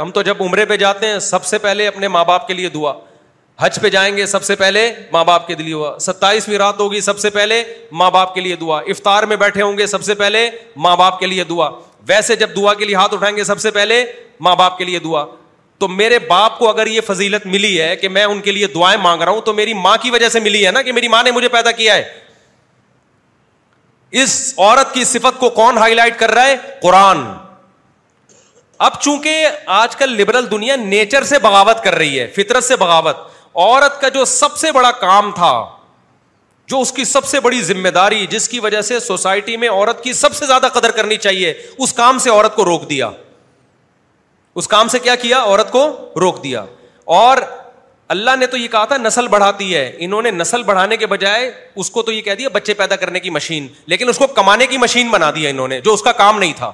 ہم تو جب عمرے پہ جاتے ہیں سب سے پہلے اپنے ماں باپ کے لیے دعا حج پہ جائیں گے سب سے پہلے ماں باپ کے لیے دعا ستائیسویں رات ہوگی سب سے پہلے ماں باپ کے لیے دعا افطار میں بیٹھے ہوں گے سب سے پہلے ماں باپ کے لیے دعا ویسے جب دعا کے لیے ہاتھ اٹھائیں گے سب سے پہلے ماں باپ کے لیے دعا تو میرے باپ کو اگر یہ فضیلت ملی ہے کہ میں ان کے لیے دعائیں مانگ رہا ہوں تو میری ماں کی وجہ سے ملی ہے نا کہ میری ماں نے مجھے پیدا کیا ہے اس عورت کی صفت کو کون ہائی لائٹ کر رہا ہے قرآن اب چونکہ آج کل لبرل دنیا نیچر سے بغاوت کر رہی ہے فطرت سے بغاوت عورت کا جو سب سے بڑا کام تھا جو اس کی سب سے بڑی ذمہ داری جس کی وجہ سے سوسائٹی میں عورت کی سب سے زیادہ قدر کرنی چاہیے اس کام سے عورت کو روک دیا اس کام سے کیا کیا عورت کو روک دیا اور اللہ نے تو یہ کہا تھا نسل بڑھاتی ہے انہوں نے نسل بڑھانے کے بجائے اس کو تو یہ کہہ دیا بچے پیدا کرنے کی مشین لیکن اس کو کمانے کی مشین بنا دیا انہوں نے جو اس کا کام نہیں تھا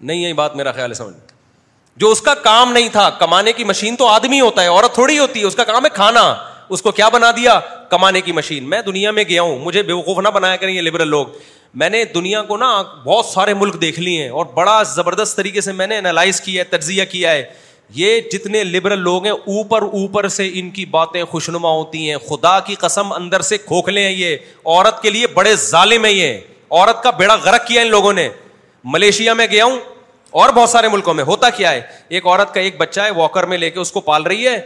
نہیں یہ بات میرا خیال ہے سمجھ جو اس کا کام نہیں تھا کمانے کی مشین تو آدمی ہوتا ہے عورت تھوڑی ہوتی ہے اس کا کام ہے کھانا اس کو کیا بنا دیا کمانے کی مشین میں دنیا میں گیا ہوں مجھے بے وقوف نہ بنایا کریں یہ لبرل لوگ میں نے دنیا کو نا بہت سارے ملک دیکھ لیے ہیں اور بڑا زبردست طریقے سے میں نے انالائز کیا ہے تجزیہ کیا ہے یہ جتنے لبرل لوگ ہیں اوپر اوپر سے ان کی باتیں خوشنما ہوتی ہیں خدا کی قسم اندر سے کھوکھلے ہیں یہ عورت کے لیے بڑے ظالم ہیں یہ عورت کا بیڑا غرق کیا ان لوگوں نے ملیشیا میں گیا ہوں اور بہت سارے ملکوں میں ہوتا کیا ہے ایک عورت کا ایک بچہ ہے واکر میں لے کے اس کو پال رہی ہے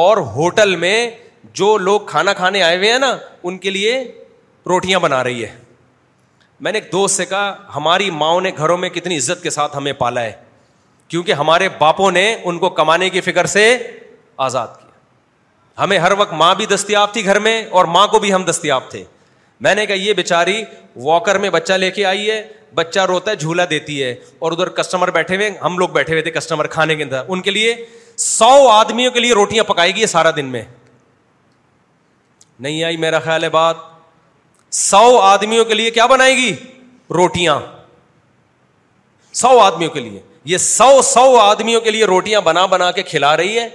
اور ہوٹل میں جو لوگ کھانا کھانے آئے ہوئے ہیں نا ان کے لیے روٹیاں بنا رہی ہے میں نے ایک دوست سے کہا ہماری ماؤں نے گھروں میں کتنی عزت کے ساتھ ہمیں پالا ہے کیونکہ ہمارے باپوں نے ان کو کمانے کی فکر سے آزاد کیا ہمیں ہر وقت ماں بھی دستیاب تھی گھر میں اور ماں کو بھی ہم دستیاب تھے میں نے کہا یہ بےچاری واکر میں بچہ لے کے آئی ہے بچہ روتا ہے جھولا دیتی ہے اور ادھر کسٹمر بیٹھے ہوئے ہم لوگ بیٹھے ہوئے تھے کسٹمر کھانے کے اندر ان کے لیے سو آدمیوں کے لیے روٹیاں پکائے گی سارا دن میں نہیں آئی میرا خیال ہے بات سو آدمیوں کے لیے کیا بنائے گی روٹیاں سو آدمیوں کے لیے یہ سو سو آدمیوں کے لیے روٹیاں بنا بنا کے کھلا رہی ہے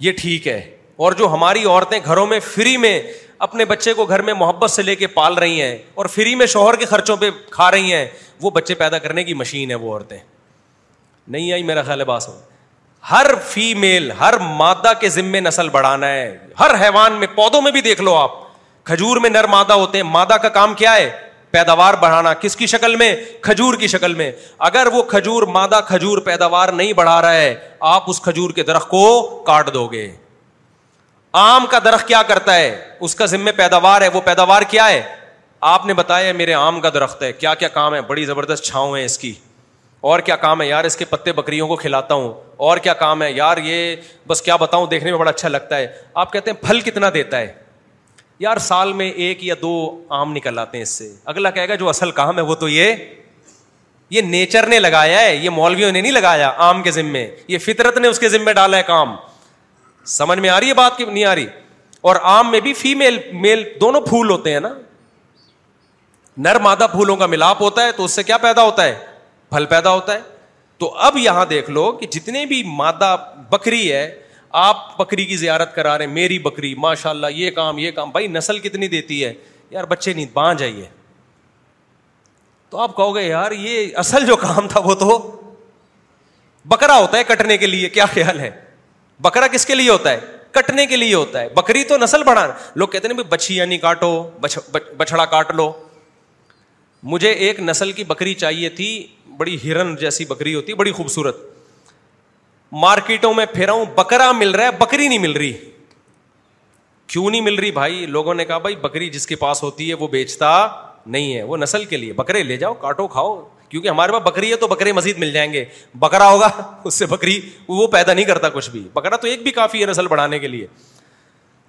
یہ ٹھیک ہے اور جو ہماری عورتیں گھروں میں فری میں اپنے بچے کو گھر میں محبت سے لے کے پال رہی ہیں اور فری میں شوہر کے خرچوں پہ کھا رہی ہیں وہ بچے پیدا کرنے کی مشین ہے وہ عورتیں نہیں آئی میرا خیال ہر فیمیل ہر مادہ کے ذمے نسل بڑھانا ہے ہر حیوان میں پودوں میں بھی دیکھ لو آپ کھجور میں نر مادہ ہوتے ہیں مادہ کا کام کیا ہے پیداوار بڑھانا کس کی شکل میں کھجور کی شکل میں اگر وہ کھجور مادہ کھجور پیداوار نہیں بڑھا رہا ہے آپ اس کھجور کے درخت کو کاٹ دو گے آم کا درخت کیا کرتا ہے اس کا ذمہ پیداوار ہے وہ پیداوار کیا ہے آپ نے بتایا میرے آم کا درخت ہے کیا کیا کام ہے بڑی زبردست چھاؤں ہے اس کی اور کیا کام ہے یار اس کے پتے بکریوں کو کھلاتا ہوں اور کیا کام ہے یار یہ بس کیا بتاؤں دیکھنے میں بڑا اچھا لگتا ہے آپ کہتے ہیں پھل کتنا دیتا ہے یار سال میں ایک یا دو آم نکل آتے ہیں اس سے اگلا کہے گا جو اصل کام ہے وہ تو یہ نیچر نے لگایا ہے یہ مولویوں نے نہیں لگایا آم کے ذمے یہ فطرت نے اس کے ذمے ڈالا ہے کام سمجھ میں آ رہی ہے بات کی نہیں آ رہی اور آم میں بھی فیمل میل دونوں پھول ہوتے ہیں نا نر مادہ پھولوں کا ملاپ ہوتا ہے تو اس سے کیا پیدا ہوتا ہے پھل پیدا ہوتا ہے تو اب یہاں دیکھ لو کہ جتنے بھی مادہ بکری ہے آپ بکری کی زیارت کرا رہے ہیں میری بکری ماشاء اللہ یہ کام یہ کام بھائی نسل کتنی دیتی ہے یار بچے نہیں بان جائیے تو آپ کہو گے یار یہ اصل جو کام تھا وہ تو بکرا ہوتا ہے کٹنے کے لیے کیا خیال ہے بکرا کس کے لیے ہوتا ہے کٹنے کے لیے ہوتا ہے بکری تو نسل بڑھا لوگ کہتے ہیں بھائی بچھی نہیں کاٹو بچھڑا کاٹ لو مجھے ایک نسل کی بکری چاہیے تھی بڑی ہرن جیسی بکری ہوتی ہے بڑی خوبصورت مارکیٹوں میں ہوں بکرا مل رہا ہے بکری نہیں مل رہی کیوں نہیں مل رہی بھائی لوگوں نے کہا بھائی بکری جس کے پاس ہوتی ہے وہ بیچتا نہیں ہے وہ نسل کے لیے بکرے لے جاؤ کاٹو کھاؤ کیونکہ ہمارے پاس بکری ہے تو بکرے مزید مل جائیں گے بکرا ہوگا اس سے بکری وہ پیدا نہیں کرتا کچھ بھی بکرا تو ایک بھی کافی ہے نسل بڑھانے کے لیے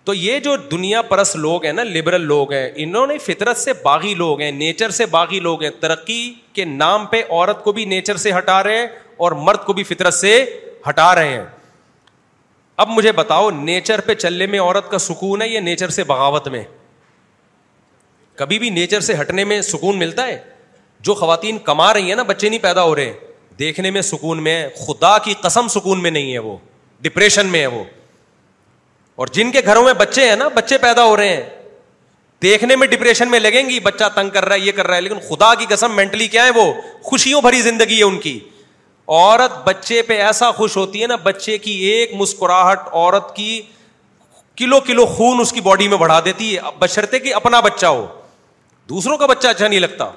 تو یہ جو دنیا پرست لوگ ہیں نا لبرل لوگ ہیں انہوں نے فطرت سے باغی لوگ ہیں نیچر سے باغی لوگ ہیں ترقی کے نام پہ عورت کو بھی نیچر سے ہٹا رہے ہیں اور مرد کو بھی فطرت سے ہٹا رہے ہیں اب مجھے بتاؤ نیچر پہ چلنے میں عورت کا سکون ہے یا نیچر سے بغاوت میں کبھی بھی نیچر سے ہٹنے میں سکون ملتا ہے جو خواتین کما رہی ہیں نا بچے نہیں پیدا ہو رہے ہیں دیکھنے میں سکون میں ہے خدا کی قسم سکون میں نہیں ہے وہ ڈپریشن میں ہے وہ اور جن کے گھروں میں بچے ہیں نا بچے پیدا ہو رہے ہیں دیکھنے میں ڈپریشن میں لگیں گی بچہ تنگ کر رہا ہے یہ کر رہا ہے لیکن خدا کی قسم مینٹلی کیا ہے وہ خوشیوں بھری زندگی ہے ان کی عورت بچے پہ ایسا خوش ہوتی ہے نا بچے کی ایک مسکراہٹ عورت کی کلو کلو خون اس کی باڈی میں بڑھا دیتی ہے بشرتے کہ اپنا بچہ ہو دوسروں کا بچہ اچھا نہیں لگتا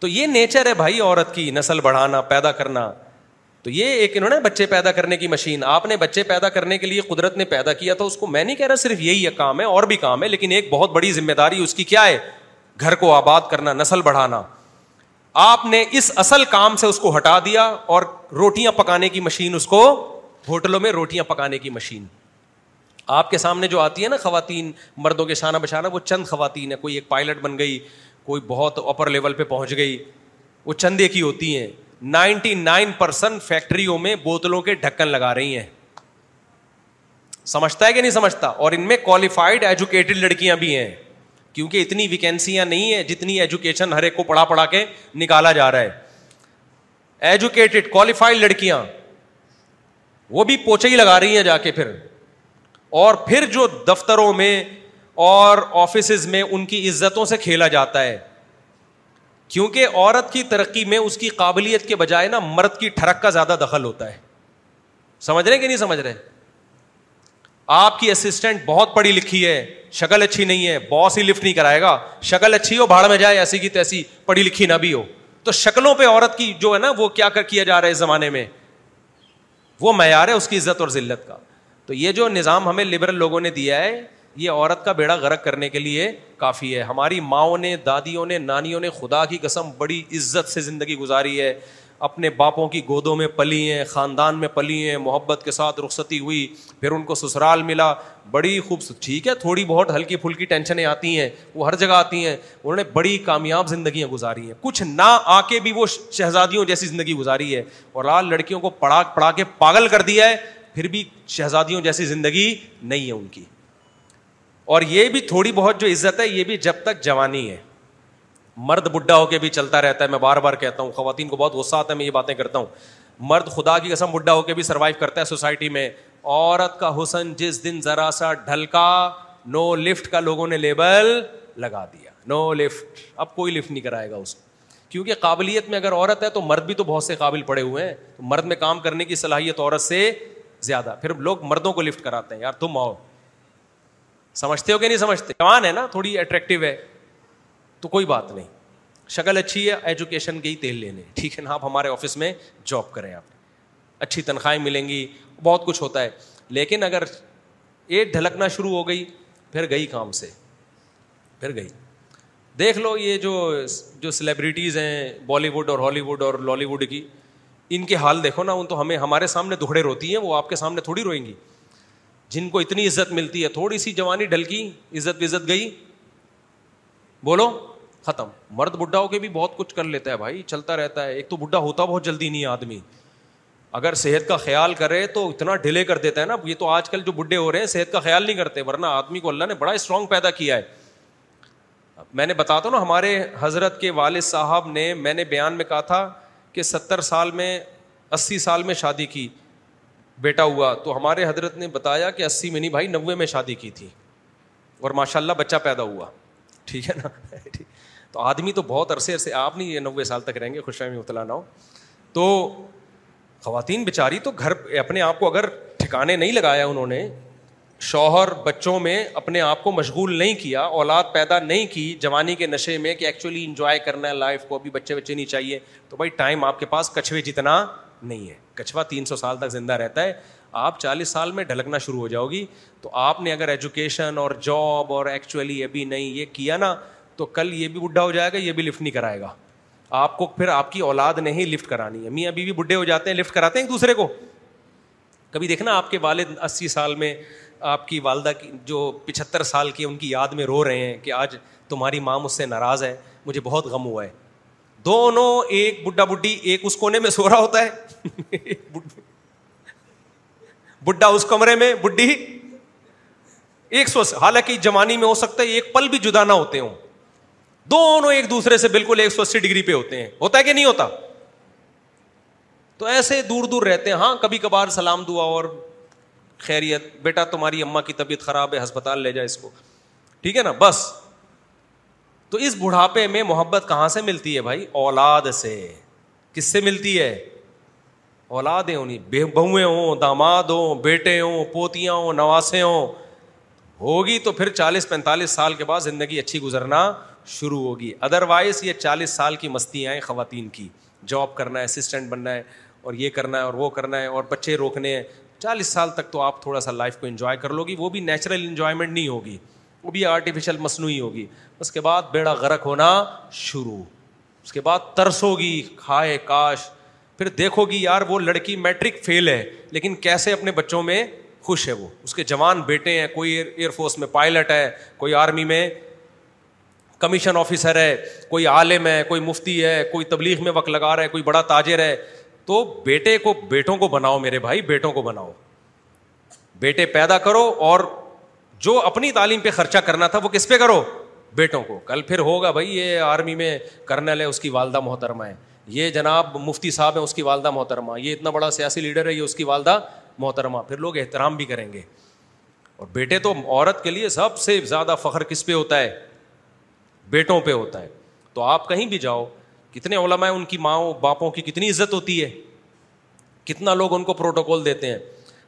تو یہ نیچر ہے بھائی عورت کی نسل بڑھانا پیدا کرنا تو یہ ایک انہوں نے بچے پیدا کرنے کی مشین آپ نے بچے پیدا کرنے کے لیے قدرت نے پیدا کیا تو اس کو میں نہیں کہہ رہا صرف یہی ایک کام ہے اور بھی کام ہے لیکن ایک بہت بڑی ذمہ داری اس کی کیا ہے گھر کو آباد کرنا نسل بڑھانا آپ نے اس اصل کام سے اس کو ہٹا دیا اور روٹیاں پکانے کی مشین اس کو ہوٹلوں میں روٹیاں پکانے کی مشین آپ کے سامنے جو آتی ہے نا خواتین مردوں کے شانہ بشانہ وہ چند خواتین ہے کوئی ایک پائلٹ بن گئی کوئی بہت اپر لیول پہ پہنچ گئی وہ چندے کی ہوتی ہیں نائنٹی نائن پرسینٹ فیکٹریوں میں بوتلوں کے ڈھکن لگا رہی ہیں سمجھتا ہے کہ نہیں سمجھتا اور ان میں کوالیفائڈ ایجوکیٹڈ لڑکیاں بھی ہیں کیونکہ اتنی ویکینسیاں نہیں ہیں جتنی ایجوکیشن ہر ایک کو پڑھا پڑھا کے نکالا جا رہا ہے ایجوکیٹڈ کوالیفائڈ لڑکیاں وہ بھی پوچھے ہی لگا رہی ہیں جا کے پھر اور پھر جو دفتروں میں اور آفیسز میں ان کی عزتوں سے کھیلا جاتا ہے کیونکہ عورت کی ترقی میں اس کی قابلیت کے بجائے نا مرد کی ٹھڑک کا زیادہ دخل ہوتا ہے سمجھ رہے کہ نہیں سمجھ رہے آپ کی اسسٹنٹ بہت پڑھی لکھی ہے شکل اچھی نہیں ہے باس ہی لفٹ نہیں کرائے گا شکل اچھی ہو بھاڑ میں جائے ایسی کی تیسی پڑھی لکھی نہ بھی ہو تو شکلوں پہ عورت کی جو ہے نا وہ کیا کر کیا جا رہا ہے اس زمانے میں وہ معیار ہے اس کی عزت اور ذلت کا تو یہ جو نظام ہمیں لبرل لوگوں نے دیا ہے یہ عورت کا بیڑا غرق کرنے کے لیے کافی ہے ہماری ماؤں نے دادیوں نے نانیوں نے خدا کی قسم بڑی عزت سے زندگی گزاری ہے اپنے باپوں کی گودوں میں پلی ہیں خاندان میں پلی ہیں محبت کے ساتھ رخصتی ہوئی پھر ان کو سسرال ملا بڑی خوبصورت ٹھیک ہے تھوڑی بہت ہلکی پھلکی ٹینشنیں آتی ہیں وہ ہر جگہ آتی ہیں انہوں نے بڑی کامیاب زندگیاں گزاری ہیں کچھ نہ آ کے بھی وہ شہزادیوں جیسی زندگی گزاری ہے اور لال لڑکیوں کو پڑھا پڑھا کے پاگل کر دیا ہے پھر بھی شہزادیوں جیسی زندگی نہیں ہے ان کی اور یہ بھی تھوڑی بہت جو عزت ہے یہ بھی جب تک جوانی ہے مرد بڈھا ہو کے بھی چلتا رہتا ہے میں بار بار کہتا ہوں خواتین کو بہت غصہ آتا ہے میں یہ باتیں کرتا ہوں مرد خدا کی قسم بڈھا ہو کے بھی سروائیو کرتا ہے سوسائٹی میں عورت کا حسن جس دن ذرا سا ڈھلکا نو لفٹ کا لوگوں نے لیبل لگا دیا نو لفٹ اب کوئی لفٹ نہیں کرائے گا اس کو کیونکہ قابلیت میں اگر عورت ہے تو مرد بھی تو بہت سے قابل پڑے ہوئے ہیں مرد میں کام کرنے کی صلاحیت عورت سے زیادہ پھر لوگ مردوں کو لفٹ کراتے ہیں یار تم آؤ سمجھتے ہو کہ نہیں سمجھتے جوان ہے نا تھوڑی اٹریکٹیو ہے تو کوئی بات نہیں شکل اچھی ہے ایجوکیشن کے ہی تیل لینے ٹھیک ہے نا آپ ہمارے آفس میں جاب کریں آپ اچھی تنخواہیں ملیں گی بہت کچھ ہوتا ہے لیکن اگر ایٹ ڈھلکنا شروع ہو گئی پھر گئی کام سے پھر گئی دیکھ لو یہ جو جو سلیبریٹیز ہیں بالی ووڈ اور ہالی ووڈ اور لالی ووڈ کی ان کے حال دیکھو نا ان تو ہمیں ہمارے سامنے دکھڑے روتی ہیں وہ آپ کے سامنے تھوڑی روئیں گی جن کو اتنی عزت ملتی ہے تھوڑی سی جوانی ڈھلکی عزت عزت گئی بولو ختم مرد بڈھا ہو کے بھی بہت کچھ کر لیتا ہے بھائی چلتا رہتا ہے ایک تو بڈھا ہوتا بہت جلدی نہیں آدمی اگر صحت کا خیال کرے تو اتنا ڈھیلے کر دیتا ہے نا یہ تو آج کل جو بڈھے ہو رہے ہیں صحت کا خیال نہیں کرتے ورنہ آدمی کو اللہ نے بڑا اسٹرانگ پیدا کیا ہے میں نے بتا ہوں نا ہمارے حضرت کے والد صاحب نے میں نے بیان میں کہا تھا کہ ستر سال میں اسی سال میں شادی کی بیٹا ہوا تو ہمارے حضرت نے بتایا کہ اسی میں نہیں بھائی نوے میں شادی کی تھی اور ماشاء اللہ بچہ پیدا ہوا ٹھیک ہے نا تو آدمی تو بہت عرصے عرصے آپ نہیں یہ نوے سال تک رہیں گے خوش ہو تو خواتین بیچاری تو گھر پہ اپنے آپ کو اگر ٹھکانے نہیں لگایا انہوں نے شوہر بچوں میں اپنے آپ کو مشغول نہیں کیا اولاد پیدا نہیں کی جوانی کے نشے میں کہ ایکچولی انجوائے کرنا ہے لائف کو ابھی بچے بچے نہیں چاہیے تو بھائی ٹائم آپ کے پاس کچھوے جتنا نہیں ہے کچھوا تین سو سال تک زندہ رہتا ہے آپ چالیس سال میں ڈھلکنا شروع ہو جاؤ گی تو آپ نے اگر ایجوکیشن اور جاب اور ایکچولی ابھی نہیں یہ کیا نا تو کل یہ بھی بڈھا ہو جائے گا یہ بھی لفٹ نہیں کرائے گا آپ کو پھر آپ کی اولاد نے ہی لفٹ کرانی ہے می ابھی بھی بڈھے ہو جاتے ہیں لفٹ کراتے ہیں ایک دوسرے کو کبھی دیکھنا آپ کے والد اسی سال میں آپ کی والدہ کی جو پچہتر سال کی ان کی یاد میں رو رہے ہیں کہ آج تمہاری ماں مجھ سے ناراض ہے مجھے بہت غم ہوا ہے دونوں ایک بڈھا بڈھی ایک اس کونے میں سو رہا ہوتا ہے بڈھا اس کمرے میں بڈھی ایک سو حالانکہ جمانی میں ہو سکتا ہے ایک پل بھی جدا نہ ہوتے ہوں دونوں ایک دوسرے سے بالکل ایک سو اسی ڈگری پہ ہوتے ہیں ہوتا ہے کہ نہیں ہوتا تو ایسے دور دور رہتے ہیں ہاں کبھی کبھار سلام دعا اور خیریت بیٹا تمہاری اما کی طبیعت خراب ہے ہسپتال لے جائے اس کو ٹھیک ہے نا بس تو اس بڑھاپے میں محبت کہاں سے ملتی ہے بھائی اولاد سے کس سے ملتی ہے اولادیں ہونی بہویں ہوں داماد ہوں بیٹے ہوں پوتیاں ہوں نواسے ہوں ہوگی تو پھر چالیس پینتالیس سال کے بعد زندگی اچھی گزرنا شروع ہوگی ادروائز یہ چالیس سال کی مستیاں خواتین کی جاب کرنا ہے اسسٹنٹ بننا ہے اور یہ کرنا ہے اور وہ کرنا ہے اور بچے روکنے ہیں چالیس سال تک تو آپ تھوڑا سا لائف کو انجوائے کر لو گی وہ بھی نیچرل انجوائمنٹ نہیں ہوگی وہ بھی آرٹیفیشل مصنوعی ہوگی اس کے بعد بیڑا غرق ہونا شروع اس کے بعد ترسو گی کھائے کاش پھر دیکھو گی یار وہ لڑکی میٹرک فیل ہے لیکن کیسے اپنے بچوں میں خوش ہے وہ اس کے جوان بیٹے ہیں کوئی ایئر فورس میں پائلٹ ہے کوئی آرمی میں کمیشن آفیسر ہے کوئی عالم ہے کوئی مفتی ہے کوئی تبلیغ میں وقت لگا رہا ہے کوئی بڑا تاجر ہے تو بیٹے کو بیٹوں کو بناؤ میرے بھائی بیٹوں کو بناؤ بیٹے پیدا کرو اور جو اپنی تعلیم پہ خرچہ کرنا تھا وہ کس پہ کرو بیٹوں کو کل پھر ہوگا بھائی یہ آرمی میں کرنل ہے اس کی والدہ محترمہ ہے یہ جناب مفتی صاحب ہیں اس کی والدہ محترمہ یہ اتنا بڑا سیاسی لیڈر ہے یہ اس کی والدہ محترمہ پھر لوگ احترام بھی کریں گے اور بیٹے تو عورت کے لیے سب سے زیادہ فخر کس پہ ہوتا ہے بیٹوں پہ ہوتا ہے تو آپ کہیں بھی جاؤ کتنے علماء ان کی ماؤں باپوں کی کتنی عزت ہوتی ہے کتنا لوگ ان کو پروٹوکول دیتے ہیں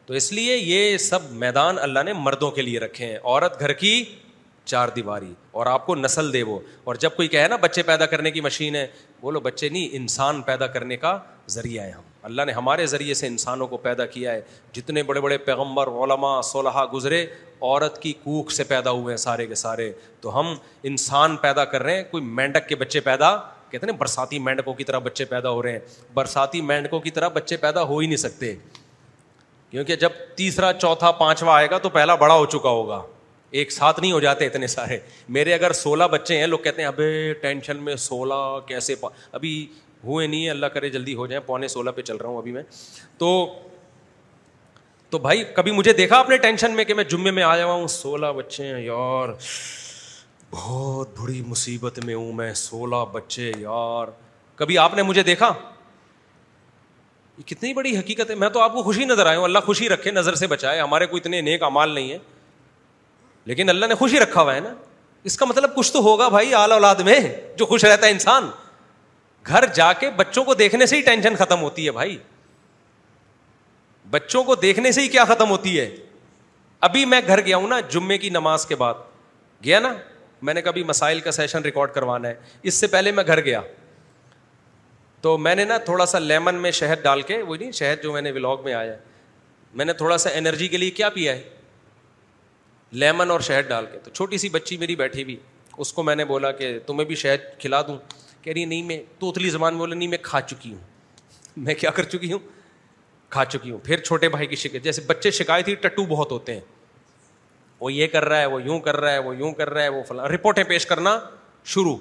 تو اس لیے یہ سب میدان اللہ نے مردوں کے لیے رکھے ہیں عورت گھر کی چار دیواری اور آپ کو نسل دے وہ اور جب کوئی کہے نا بچے پیدا کرنے کی مشین ہے بولو بچے نہیں انسان پیدا کرنے کا ذریعہ ہے ہم اللہ نے ہمارے ذریعے سے انسانوں کو پیدا کیا ہے جتنے بڑے بڑے پیغمبر علماء صلیحہ گزرے عورت کی کوکھ سے پیدا ہوئے ہیں سارے کے سارے تو ہم انسان پیدا کر رہے ہیں کوئی مینڈک کے بچے پیدا کہتے ہیں برساتی مینڈکوں کی طرح بچے پیدا ہو رہے ہیں برساتی مینڈکوں کی طرح بچے پیدا ہو ہی نہیں سکتے کیونکہ جب تیسرا چوتھا پانچواں آئے گا تو پہلا بڑا ہو چکا ہوگا ایک ساتھ نہیں ہو جاتے اتنے سارے میرے اگر سولہ بچے ہیں لوگ کہتے ہیں ابھی ٹینشن میں سولہ کیسے پا... ابھی ہوئے نہیں اللہ کرے جلدی ہو جائیں پونے سولہ پہ چل رہا ہوں ابھی میں تو تو بھائی کبھی مجھے دیکھا اپنے ٹینشن میں کہ میں جمعے میں آ جاؤں سولہ بچے ہیں یار بہت بڑی مصیبت میں ہوں میں سولہ بچے یار کبھی آپ نے مجھے دیکھا کتنی بڑی حقیقت ہے میں تو آپ کو خوشی نظر آئے اللہ خوشی رکھے نظر سے بچائے ہمارے کوئی اتنے نیک امال نہیں ہے لیکن اللہ نے خوشی رکھا ہوا ہے نا اس کا مطلب کچھ تو ہوگا بھائی آل اولاد میں جو خوش رہتا ہے انسان گھر جا کے بچوں کو دیکھنے سے ہی ٹینشن ختم ہوتی ہے بھائی بچوں کو دیکھنے سے ہی کیا ختم ہوتی ہے ابھی میں گھر گیا ہوں نا جمعے کی نماز کے بعد گیا نا میں نے کبھی مسائل کا سیشن ریکارڈ کروانا ہے اس سے پہلے میں گھر گیا تو میں نے نا تھوڑا سا لیمن میں شہد ڈال کے وہ نہیں شہد جو میں نے ولاگ میں آیا میں نے تھوڑا سا انرجی کے لیے کیا پیا ہے لیمن اور شہد ڈال کے تو چھوٹی سی بچی میری بیٹھی ہوئی اس کو میں نے بولا کہ تمہیں بھی شہد کھلا دوں کہہ رہی نہیں میں تو اتلی زبان بولے نہیں میں کھا چکی ہوں میں کیا کر چکی ہوں کھا چکی ہوں پھر چھوٹے بھائی کی شکایت جیسے بچے شکایت ہی ٹٹو بہت ہوتے ہیں وہ یہ کر رہا ہے وہ یوں کر رہا ہے وہ یوں کر رہا ہے وہ فلاں رپورٹیں پیش کرنا شروع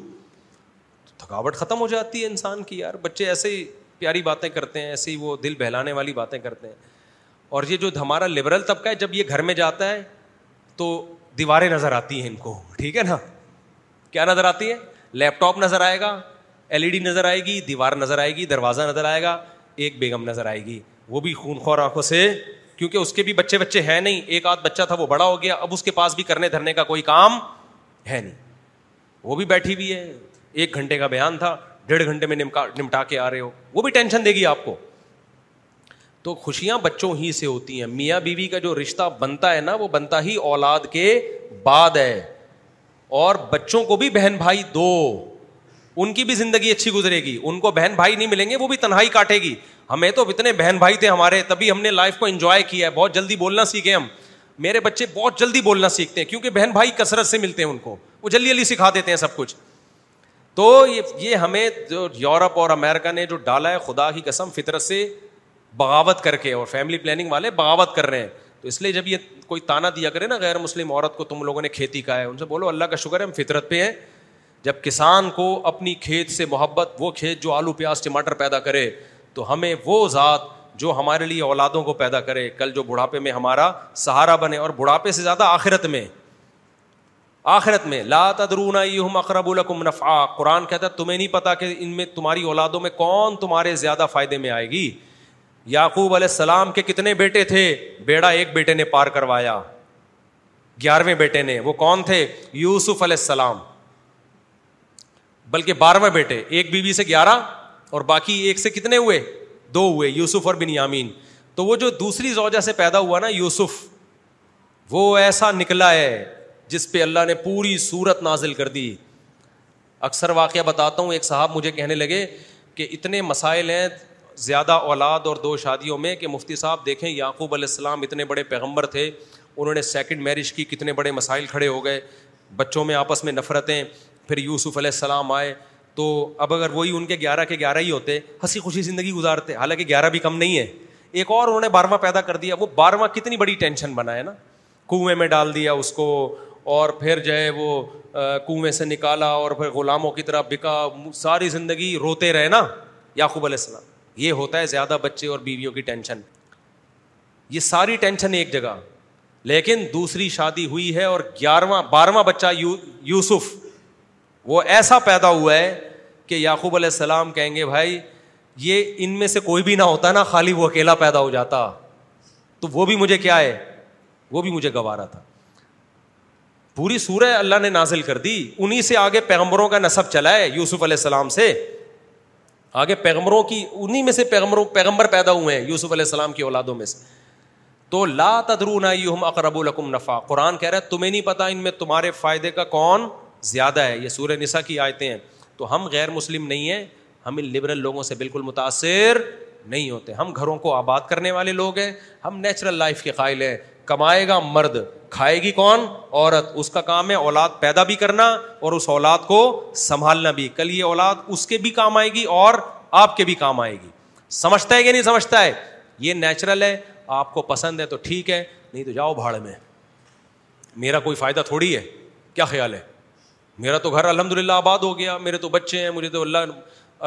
تھکاوٹ ختم ہو جاتی ہے انسان کی یار بچے ایسے ہی پیاری باتیں کرتے ہیں ایسے ہی وہ دل بہلانے والی باتیں کرتے ہیں اور یہ جو ہمارا لبرل طبقہ ہے جب یہ گھر میں جاتا ہے تو دیواریں نظر آتی ہیں ان کو ٹھیک ہے نا کیا نظر آتی ہے لیپ ٹاپ نظر آئے گا ایل ای ڈی نظر آئے گی دیوار نظر آئے گی دروازہ نظر آئے گا ایک بیگم نظر آئے گی وہ بھی خون خور آنکھوں سے کیونکہ اس کے بھی بچے بچے ہیں نہیں ایک آدھ بچہ تھا وہ بڑا ہو گیا اب اس کے پاس بھی کرنے دھرنے کا کوئی کام ہے نہیں وہ بھی بیٹھی ہوئی ہے ایک گھنٹے کا بیان تھا ڈیڑھ گھنٹے میں نمٹا کے آ رہے ہو وہ بھی ٹینشن دے گی آپ کو تو خوشیاں بچوں ہی سے ہوتی ہیں میاں بیوی بی کا جو رشتہ بنتا ہے نا وہ بنتا ہی اولاد کے بعد ہے اور بچوں کو بھی بہن بھائی دو ان کی بھی زندگی اچھی گزرے گی ان کو بہن بھائی نہیں ملیں گے وہ بھی تنہائی کاٹے گی ہمیں تو اتنے بہن بھائی تھے ہمارے تبھی ہم نے لائف کو انجوائے کیا ہے بہت جلدی بولنا سیکھے ہم میرے بچے بہت جلدی بولنا سیکھتے ہیں کیونکہ بہن بھائی کثرت سے ملتے ہیں ان کو وہ جلدی جلدی سکھا دیتے ہیں سب کچھ تو یہ یہ ہمیں جو یورپ اور امیرکا نے جو ڈالا ہے خدا کی قسم فطرت سے بغاوت کر کے اور فیملی پلاننگ والے بغاوت کر رہے ہیں تو اس لیے جب یہ کوئی تانا دیا کرے نا غیر مسلم عورت کو تم لوگوں نے کھیتی کا ہے ان سے بولو اللہ کا شکر ہے ہم فطرت پہ ہیں جب کسان کو اپنی کھیت سے محبت وہ کھیت جو آلو پیاز ٹماٹر پیدا کرے تو ہمیں وہ ذات جو ہمارے لیے اولادوں کو پیدا کرے کل جو بڑھاپے میں ہمارا سہارا بنے اور بڑھاپے سے زیادہ آخرت میں آخرت میں لا تدرون اقرب قرآن کہتا ہے تمہیں نہیں پتا کہ ان میں تمہاری اولادوں میں کون تمہارے زیادہ فائدے میں آئے گی یعقوب علیہ السلام کے کتنے بیٹے تھے بیڑا ایک بیٹے نے پار کروایا گیارہویں بیٹے نے وہ کون تھے یوسف علیہ السلام بلکہ بارہویں بیٹے ایک بیوی بی سے گیارہ اور باقی ایک سے کتنے ہوئے دو ہوئے یوسف اور بن یامین تو وہ جو دوسری زوجہ سے پیدا ہوا نا یوسف وہ ایسا نکلا ہے جس پہ اللہ نے پوری صورت نازل کر دی اکثر واقعہ بتاتا ہوں ایک صاحب مجھے کہنے لگے کہ اتنے مسائل ہیں زیادہ اولاد اور دو شادیوں میں کہ مفتی صاحب دیکھیں یعقوب علیہ السلام اتنے بڑے پیغمبر تھے انہوں نے سیکنڈ میرج کی کتنے بڑے مسائل کھڑے ہو گئے بچوں میں آپس میں نفرتیں پھر یوسف علیہ السلام آئے تو اب اگر وہی ان کے گیارہ کے گیارہ ہی ہوتے ہنسی خوشی زندگی گزارتے حالانکہ گیارہ بھی کم نہیں ہے ایک اور انہوں نے بارہواں پیدا کر دیا وہ بارواں کتنی بڑی ٹینشن بنا ہے نا کنویں میں ڈال دیا اس کو اور پھر جو ہے وہ کنویں سے نکالا اور پھر غلاموں کی طرح بکا ساری زندگی روتے رہے نا یعقوب علیہ السلام یہ ہوتا ہے زیادہ بچے اور بیویوں کی ٹینشن یہ ساری ٹینشن ایک جگہ لیکن دوسری شادی ہوئی ہے اور گیارہواں بارہواں بچہ یوسف وہ ایسا پیدا ہوا ہے کہ یعقوب علیہ السلام کہیں گے بھائی یہ ان میں سے کوئی بھی نہ ہوتا نا خالی وہ اکیلا پیدا ہو جاتا تو وہ بھی مجھے کیا ہے وہ بھی مجھے گوارا تھا پوری سورہ اللہ نے نازل کر دی انہیں سے آگے پیغمبروں کا نصب چلا ہے یوسف علیہ السلام سے آگے پیغمبروں کی انہیں میں سے پیغمبروں پیغمبر پیدا ہوئے ہیں یوسف علیہ السلام کی اولادوں میں سے تو لا تدرون لاتر اقرب القم نفع قرآن کہہ رہا ہے تمہیں نہیں پتا ان میں تمہارے فائدے کا کون زیادہ ہے یہ سورہ نسا کی آیتیں ہیں تو ہم غیر مسلم نہیں ہیں ہم ان لبرل لوگوں سے بالکل متاثر نہیں ہوتے ہم گھروں کو آباد کرنے والے لوگ ہیں ہم نیچرل لائف کے قائل ہیں کمائے گا مرد کھائے گی کون عورت اس کا کام ہے اولاد پیدا بھی کرنا اور اس اولاد کو سنبھالنا بھی کل یہ اولاد اس کے بھی کام آئے گی اور آپ کے بھی کام آئے گی سمجھتا ہے کہ نہیں سمجھتا ہے یہ نیچرل ہے آپ کو پسند ہے تو ٹھیک ہے نہیں تو جاؤ بھاڑ میں میرا کوئی فائدہ تھوڑی ہے کیا خیال ہے میرا تو گھر الحمد للہ آباد ہو گیا میرے تو بچے ہیں مجھے تو اللہ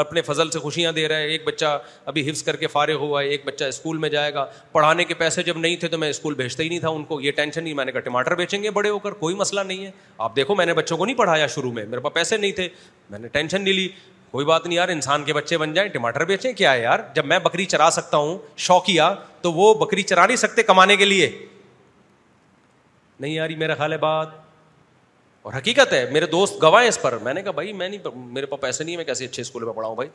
اپنے فضل سے خوشیاں دے رہا ہے ایک بچہ ابھی حفظ کر کے فارغ ہوا ہے ایک بچہ اسکول میں جائے گا پڑھانے کے پیسے جب نہیں تھے تو میں اسکول بھیجتا ہی نہیں تھا ان کو یہ ٹینشن نہیں میں نے کہا ٹماٹر بیچیں گے بڑے ہو کر کوئی مسئلہ نہیں ہے آپ دیکھو میں نے بچوں کو نہیں پڑھایا شروع میں میرے پاس پیسے نہیں تھے میں نے ٹینشن نہیں لی کوئی بات نہیں یار انسان کے بچے بن جائیں ٹماٹر بیچیں کیا ہے یار جب میں بکری چرا سکتا ہوں شوقیہ تو وہ بکری چرا نہیں سکتے کمانے کے لیے نہیں یاری میرا خیال ہے بات اور حقیقت ہے میرے دوست گواہ ہیں اس پر میں نے کہا بھائی میں نہیں میرے پاس پیسے نہیں ہے میں کیسے اچھے اسکول میں پڑھاؤں بھائی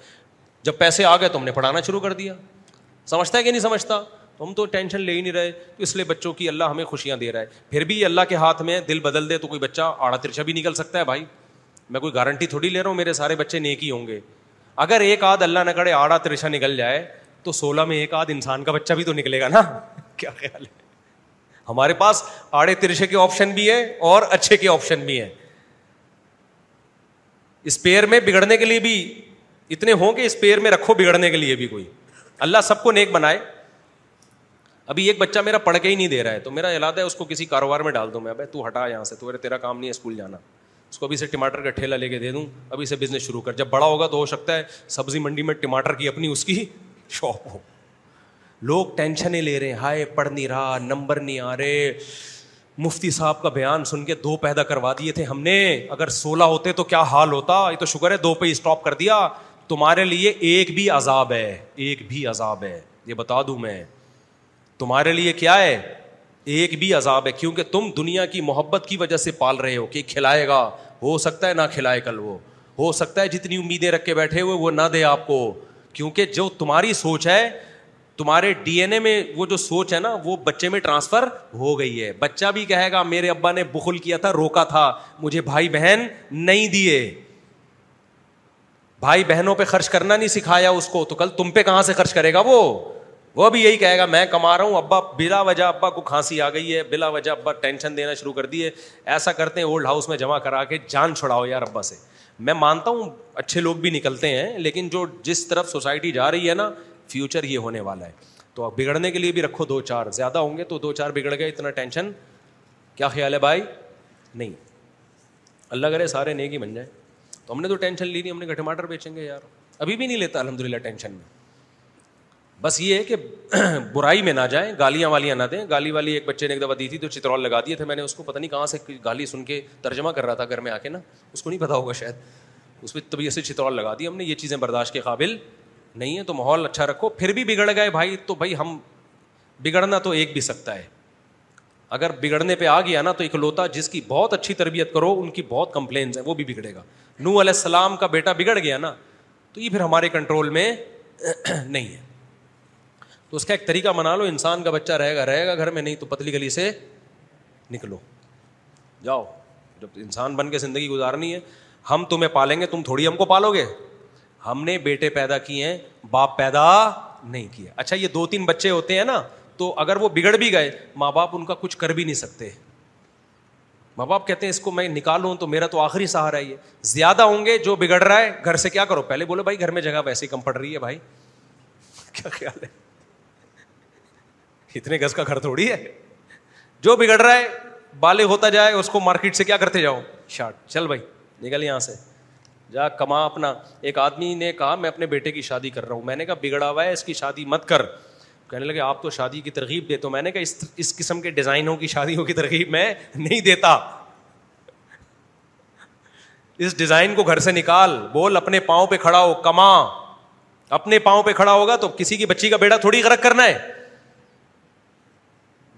جب پیسے آ گئے تو ہم نے پڑھانا شروع کر دیا سمجھتا ہے کہ نہیں سمجھتا ہم تو ٹینشن لے ہی نہیں رہے تو اس لیے بچوں کی اللہ ہمیں خوشیاں دے رہا ہے پھر بھی اللہ کے ہاتھ میں دل بدل دے تو کوئی بچہ آڑا ترچا بھی نکل سکتا ہے بھائی میں کوئی گارنٹی تھوڑی لے رہا ہوں میرے سارے بچے نیک ہی ہوں گے اگر ایک آدھ اللہ نہ کرے آڑا ترچا نکل جائے تو سولہ میں ایک آدھ انسان کا بچہ بھی تو نکلے گا نا کیا خیال ہے ہمارے پاس آڑے کے آپشن بھی ہے اور اچھے کے آپشن بھی ہیں اسپیئر میں بگڑنے کے لیے بھی اتنے ہوں کہ اسپیئر میں رکھو بگڑنے کے لیے بھی کوئی اللہ سب کو نیک بنائے ابھی ایک بچہ میرا پڑھ کے ہی نہیں دے رہا ہے تو میرا علاد ہے اس کو کسی کاروبار میں ڈال دوں میں ابھی تو ہٹا یہاں سے تو تیرا کام نہیں ہے اسکول جانا اس کو ابھی سے ٹماٹر کا ٹھیلا لے کے دے دوں ابھی سے بزنس شروع کر جب بڑا ہوگا تو ہو سکتا ہے سبزی منڈی میں ٹماٹر کی اپنی اس کی شاپ ہو لوگ ٹینشنیں لے رہے ہیں ہائے پڑھ نہیں رہا نمبر نہیں آ رہے مفتی صاحب کا بیان سن کے دو پیدا کروا دیے تھے ہم نے اگر سولہ ہوتے تو کیا حال ہوتا یہ تو شکر ہے دو پہ اسٹاپ کر دیا تمہارے لیے ایک بھی عذاب ہے ایک بھی عذاب ہے یہ بتا دوں میں تمہارے لیے کیا ہے ایک بھی عذاب ہے کیونکہ تم دنیا کی محبت کی وجہ سے پال رہے ہو کہ کھلائے گا ہو سکتا ہے نہ کھلائے کل وہ ہو سکتا ہے جتنی امیدیں رکھ کے بیٹھے ہوئے وہ نہ دے آپ کو کیونکہ جو تمہاری سوچ ہے تمہارے ڈی این اے میں وہ جو سوچ ہے نا وہ بچے میں ٹرانسفر ہو گئی ہے بچہ بھی کہے گا میرے ابا نے بخل کیا تھا روکا تھا مجھے بھائی بہن نہیں دیے بھائی بہنوں پہ خرچ کرنا نہیں سکھایا اس کو تو کل تم پہ کہاں سے خرچ کرے گا وہ وہ بھی یہی کہے گا میں کما رہا ہوں ابا بلا وجہ ابا کو کھانسی آ گئی ہے بلا وجہ ابا ٹینشن دینا شروع کر دیے ایسا کرتے ہیں اولڈ ہاؤس میں جمع کرا کے جان چھڑاؤ یار ابا سے میں مانتا ہوں اچھے لوگ بھی نکلتے ہیں لیکن جو جس طرف سوسائٹی جا رہی ہے نا فیوچر یہ ہونے والا ہے تو آپ بگڑنے کے لیے بھی رکھو دو چار زیادہ ہوں گے تو دو چار بگڑ گئے اتنا ٹینشن کیا خیال ہے بھائی نہیں اللہ کرے سارے نیک ہی بن جائیں تو ہم نے تو ٹینشن لی نہیں ہم نے گھٹے ٹماٹر بیچیں گے یار ابھی بھی نہیں لیتا الحمد للہ ٹینشن میں بس یہ ہے کہ برائی میں نہ جائیں گالیاں والیاں نہ دیں گالی والی ایک بچے نے ایک دفعہ دی تھی تو چترول لگا دیے تھے میں نے اس کو پتہ نہیں کہاں سے گالی سن کے ترجمہ کر رہا تھا گھر میں آ کے نا اس کو نہیں پتا ہوگا شاید اس پہ طبیعت سے چترول لگا دی ہم نے یہ چیزیں برداشت کے قابل نہیں ہے تو ماحول اچھا رکھو پھر بھی بگڑ گئے بھائی تو بھائی ہم بگڑنا تو ایک بھی سکتا ہے اگر بگڑنے پہ آ گیا نا تو اکلوتا جس کی بہت اچھی تربیت کرو ان کی بہت کمپلینس ہیں وہ بھی بگڑے گا نو علیہ السلام کا بیٹا بگڑ گیا نا تو یہ پھر ہمارے کنٹرول میں نہیں ہے تو اس کا ایک طریقہ منا لو انسان کا بچہ رہے گا رہے گا گھر میں نہیں تو پتلی گلی سے نکلو جاؤ جب انسان بن کے زندگی گزارنی ہے ہم تمہیں پالیں گے تم تھوڑی ہم کو پالو گے ہم نے بیٹے پیدا کیے ہیں باپ پیدا نہیں کیا اچھا یہ دو تین بچے ہوتے ہیں نا تو اگر وہ بگڑ بھی گئے ماں باپ ان کا کچھ کر بھی نہیں سکتے ماں باپ کہتے ہیں اس کو میں نکالوں تو میرا تو آخری سہارا یہ زیادہ ہوں گے جو بگڑ رہا ہے گھر سے کیا کرو پہلے بولو بھائی گھر میں جگہ ویسے کم پڑ رہی ہے بھائی کیا خیال ہے اتنے گز کا گھر تھوڑی ہے جو بگڑ رہا ہے بالے ہوتا جائے اس کو مارکیٹ سے کیا کرتے جاؤ شارٹ چل بھائی نکل یہاں سے جا کما اپنا ایک آدمی نے کہا میں اپنے بیٹے کی شادی کر رہا ہوں میں نے کہا بگڑا ہوا ہے اس کی شادی مت کر کہنے لگے آپ تو شادی کی ترغیب دیتے میں نے کہا اس اس قسم کے ڈیزائنوں کی شادیوں کی ترغیب میں نہیں دیتا اس ڈیزائن کو گھر سے نکال بول اپنے پاؤں پہ کھڑا ہو کما اپنے پاؤں پہ کھڑا ہوگا تو کسی کی بچی کا بیٹا تھوڑی غرق کرنا ہے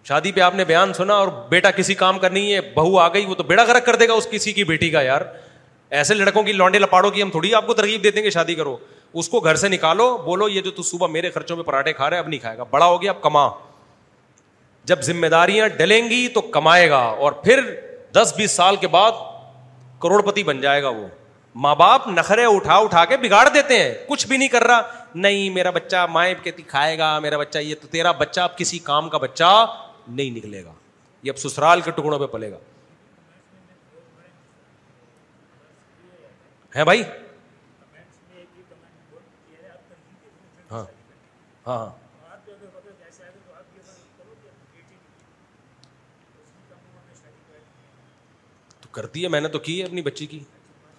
شادی پہ آپ نے بیان سنا اور بیٹا کسی کام کرنی ہے بہو آ گئی وہ تو بیڑا غرق کر دے گا اس کسی کی بیٹی کا یار ایسے لڑکوں کی لانڈے لپاڑو کی ہم تھوڑی آپ کو ترغیب دیں گے شادی کرو اس کو گھر سے نکالو بولو یہ جو تو صبح میرے خرچوں پہ پراٹھے کھا رہے اب نہیں کھائے گا بڑا ہو گیا اب کما جب ذمہ داریاں ڈلیں گی تو کمائے گا اور پھر دس بیس سال کے بعد کروڑپتی بن جائے گا وہ ماں باپ نخرے اٹھا اٹھا کے بگاڑ دیتے ہیں کچھ بھی نہیں کر رہا نہیں میرا بچہ مائیں کہتی کھائے گا میرا بچہ یہ تو تیرا بچہ اب کسی کام کا بچہ نہیں نکلے گا یہ اب سسرال کے ٹکڑوں پہ پلے گا بھائی ہاں ہاں, ہاں۔ کرتی ہے میں نے تو کی ہے اپنی بچی کی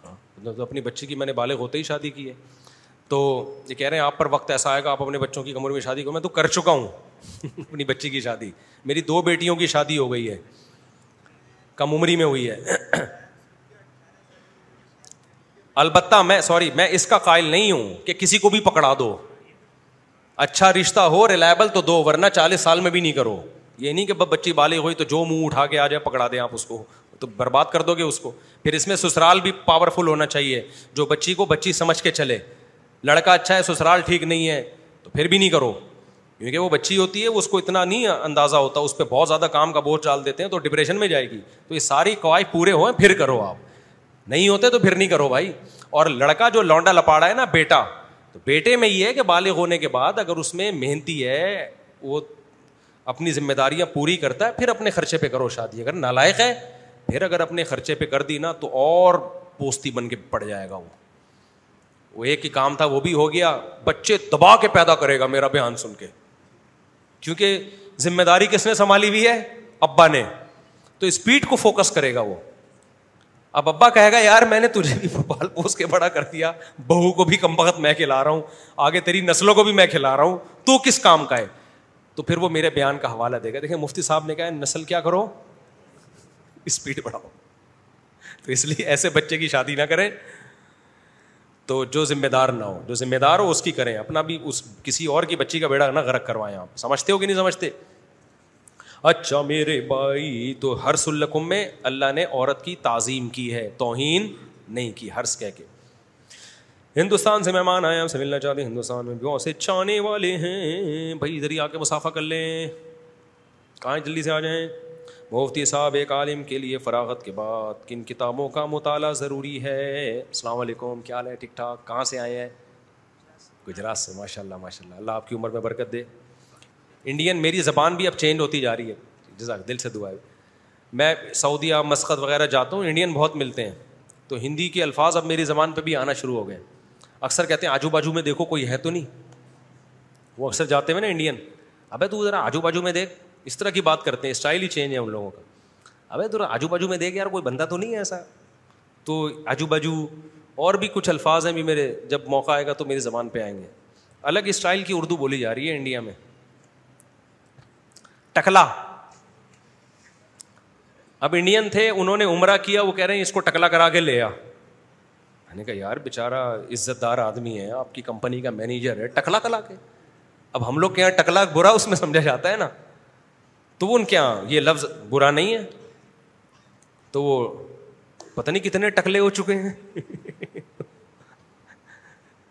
ہاں، مطلب اپنی بچی کی میں نے بالغ ہوتے ہی شادی کی ہے تو یہ کہہ رہے ہیں آپ پر وقت ایسا آئے گا آپ اپنے بچوں کی کمر میں شادی کو میں تو کر چکا ہوں اپنی بچی کی شادی میری دو بیٹیوں کی شادی ہو گئی ہے کم عمری میں ہوئی ہے البتہ میں سوری میں اس کا قائل نہیں ہوں کہ کسی کو بھی پکڑا دو اچھا رشتہ ہو ریلائبل تو دو ورنہ چالیس سال میں بھی نہیں کرو یہ نہیں کہ بچی بالی ہوئی تو جو منہ اٹھا کے آ جائے پکڑا دیں آپ اس کو تو برباد کر دو گے اس کو پھر اس میں سسرال بھی پاورفل ہونا چاہیے جو بچی کو بچی سمجھ کے چلے لڑکا اچھا ہے سسرال ٹھیک نہیں ہے تو پھر بھی نہیں کرو کیونکہ وہ بچی ہوتی ہے وہ اس کو اتنا نہیں اندازہ ہوتا اس پہ بہت زیادہ کام کا بوجھ ڈال دیتے ہیں تو ڈپریشن میں جائے گی تو یہ ساری قواعد پورے ہوئے پھر کرو آپ نہیں ہوتے تو پھر نہیں کرو بھائی اور لڑکا جو لانڈا لپاڑا ہے نا بیٹا تو بیٹے میں یہ ہے کہ بالغ ہونے کے بعد اگر اس میں محنتی ہے وہ اپنی ذمہ داریاں پوری کرتا ہے پھر اپنے خرچے پہ کرو شادی اگر نالائق ہے پھر اگر اپنے خرچے پہ کر دی نا تو اور پوستی بن کے پڑ جائے گا وہ وہ ایک ہی کام تھا وہ بھی ہو گیا بچے دبا کے پیدا کرے گا میرا بیان سن کے کیونکہ ذمہ داری کس نے سنبھالی ہوئی ہے ابا نے تو اسپیڈ کو فوکس کرے گا وہ اب ابا کہے گا یار میں نے تجھے بھی پال پوس کے بڑا کر دیا بہو کو بھی کم وقت میں کھلا رہا ہوں آگے تیری نسلوں کو بھی میں کھلا رہا ہوں تو کس کام کا ہے تو پھر وہ میرے بیان کا حوالہ دے گا دیکھیں مفتی صاحب نے کہا نسل کیا کرو اسپیڈ بڑھاؤ تو اس لیے ایسے بچے کی شادی نہ کریں تو جو ذمہ دار نہ ہو جو ذمہ دار ہو اس کی کریں اپنا بھی اس کسی اور کی بچی کا بیڑا نہ غرق کروائیں آپ سمجھتے ہو کہ نہیں سمجھتے اچھا میرے بھائی تو ہر سلکم میں اللہ نے عورت کی تعظیم کی ہے توہین نہیں کی ہرس کہہ کے ہندوستان سے مہمان آئے ہم سے ملنا چاہتے ہیں ہندوستان میں بہت سے چانے والے ہیں بھائی ادھر ہی آ کے مسافہ کر لیں کہاں جلدی سے آ جائیں مفتی صاحب ایک عالم کے لیے فراغت کے بعد کن کتابوں کا مطالعہ ضروری ہے السلام علیکم کیا حال ہے ٹھیک ٹھاک کہاں سے آئے ہیں گجرات سے ماشاء اللہ ماشاء اللہ اللہ آپ کی عمر میں برکت دے انڈین میری زبان بھی اب چینج ہوتی جا رہی ہے جزاک دل سے دعا ہے میں سعودیہ مسقط وغیرہ جاتا ہوں انڈین بہت ملتے ہیں تو ہندی کے الفاظ اب میری زبان پہ بھی آنا شروع ہو گئے ہیں اکثر کہتے ہیں آجو باجو میں دیکھو کوئی ہے تو نہیں وہ اکثر جاتے ہیں نا انڈین ابے تو ذرا آجو باجو میں دیکھ اس طرح کی بات کرتے ہیں اسٹائل ہی چینج ہے ان لوگوں کا تو آجو باجو میں دیکھ یار کوئی بندہ تو نہیں ہے ایسا تو آجو باجو اور بھی کچھ الفاظ ہیں بھی میرے جب موقع آئے گا تو میری زبان پہ آئیں گے الگ اسٹائل کی اردو بولی جا رہی ہے انڈیا میں ٹکلا اب انڈین تھے انہوں نے عمرہ کیا وہ کہہ رہے ہیں اس کو ٹکلا کرا کے لے آ میں نے کہا یار بےچارا عزت دار آدمی ہے آپ کی کمپنی کا مینیجر ہے ٹکلا کلا کے اب ہم لوگ کے یہاں ٹکلا برا اس میں سمجھا جاتا ہے نا تو ان کے یہاں یہ لفظ برا نہیں ہے تو وہ پتہ نہیں کتنے ٹکلے ہو چکے ہیں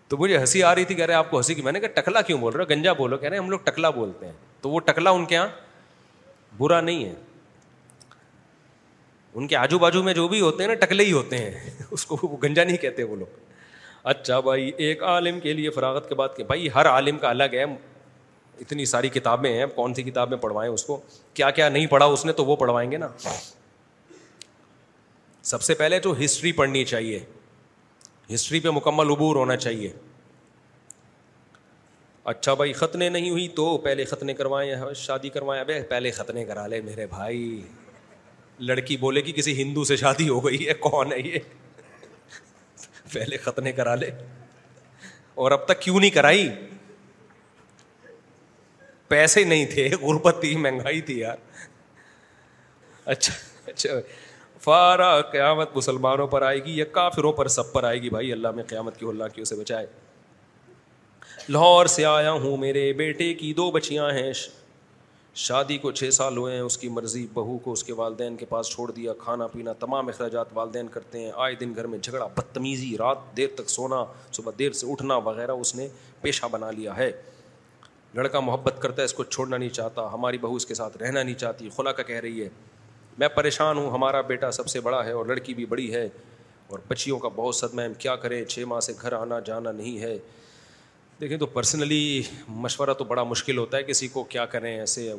تو مجھے ہنسی آ رہی تھی کہہ رہے آپ کو ہنسی کی میں نے کہا ٹکلا کیوں بول رہے گنجا بولو کہہ رہے ہم لوگ ٹکلا بولتے ہیں تو وہ ٹکلا ان کے یہاں برا نہیں ہے ان کے آجو باجو میں جو بھی ہوتے ہیں نا ٹکلے ہی ہوتے ہیں اس کو وہ گنجا نہیں کہتے وہ لوگ اچھا بھائی ایک عالم کے لیے فراغت کے بعد کہ بھائی ہر عالم کا الگ ہے اتنی ساری کتابیں ہیں کون سی کتابیں پڑھوائیں اس کو کیا کیا نہیں پڑھا اس نے تو وہ پڑھوائیں گے نا سب سے پہلے تو ہسٹری پڑھنی چاہیے ہسٹری پہ مکمل عبور ہونا چاہیے اچھا بھائی ختنے نہیں ہوئی تو پہلے ختنے کروائے شادی کروائیں ابے پہلے ختنے کرا لے میرے بھائی لڑکی بولے کہ کسی ہندو سے شادی ہو گئی ہے کون ہے یہ پہلے ختنے کرا لے اور اب تک کیوں نہیں کرائی پیسے نہیں تھے غربت تھی مہنگائی تھی یار اچھا اچھا فارا قیامت مسلمانوں پر آئے گی یا کافروں پر سب پر آئے گی بھائی اللہ میں قیامت کی اللہ کی اسے بچائے لاہور سے آیا ہوں میرے بیٹے کی دو بچیاں ہیں شادی کو چھ سال ہوئے ہیں اس کی مرضی بہو کو اس کے والدین کے پاس چھوڑ دیا کھانا پینا تمام اخراجات والدین کرتے ہیں آئے دن گھر میں جھگڑا بدتمیزی رات دیر تک سونا صبح دیر سے اٹھنا وغیرہ اس نے پیشہ بنا لیا ہے لڑکا محبت کرتا ہے اس کو چھوڑنا نہیں چاہتا ہماری بہو اس کے ساتھ رہنا نہیں چاہتی خلا کا کہہ رہی ہے میں پریشان ہوں ہمارا بیٹا سب سے بڑا ہے اور لڑکی بھی بڑی ہے اور بچیوں کا بہت صدمہ ہم کیا کریں چھ ماہ سے گھر آنا جانا نہیں ہے دیکھیں تو پرسنلی مشورہ تو بڑا مشکل ہوتا ہے کسی کو کیا کریں ایسے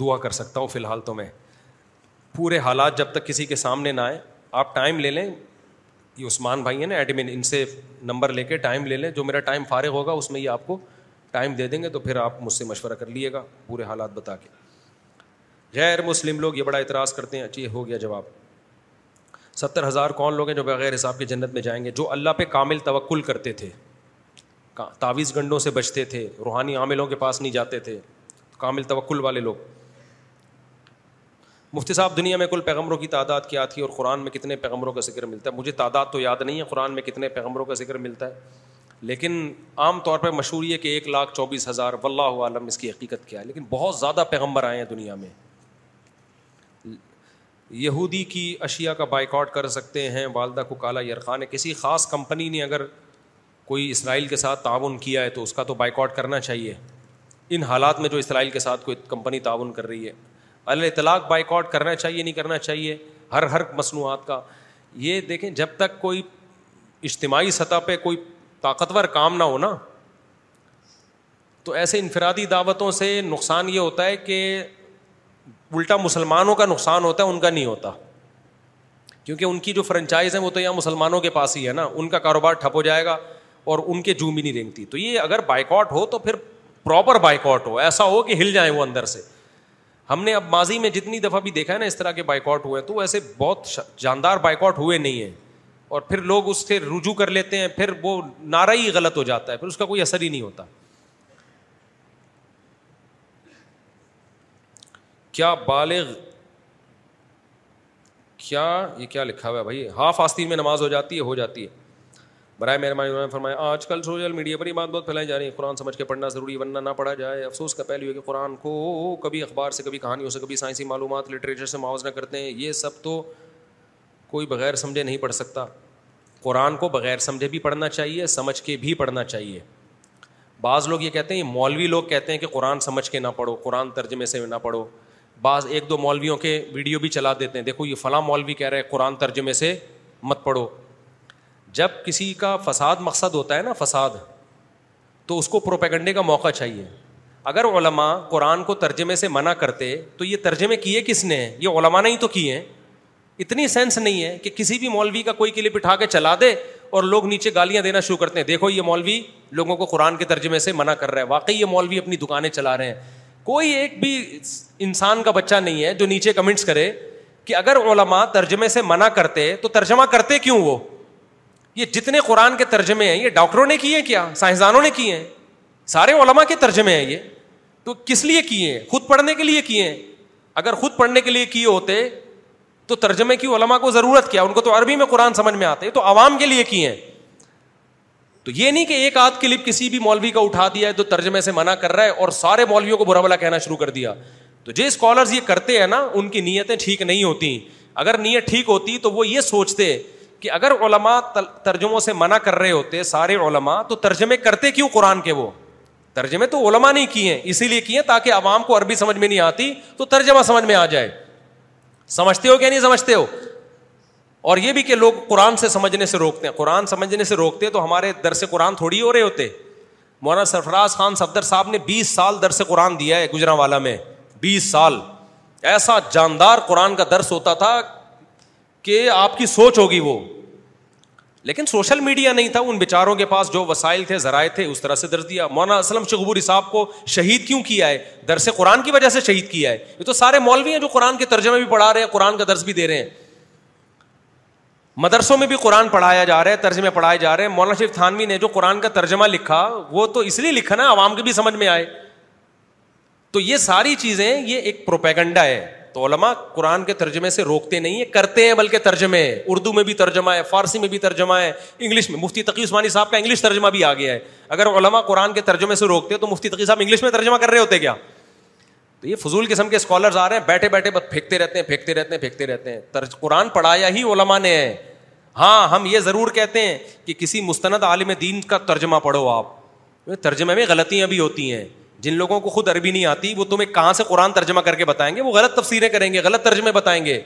دعا کر سکتا ہوں فی الحال تو میں پورے حالات جب تک کسی کے سامنے نہ آئیں آپ ٹائم لے لیں یہ عثمان بھائی ہیں نا ایڈمن ان سے نمبر لے کے ٹائم لے لیں جو میرا ٹائم فارغ ہوگا اس میں یہ آپ کو ٹائم دے دیں گے تو پھر آپ مجھ سے مشورہ کر لیجیے گا پورے حالات بتا کے غیر مسلم لوگ یہ بڑا اعتراض کرتے ہیں اچھی ہو گیا جواب ستر ہزار کون لوگ ہیں جو بغیر حساب کے جنت میں جائیں گے جو اللہ پہ کامل توقل کرتے تھے تعویز گنڈوں سے بچتے تھے روحانی عاملوں کے پاس نہیں جاتے تھے کامل توکل والے لوگ مفتی صاحب دنیا میں کل پیغمبروں کی تعداد کیا تھی اور قرآن میں کتنے پیغمبروں کا ذکر ملتا ہے مجھے تعداد تو یاد نہیں ہے قرآن میں کتنے پیغمبروں کا ذکر ملتا ہے لیکن عام طور پر مشہور یہ کہ ایک لاکھ چوبیس ہزار و اللہ عالم اس کی حقیقت کیا ہے لیکن بہت زیادہ پیغمبر آئے ہیں دنیا میں یہودی کی اشیا کا بائیکاٹ کر سکتے ہیں والدہ کو کالا ہے کسی خاص کمپنی نے اگر کوئی اسرائیل کے ساتھ تعاون کیا ہے تو اس کا تو بائیکاٹ کرنا چاہیے ان حالات میں جو اسرائیل کے ساتھ کوئی کمپنی تعاون کر رہی ہے الطلاق بائک آؤٹ کرنا چاہیے نہیں کرنا چاہیے ہر ہر مصنوعات کا یہ دیکھیں جب تک کوئی اجتماعی سطح پہ کوئی طاقتور کام نہ ہونا تو ایسے انفرادی دعوتوں سے نقصان یہ ہوتا ہے کہ الٹا مسلمانوں کا نقصان ہوتا ہے ان کا نہیں ہوتا کیونکہ ان کی جو فرنچائز ہے وہ تو یہاں مسلمانوں کے پاس ہی ہے نا ان کا کاروبار ٹھپ ہو جائے گا اور ان کے جو بھی نہیں رینگتی تو یہ اگر بائک ہو تو پھر پراپر بائک ہو ایسا ہو کہ ہل جائیں وہ اندر سے ہم نے اب ماضی میں جتنی دفعہ بھی دیکھا ہے نا اس طرح کے بائیکاٹ ہوئے تو ایسے بہت جاندار بائک ہوئے نہیں ہیں اور پھر لوگ اس سے رجوع کر لیتے ہیں پھر وہ نعرہ ہی غلط ہو جاتا ہے پھر اس کا کوئی اثر ہی نہیں ہوتا کیا بالغ کیا یہ کیا لکھا ہوا ہے بھائی ہاف آستین میں نماز ہو جاتی ہے ہو جاتی ہے برائے مہربانی نے فرمایا آج کل سوشل میڈیا پر یہ بات بہت پھیلائی جا رہی ہے قرآن سمجھ کے پڑھنا ضروری ورنہ نہ پڑھا جائے افسوس کا پہلو ہے کہ قرآن کو کبھی اخبار سے کبھی کہانیوں سے کبھی سائنسی معلومات لٹریچر سے معاوضہ کرتے ہیں یہ سب تو کوئی بغیر سمجھے نہیں پڑھ سکتا قرآن کو بغیر سمجھے بھی پڑھنا چاہیے سمجھ کے بھی پڑھنا چاہیے بعض لوگ یہ کہتے ہیں مولوی لوگ کہتے ہیں کہ قرآن سمجھ کے نہ پڑھو قرآن ترجمے سے نہ پڑھو بعض ایک دو مولویوں کے ویڈیو بھی چلا دیتے ہیں دیکھو یہ فلاں مولوی کہہ رہے ہیں قرآن ترجمے سے مت پڑھو جب کسی کا فساد مقصد ہوتا ہے نا فساد تو اس کو پروپیگنڈے کا موقع چاہیے اگر علماء قرآن کو ترجمے سے منع کرتے تو یہ ترجمے کیے کس نے ہیں یہ نے نہیں تو کیے ہیں اتنی سینس نہیں ہے کہ کسی بھی مولوی کا کوئی کے لیے بٹھا کے چلا دے اور لوگ نیچے گالیاں دینا شروع کرتے ہیں دیکھو یہ مولوی لوگوں کو قرآن کے ترجمے سے منع کر رہا ہے واقعی یہ مولوی اپنی دکانیں چلا رہے ہیں کوئی ایک بھی انسان کا بچہ نہیں ہے جو نیچے کمنٹس کرے کہ اگر علما ترجمے سے منع کرتے تو ترجمہ کرتے کیوں وہ یہ جتنے قرآن کے ترجمے ہیں یہ ڈاکٹروں نے کیے ہیں کیا سائنسدانوں نے کیے ہیں سارے علماء کے ترجمے ہیں یہ تو کس لیے کیے ہیں خود پڑھنے کے لیے کیے ہیں اگر خود پڑھنے کے لیے کیے ہوتے تو ترجمے کی علماء کو ضرورت کیا ان کو تو عربی میں قرآن سمجھ میں آتے تو عوام کے لیے کیے ہیں تو یہ نہیں کہ ایک آدھ کلپ کسی بھی مولوی کا اٹھا دیا ہے تو ترجمے سے منع کر رہا ہے اور سارے مولویوں کو برا بلا کہنا شروع کر دیا تو جو اسکالرز یہ کرتے ہیں نا ان کی نیتیں ٹھیک نہیں ہوتی اگر نیت ٹھیک ہوتی تو وہ یہ سوچتے کہ اگر علما ترجموں سے منع کر رہے ہوتے سارے علما تو ترجمے کرتے کیوں قرآن کے وہ ترجمے تو علما نہیں کیے اسی لیے کیے تاکہ عوام کو عربی سمجھ میں نہیں آتی تو ترجمہ سمجھ میں آ جائے سمجھتے ہو کیا نہیں سمجھتے ہو اور یہ بھی کہ لوگ قرآن سے سمجھنے سے روکتے ہیں قرآن سمجھنے سے روکتے تو ہمارے درس قرآن تھوڑی ہو رہے ہوتے مولانا سرفراز خان صفدر صاحب نے بیس سال درس قرآن دیا ہے گجرا والا میں بیس سال ایسا جاندار قرآن کا درس ہوتا تھا کہ آپ کی سوچ ہوگی وہ لیکن سوشل میڈیا نہیں تھا ان بےچاروں کے پاس جو وسائل تھے ذرائع تھے اس طرح سے درس دیا مولانا اسلم شغبوری صاحب کو شہید کیوں کیا ہے درس قرآن کی وجہ سے شہید کیا ہے یہ تو سارے مولوی ہیں جو قرآن کے ترجمے بھی پڑھا رہے ہیں قرآن کا درس بھی دے رہے ہیں مدرسوں میں بھی قرآن پڑھایا جا رہا ہے ترجمے پڑھائے جا رہے ہیں مولانا شریف تھانوی نے جو قرآن کا ترجمہ لکھا وہ تو اس لیے لکھا نا عوام کے بھی سمجھ میں آئے تو یہ ساری چیزیں یہ ایک پروپیگنڈا ہے تو علماء قرآن کے ترجمے سے روکتے نہیں ہیں کرتے ہیں بلکہ ترجمے اردو میں بھی ترجمہ ہے فارسی میں بھی ترجمہ ہے انگلش میں مفتی تقی عثمانی صاحب کا انگلش ترجمہ بھی آ گیا ہے اگر علماء قرآن کے ترجمے سے روکتے تو مفتی تقی صاحب انگلش میں ترجمہ کر رہے ہوتے کیا تو یہ فضول قسم کے اسکالرز آ رہے ہیں بیٹھے بیٹھے بس پھینکتے رہتے ہیں پھینکتے رہتے ہیں پھینکتے رہتے ہیں قرآن پڑھایا ہی علما نے ہے ہاں ہم یہ ضرور کہتے ہیں کہ کسی مستند عالم دین کا ترجمہ پڑھو آپ ترجمے میں غلطیاں بھی ہوتی ہیں جن لوگوں کو خود عربی نہیں آتی وہ تمہیں کہاں سے قرآن ترجمہ کر کے بتائیں گے وہ غلط تفسیریں کریں گے غلط ترجمے بتائیں گے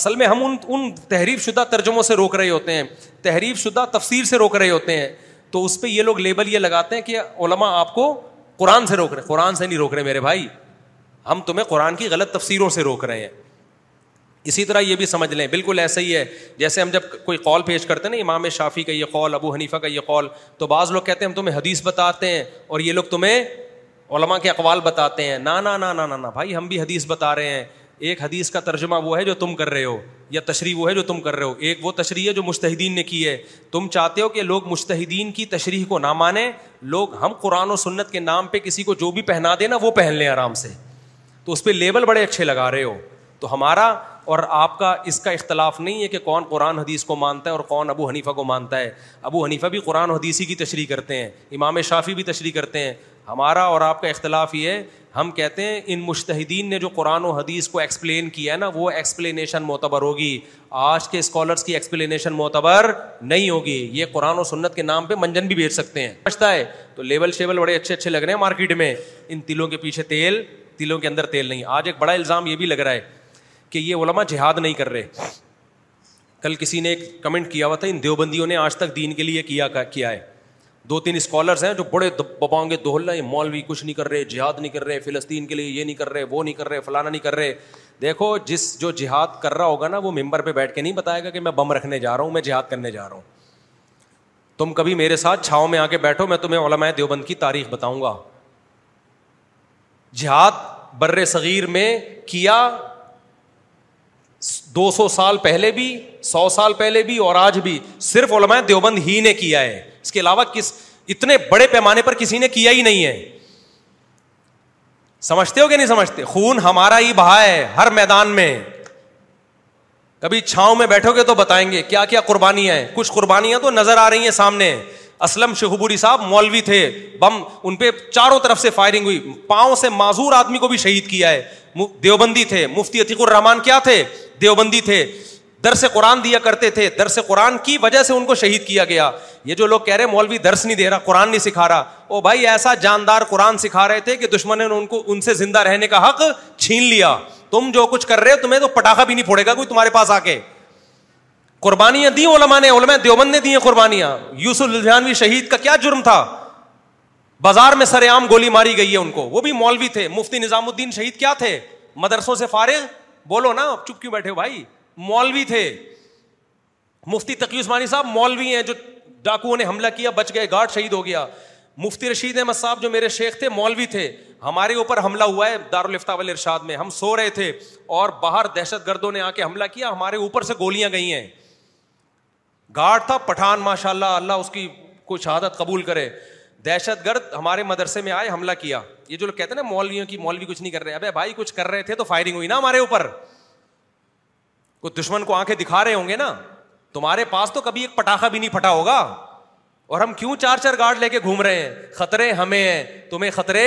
اصل میں ہم ان ان تحریر شدہ ترجموں سے روک رہے ہوتے ہیں تحریر شدہ تفسیر سے روک رہے ہوتے ہیں تو اس پہ یہ لوگ لیبل یہ لگاتے ہیں کہ علما آپ کو قرآن سے روک رہے قرآن سے نہیں روک رہے میرے بھائی ہم تمہیں قرآن کی غلط تفسیروں سے روک رہے ہیں اسی طرح یہ بھی سمجھ لیں بالکل ایسا ہی ہے جیسے ہم جب کوئی قول پیش کرتے ہیں نا امام شافی کا یہ قول ابو حنیفہ کا یہ قول تو بعض لوگ کہتے ہیں ہم تمہیں حدیث بتاتے ہیں اور یہ لوگ تمہیں علماء کے اقوال بتاتے ہیں نا نا نا نا نا بھائی ہم بھی حدیث بتا رہے ہیں ایک حدیث کا ترجمہ وہ ہے جو تم کر رہے ہو یا تشریح وہ ہے جو تم کر رہے ہو ایک وہ تشریح ہے جو مشتحدین نے کی ہے تم چاہتے ہو کہ لوگ مشتحدین کی تشریح کو نہ مانیں لوگ ہم قرآن و سنت کے نام پہ کسی کو جو بھی پہنا دیں نا وہ پہن لیں آرام سے تو اس پہ لیبل بڑے اچھے لگا رہے ہو تو ہمارا اور آپ کا اس کا اختلاف نہیں ہے کہ کون قرآن حدیث کو مانتا ہے اور کون ابو حنیفہ کو مانتا ہے ابو حنیفہ بھی قرآن حدیثی کی تشریح کرتے ہیں امام شافی بھی تشریح کرتے ہیں ہمارا اور آپ کا اختلاف یہ ہے ہم کہتے ہیں ان مشتحدین نے جو قرآن و حدیث کو ایکسپلین کیا ہے نا وہ ایکسپلینیشن معتبر ہوگی آج کے اسکالرس کی ایکسپلینیشن معتبر نہیں ہوگی یہ قرآن و سنت کے نام پہ منجن بھی بھیج سکتے ہیں بچتا ہے تو لیبل شیبل بڑے اچھے اچھے لگ رہے ہیں مارکیٹ میں ان تلوں کے پیچھے تیل دلوں کے اندر تیل نہیں آج ایک بڑا الزام یہ بھی لگ رہا ہے کہ یہ علماء جہاد نہیں کر رہے کل کسی نے ایک کمنٹ کیا ہوا تھا ان دیوبندیوں نے آج تک دین کے لیے کیا کیا ہے دو تین اسکالرس ہیں جو بڑے ببانگے دوہل ہیں مولوی کچھ نہیں کر رہے جہاد نہیں کر رہے فلسطین کے لیے یہ نہیں کر رہے وہ نہیں کر رہے فلانا نہیں کر رہے دیکھو جس جو جہاد کر رہا ہوگا نا وہ ممبر پہ بیٹھ کے نہیں بتائے گا کہ میں بم رکھنے جا رہا ہوں میں جہاد کرنے جا رہا ہوں تم کبھی میرے ساتھ چھاؤں میں آ کے بیٹھو میں تمہیں علماء دیوبند کی تاریخ بتاؤں گا جہاد بر صغیر میں کیا دو سو سال پہلے بھی سو سال پہلے بھی اور آج بھی صرف علماء دیوبند ہی نے کیا ہے اس کے علاوہ کس اتنے بڑے پیمانے پر کسی نے کیا ہی نہیں ہے سمجھتے ہو کہ نہیں سمجھتے خون ہمارا ہی بہا ہے ہر میدان میں کبھی چھاؤں میں بیٹھو گے تو بتائیں گے کیا کیا قربانیاں ہیں کچھ قربانیاں تو نظر آ رہی ہیں سامنے اسلم شہبوری صاحب مولوی تھے بم ان پہ چاروں طرف سے فائرنگ ہوئی پاؤں سے معذور آدمی کو بھی شہید کیا ہے دیوبندی تھے مفتی عتیق الرحمان کیا تھے دیوبندی تھے درس قرآن دیا کرتے تھے درس قرآن کی وجہ سے ان کو شہید کیا گیا یہ جو لوگ کہہ رہے مولوی درس نہیں دے رہا قرآن نہیں سکھا رہا او بھائی ایسا جاندار قرآن سکھا رہے تھے کہ دشمن نے ان ان کو سے زندہ رہنے کا حق چھین لیا تم جو کچھ کر رہے ہو تمہیں تو پٹاخا بھی نہیں پھوڑے گا کوئی تمہارے پاس آ کے قربانیاں دی علما نے علما دیوبند نے دی ہیں قربانیاں یوسف لدھیانوی شہید کا کیا جرم تھا بازار میں سر عام گولی ماری گئی ہے ان کو وہ بھی مولوی تھے مفتی نظام الدین شہید کیا تھے مدرسوں سے فارغ بولو نا چپ کیوں بیٹھے ہو بھائی مولوی تھے مفتی تقی عثمانی صاحب مولوی ہیں جو ڈاکو نے حملہ کیا بچ گئے گارڈ شہید ہو گیا مفتی رشید احمد صاحب جو میرے شیخ تھے مولوی تھے ہمارے اوپر حملہ ہوا ہے والے ارشاد میں ہم سو رہے تھے اور باہر دہشت گردوں نے آ کے حملہ کیا ہمارے اوپر سے گولیاں گئی ہیں گارڈ تھا پٹھان ماشاء اللہ اللہ اس کی کوئی شہادت قبول کرے دہشت گرد ہمارے مدرسے میں آئے حملہ کیا یہ جو لوگ کہتے ہیں نا مولویوں کی مولوی کچھ نہیں کر رہے بھائی کچھ کر رہے تھے تو فائرنگ ہوئی نا ہمارے اوپر کوئی دشمن کو آنکھیں دکھا رہے ہوں گے نا تمہارے پاس تو کبھی ایک پٹاخہ بھی نہیں پھٹا ہوگا اور ہم کیوں چار چار گارڈ لے کے گھوم رہے ہیں خطرے ہمیں ہیں تمہیں خطرے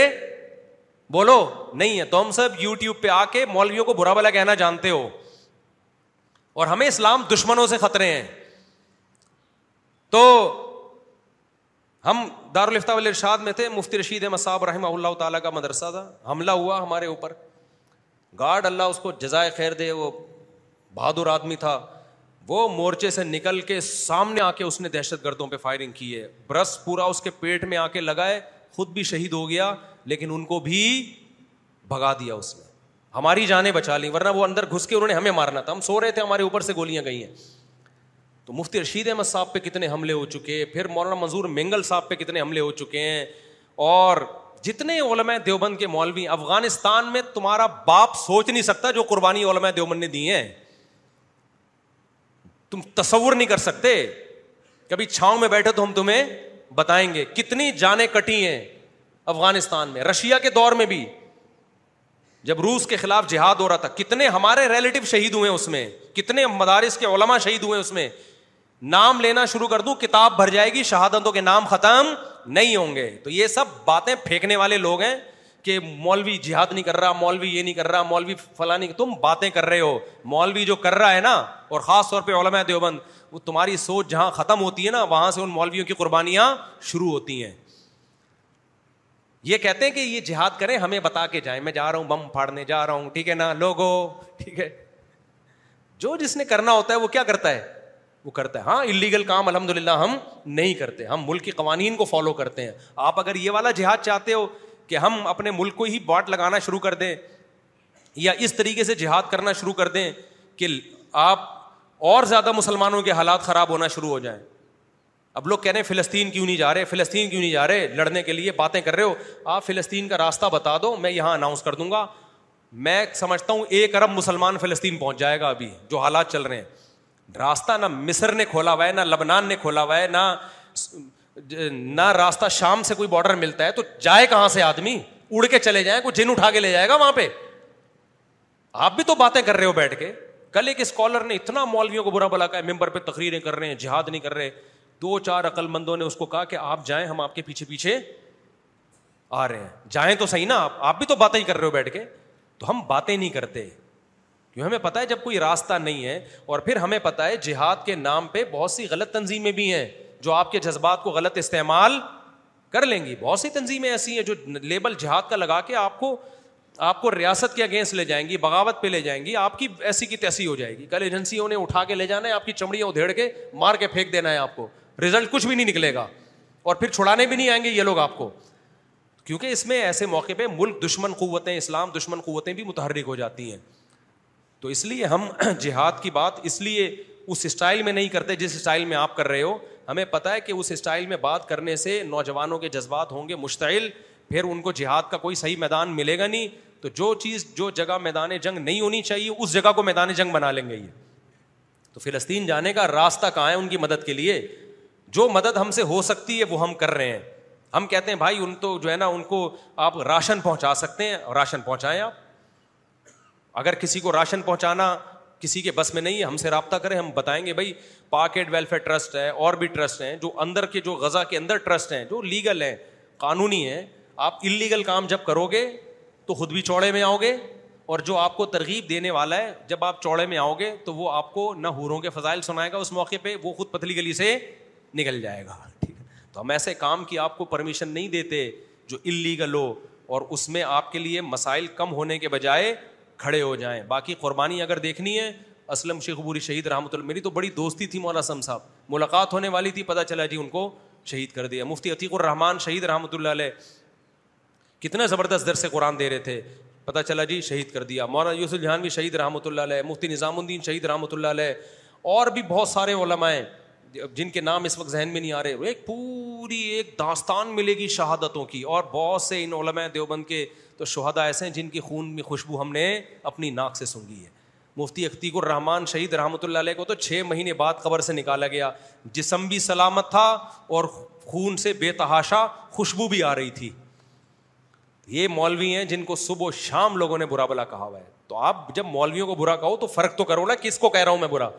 بولو نہیں ہے تو ہم سب یو ٹیوب پہ آ کے مولویوں کو برا بلا کہنا جانتے ہو اور ہمیں اسلام دشمنوں سے خطرے ہیں تو ہم والے ارشاد میں تھے مفتی رشید مصعب رحمہ اللہ تعالیٰ کا مدرسہ تھا حملہ ہوا ہمارے اوپر گارڈ اللہ اس کو جزائے خیر دے وہ بہادر آدمی تھا وہ مورچے سے نکل کے سامنے آ کے اس نے دہشت گردوں پہ فائرنگ کی ہے برس پورا اس کے پیٹ میں آ کے لگائے خود بھی شہید ہو گیا لیکن ان کو بھی بھگا دیا اس نے ہماری جانیں بچا لی ورنہ وہ اندر گھس کے انہوں نے ہمیں مارنا تھا ہم سو رہے تھے ہمارے اوپر سے گولیاں گئی ہیں تو مفتی رشید احمد صاحب پہ کتنے حملے ہو چکے پھر مولانا منظور مینگل صاحب پہ کتنے حملے ہو چکے ہیں اور جتنے علماء دیوبند کے مولوی افغانستان میں تمہارا باپ سوچ نہیں سکتا جو قربانی علماء دیوبند نے دی ہیں تم تصور نہیں کر سکتے کبھی چھاؤں میں بیٹھے تو ہم تمہیں بتائیں گے کتنی جانیں کٹی ہیں افغانستان میں رشیا کے دور میں بھی جب روس کے خلاف جہاد ہو رہا تھا کتنے ہمارے ریلیٹو شہید ہوئے اس میں کتنے مدارس کے علماء شہید ہوئے اس میں نام لینا شروع کر دوں کتاب بھر جائے گی شہادتوں کے نام ختم نہیں ہوں گے تو یہ سب باتیں پھینکنے والے لوگ ہیں کہ مولوی جہاد نہیں کر رہا مولوی یہ نہیں کر رہا مولوی فلانی تم باتیں کر رہے ہو مولوی جو کر رہا ہے نا اور خاص طور پہ علماء دیوبند وہ تمہاری سوچ جہاں ختم ہوتی ہے نا وہاں سے ان مولویوں کی قربانیاں شروع ہوتی ہیں یہ کہتے ہیں کہ یہ جہاد کریں ہمیں بتا کے جائیں میں جا رہا ہوں بم پھاڑنے جا رہا ہوں ٹھیک ہے نا لوگو ٹھیک ہے جو جس نے کرنا ہوتا ہے وہ کیا کرتا ہے وہ کرتا ہے ہاں انلیگل کام الحمد للہ ہم نہیں کرتے ہم ملک کے قوانین کو فالو کرتے ہیں آپ اگر یہ والا جہاد چاہتے ہو کہ ہم اپنے ملک کو ہی باٹ لگانا شروع کر دیں یا اس طریقے سے جہاد کرنا شروع کر دیں کہ آپ اور زیادہ مسلمانوں کے حالات خراب ہونا شروع ہو جائیں اب لوگ کہہ رہے ہیں فلسطین کیوں نہیں جا رہے فلسطین کیوں نہیں جا رہے لڑنے کے لیے باتیں کر رہے ہو آپ فلسطین کا راستہ بتا دو میں یہاں اناؤنس کر دوں گا میں سمجھتا ہوں ایک ارب مسلمان فلسطین پہنچ جائے گا ابھی جو حالات چل رہے ہیں راستہ نہ مصر نے کھولا ہوا ہے نہ لبنان نے کھولا ہوا ہے نہ نہ راستہ شام سے کوئی بارڈر ملتا ہے تو جائے کہاں سے آدمی اڑ کے چلے جائیں کوئی جن اٹھا کے لے جائے گا وہاں پہ آپ بھی تو باتیں کر رہے ہو بیٹھ کے کل ایک اسکالر نے اتنا مولویوں کو برا بلا کہا ممبر پہ تقریریں کر رہے ہیں جہاد نہیں کر رہے دو چار عقل مندوں نے اس کو کہا کہ آپ جائیں ہم آپ کے پیچھے پیچھے آ رہے ہیں جائیں تو صحیح نا آپ آپ بھی تو باتیں ہی کر رہے ہو بیٹھ کے تو ہم باتیں نہیں کرتے کیوں ہمیں پتا ہے جب کوئی راستہ نہیں ہے اور پھر ہمیں پتا ہے جہاد کے نام پہ بہت سی غلط تنظیمیں بھی ہیں جو آپ کے جذبات کو غلط استعمال کر لیں گی بہت سی تنظیمیں ایسی ہیں جو لیبل جہاد کا لگا کے آپ کو آپ کو ریاست کے اگینسٹ لے جائیں گی بغاوت پہ لے جائیں گی آپ کی ایسی کی تیسی ہو جائے گی کل ایجنسیوں نے اٹھا کے لے جانا ہے آپ کی چمڑیاں ادھیڑ کے مار کے پھینک دینا ہے آپ کو ریزلٹ کچھ بھی نہیں نکلے گا اور پھر چھڑانے بھی نہیں آئیں گے یہ لوگ آپ کو کیونکہ اس میں ایسے موقع پہ ملک دشمن قوتیں اسلام دشمن قوتیں بھی متحرک ہو جاتی ہیں تو اس لیے ہم جہاد کی بات اس لیے اس اسٹائل میں نہیں کرتے جس اسٹائل میں آپ کر رہے ہو ہمیں پتا ہے کہ اس اسٹائل میں بات کرنے سے نوجوانوں کے جذبات ہوں گے مشتعل پھر ان کو جہاد کا کوئی صحیح میدان ملے گا نہیں تو جو چیز جو جگہ میدان جنگ نہیں ہونی چاہیے اس جگہ کو میدان جنگ بنا لیں گے یہ تو فلسطین جانے کا راستہ کہاں ہے ان کی مدد کے لیے جو مدد ہم سے ہو سکتی ہے وہ ہم کر رہے ہیں ہم کہتے ہیں بھائی ان تو جو ہے نا ان کو آپ راشن پہنچا سکتے ہیں راشن پہنچائیں آپ اگر کسی کو راشن پہنچانا کسی کے بس میں نہیں ہے ہم سے رابطہ کریں ہم بتائیں گے بھائی پاکٹ ویلفیئر ٹرسٹ ہے اور بھی ٹرسٹ ہیں جو اندر کے جو غزہ کے اندر ٹرسٹ ہیں جو لیگل ہیں قانونی ہیں آپ انلیگل کام جب کرو گے تو خود بھی چوڑے میں آؤ گے اور جو آپ کو ترغیب دینے والا ہے جب آپ چوڑے میں آؤ گے تو وہ آپ کو نہ ہوروں کے فضائل سنائے گا اس موقع پہ وہ خود پتلی گلی سے نکل جائے گا ٹھیک ہے تو ہم ایسے کام کی آپ کو پرمیشن نہیں دیتے جو انلیگل ہو اور اس میں آپ کے لیے مسائل کم ہونے کے بجائے کھڑے ہو جائیں باقی قربانی اگر دیکھنی ہے اسلم شیخ بوری شہید رحمۃ اللہ میری تو بڑی دوستی تھی مولانا سم صاحب ملاقات ہونے والی تھی پتہ چلا جی ان کو شہید کر دیا مفتی عتیق الرحمان شہید رحمۃ اللہ علیہ کتنا زبردست در سے قرآن دے رہے تھے پتہ چلا جی شہید کر دیا مولانا یوس الجھان بھی شہید رحمۃ اللہ علیہ مفتی نظام الدین شہید رحمۃ اللہ علیہ اور بھی بہت سارے علماء ہیں جن کے نام اس وقت ذہن میں نہیں آ رہے ایک پوری ایک داستان ملے گی شہادتوں کی اور بہت سے ان علماء دیوبند کے تو شہدا ایسے ہیں جن کی خون میں خوشبو ہم نے اپنی ناک سے سونگی ہے مفتی اختیق الرحمان شہید رحمۃ اللہ علیہ کو تو چھ مہینے بعد قبر سے نکالا گیا جسم بھی سلامت تھا اور خون سے بے تحاشا خوشبو بھی آ رہی تھی یہ مولوی ہیں جن کو صبح و شام لوگوں نے برا بلا کہا ہوا ہے تو آپ جب مولویوں کو برا کہو تو فرق تو کرو نا کس کو کہہ رہا ہوں میں برا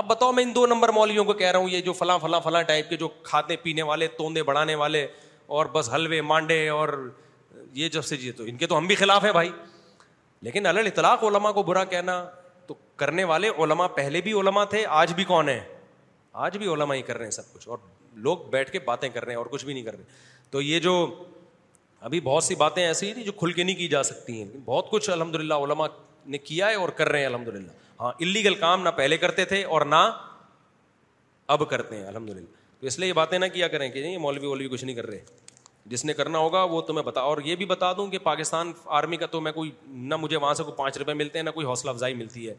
آپ بتاؤ میں ان دو نمبر مولویوں کو کہہ رہا ہوں یہ جو فلاں فلاں فلاں ٹائپ کے جو کھاتے پینے والے توندے بڑھانے والے اور بس حلوے مانڈے اور یہ جب سے جی تو ان کے تو ہم بھی خلاف ہیں بھائی لیکن الل اطلاق علما کو برا کہنا تو کرنے والے علما پہلے بھی علما تھے آج بھی کون ہیں آج بھی علما ہی کر رہے ہیں سب کچھ اور لوگ بیٹھ کے باتیں کر رہے ہیں اور کچھ بھی نہیں کر رہے تو یہ جو ابھی بہت سی باتیں ایسی ہیں جو کھل کے نہیں کی جا سکتی ہیں بہت کچھ الحمد للہ علما نے کیا ہے اور کر رہے ہیں الحمد للہ ہاں انلیگل کام نہ پہلے کرتے تھے اور نہ اب کرتے ہیں الحمد للہ تو اس لیے یہ باتیں نہ کیا کریں کہ نہیں مولوی وولوی کچھ نہیں کر رہے جس نے کرنا ہوگا وہ تمہیں بتا اور یہ بھی بتا دوں کہ پاکستان آرمی کا تو میں کوئی نہ مجھے وہاں سے کوئی پانچ روپئے ملتے ہیں نہ کوئی حوصلہ افزائی ملتی ہے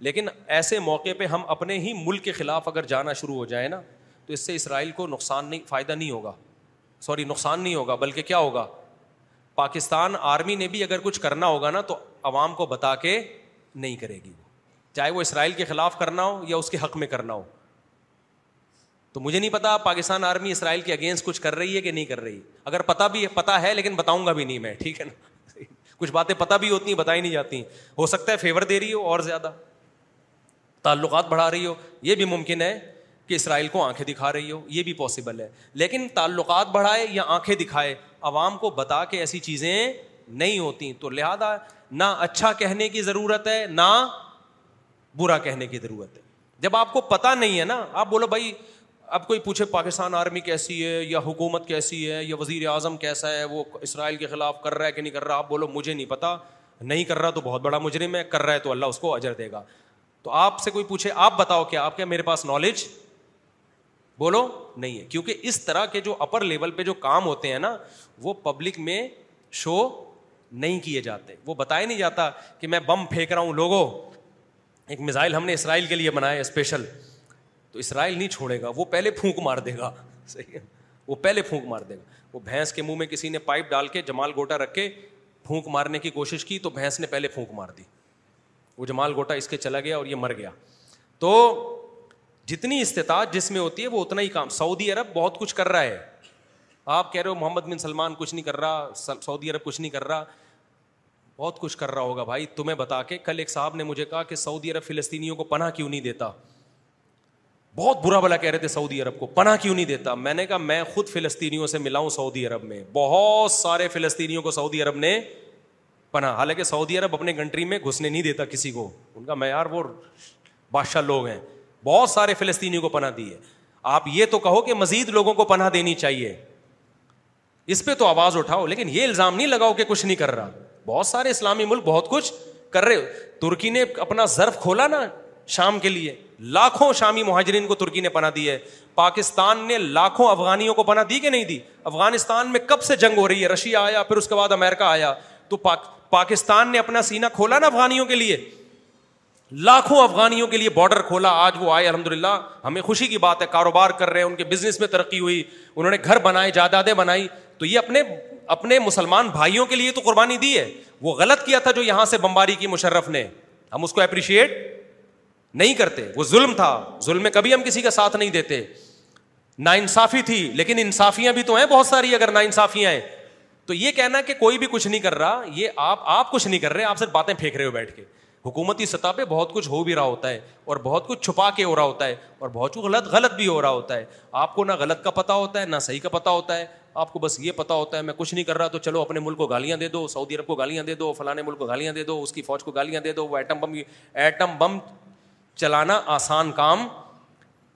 لیکن ایسے موقع پہ ہم اپنے ہی ملک کے خلاف اگر جانا شروع ہو جائے نا تو اس سے اسرائیل کو نقصان نہیں فائدہ نہیں ہوگا سوری نقصان نہیں ہوگا بلکہ کیا ہوگا پاکستان آرمی نے بھی اگر کچھ کرنا ہوگا نا تو عوام کو بتا کے نہیں کرے گی وہ چاہے وہ اسرائیل کے خلاف کرنا ہو یا اس کے حق میں کرنا ہو تو مجھے نہیں پتا پاکستان آرمی اسرائیل کے اگینسٹ کچھ کر رہی ہے کہ نہیں کر رہی اگر پتا بھی پتا ہے لیکن بتاؤں گا بھی نہیں میں ٹھیک ہے نا کچھ باتیں پتا بھی ہوتی ہیں بتائی نہیں جاتی ہو سکتا ہے فیور دے رہی ہو اور زیادہ تعلقات بڑھا رہی ہو یہ بھی ممکن ہے کہ اسرائیل کو آنکھیں دکھا رہی ہو یہ بھی پاسبل ہے لیکن تعلقات بڑھائے یا آنکھیں دکھائے عوام کو بتا کے ایسی چیزیں نہیں ہوتی تو لہٰذا نہ اچھا کہنے کی ضرورت ہے نہ برا کہنے کی ضرورت ہے جب آپ کو پتا نہیں ہے نا آپ بولو بھائی اب کوئی پوچھے پاکستان آرمی کیسی ہے یا حکومت کیسی ہے یا وزیر اعظم کیسا ہے وہ اسرائیل کے خلاف کر رہا ہے کہ نہیں کر رہا آپ بولو مجھے نہیں پتا نہیں کر رہا تو بہت بڑا مجرم ہے کر رہا ہے تو اللہ اس کو اجر دے گا تو آپ سے کوئی پوچھے آپ بتاؤ کیا آپ کیا میرے پاس نالج بولو نہیں ہے کیونکہ اس طرح کے جو اپر لیول پہ جو کام ہوتے ہیں نا وہ پبلک میں شو نہیں کیے جاتے وہ بتایا نہیں جاتا کہ میں بم پھینک رہا ہوں لوگوں ایک میزائل ہم نے اسرائیل کے لیے بنایا اسپیشل تو اسرائیل نہیں چھوڑے گا وہ پہلے پھونک مار دے گا صحیح ہے وہ پہلے پھونک مار دے گا وہ بھینس کے منہ میں کسی نے پائپ ڈال کے جمال گوٹا رکھ کے پھونک مارنے کی کوشش کی تو بھینس نے پہلے پھونک مار دی وہ جمال گوٹا اس کے چلا گیا اور یہ مر گیا تو جتنی استطاعت جس میں ہوتی ہے وہ اتنا ہی کام سعودی عرب بہت کچھ کر رہا ہے آپ کہہ رہے ہو محمد بن سلمان کچھ نہیں کر رہا سعودی عرب کچھ نہیں کر رہا بہت کچھ کر رہا ہوگا بھائی تمہیں بتا کے کل ایک صاحب نے مجھے کہا کہ سعودی عرب فلسطینیوں کو پناہ کیوں نہیں دیتا بہت برا بلا کہہ رہے تھے سعودی عرب کو پناہ کیوں نہیں دیتا میں نے کہا میں خود فلسطینیوں سے ملاؤں سعودی عرب میں بہت سارے فلسطینیوں کو سعودی عرب نے پناہ حالانکہ سعودی عرب اپنے کنٹری میں گھسنے نہیں دیتا کسی کو ان کا معیار وہ بادشاہ لوگ ہیں بہت سارے فلسطینیوں کو پناہ دی ہے آپ یہ تو کہو کہ مزید لوگوں کو پناہ دینی چاہیے اس پہ تو آواز اٹھاؤ لیکن یہ الزام نہیں لگاؤ کہ کچھ نہیں کر رہا بہت سارے اسلامی ملک بہت کچھ کر رہے ترکی نے اپنا ظرف کھولا نا شام کے لیے لاکھوں شامی مہاجرین کو ترکی نے پناہ دی ہے پاکستان نے لاکھوں افغانیوں کو پناہ دی کہ نہیں دی افغانستان میں کب سے جنگ ہو رہی ہے رشیا آیا پھر اس کے بعد امیرکا آیا تو پاکستان نے اپنا سینا کھولا نا افغانیوں کے لیے لاکھوں افغانیوں کے لیے بارڈر کھولا آج وہ آئے الحمد للہ ہمیں خوشی کی بات ہے کاروبار کر رہے ہیں ان کے بزنس میں ترقی ہوئی انہوں نے گھر بنائے جائیدادیں بنائی تو یہ اپنے اپنے مسلمان بھائیوں کے لیے تو قربانی دی ہے وہ غلط کیا تھا جو یہاں سے بمباری کی مشرف نے ہم اس کو اپریشیٹ نہیں کرتے وہ ظلم تھا ظلم میں کبھی ہم کسی کا ساتھ نہیں دیتے نا انصافی تھی لیکن انصافیاں بھی تو ہیں بہت ساری اگر نا انصافیاں ہیں تو یہ کہنا کہ کوئی بھی کچھ نہیں کر رہا یہ آپ آپ کچھ نہیں کر رہے آپ صرف باتیں پھینک رہے ہو بیٹھ کے حکومتی سطح پہ بہت کچھ ہو بھی رہا ہوتا ہے اور بہت کچھ چھپا کے ہو رہا ہوتا ہے اور بہت کچھ غلط غلط بھی ہو رہا ہوتا ہے آپ کو نہ غلط کا پتہ ہوتا ہے نہ صحیح کا پتہ ہوتا ہے آپ کو بس یہ پتا ہوتا ہے میں کچھ نہیں کر رہا تو چلو اپنے ملک کو گالیاں دے دو سعودی عرب کو گالیاں دے دو فلاں ملک کو گالیاں دے دو اس کی فوج کو گالیاں دے دو وہ ایٹم بم ایٹم بم چلانا آسان کام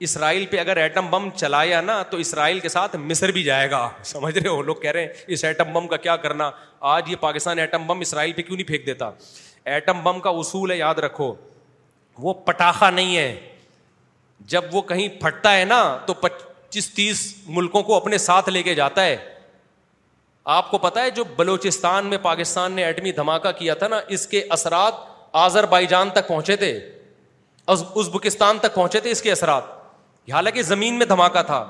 اسرائیل پہ اگر ایٹم بم چلایا نا تو اسرائیل کے ساتھ مصر بھی جائے گا سمجھ رہے ہو لوگ کہہ رہے ہیں اس ایٹم بم کا کیا کرنا آج یہ پاکستان ایٹم بم اسرائیل پہ کیوں نہیں پھینک دیتا ایٹم بم کا اصول ہے یاد رکھو وہ پٹاخہ نہیں ہے جب وہ کہیں پھٹتا ہے نا تو پچیس تیس ملکوں کو اپنے ساتھ لے کے جاتا ہے آپ کو پتا ہے جو بلوچستان میں پاکستان نے ایٹمی دھماکہ کیا تھا نا اس کے اثرات آزر بائی جان تک پہنچے تھے ازبکستان تک پہنچے تھے اس کے اثرات حالانکہ زمین میں دھماکہ تھا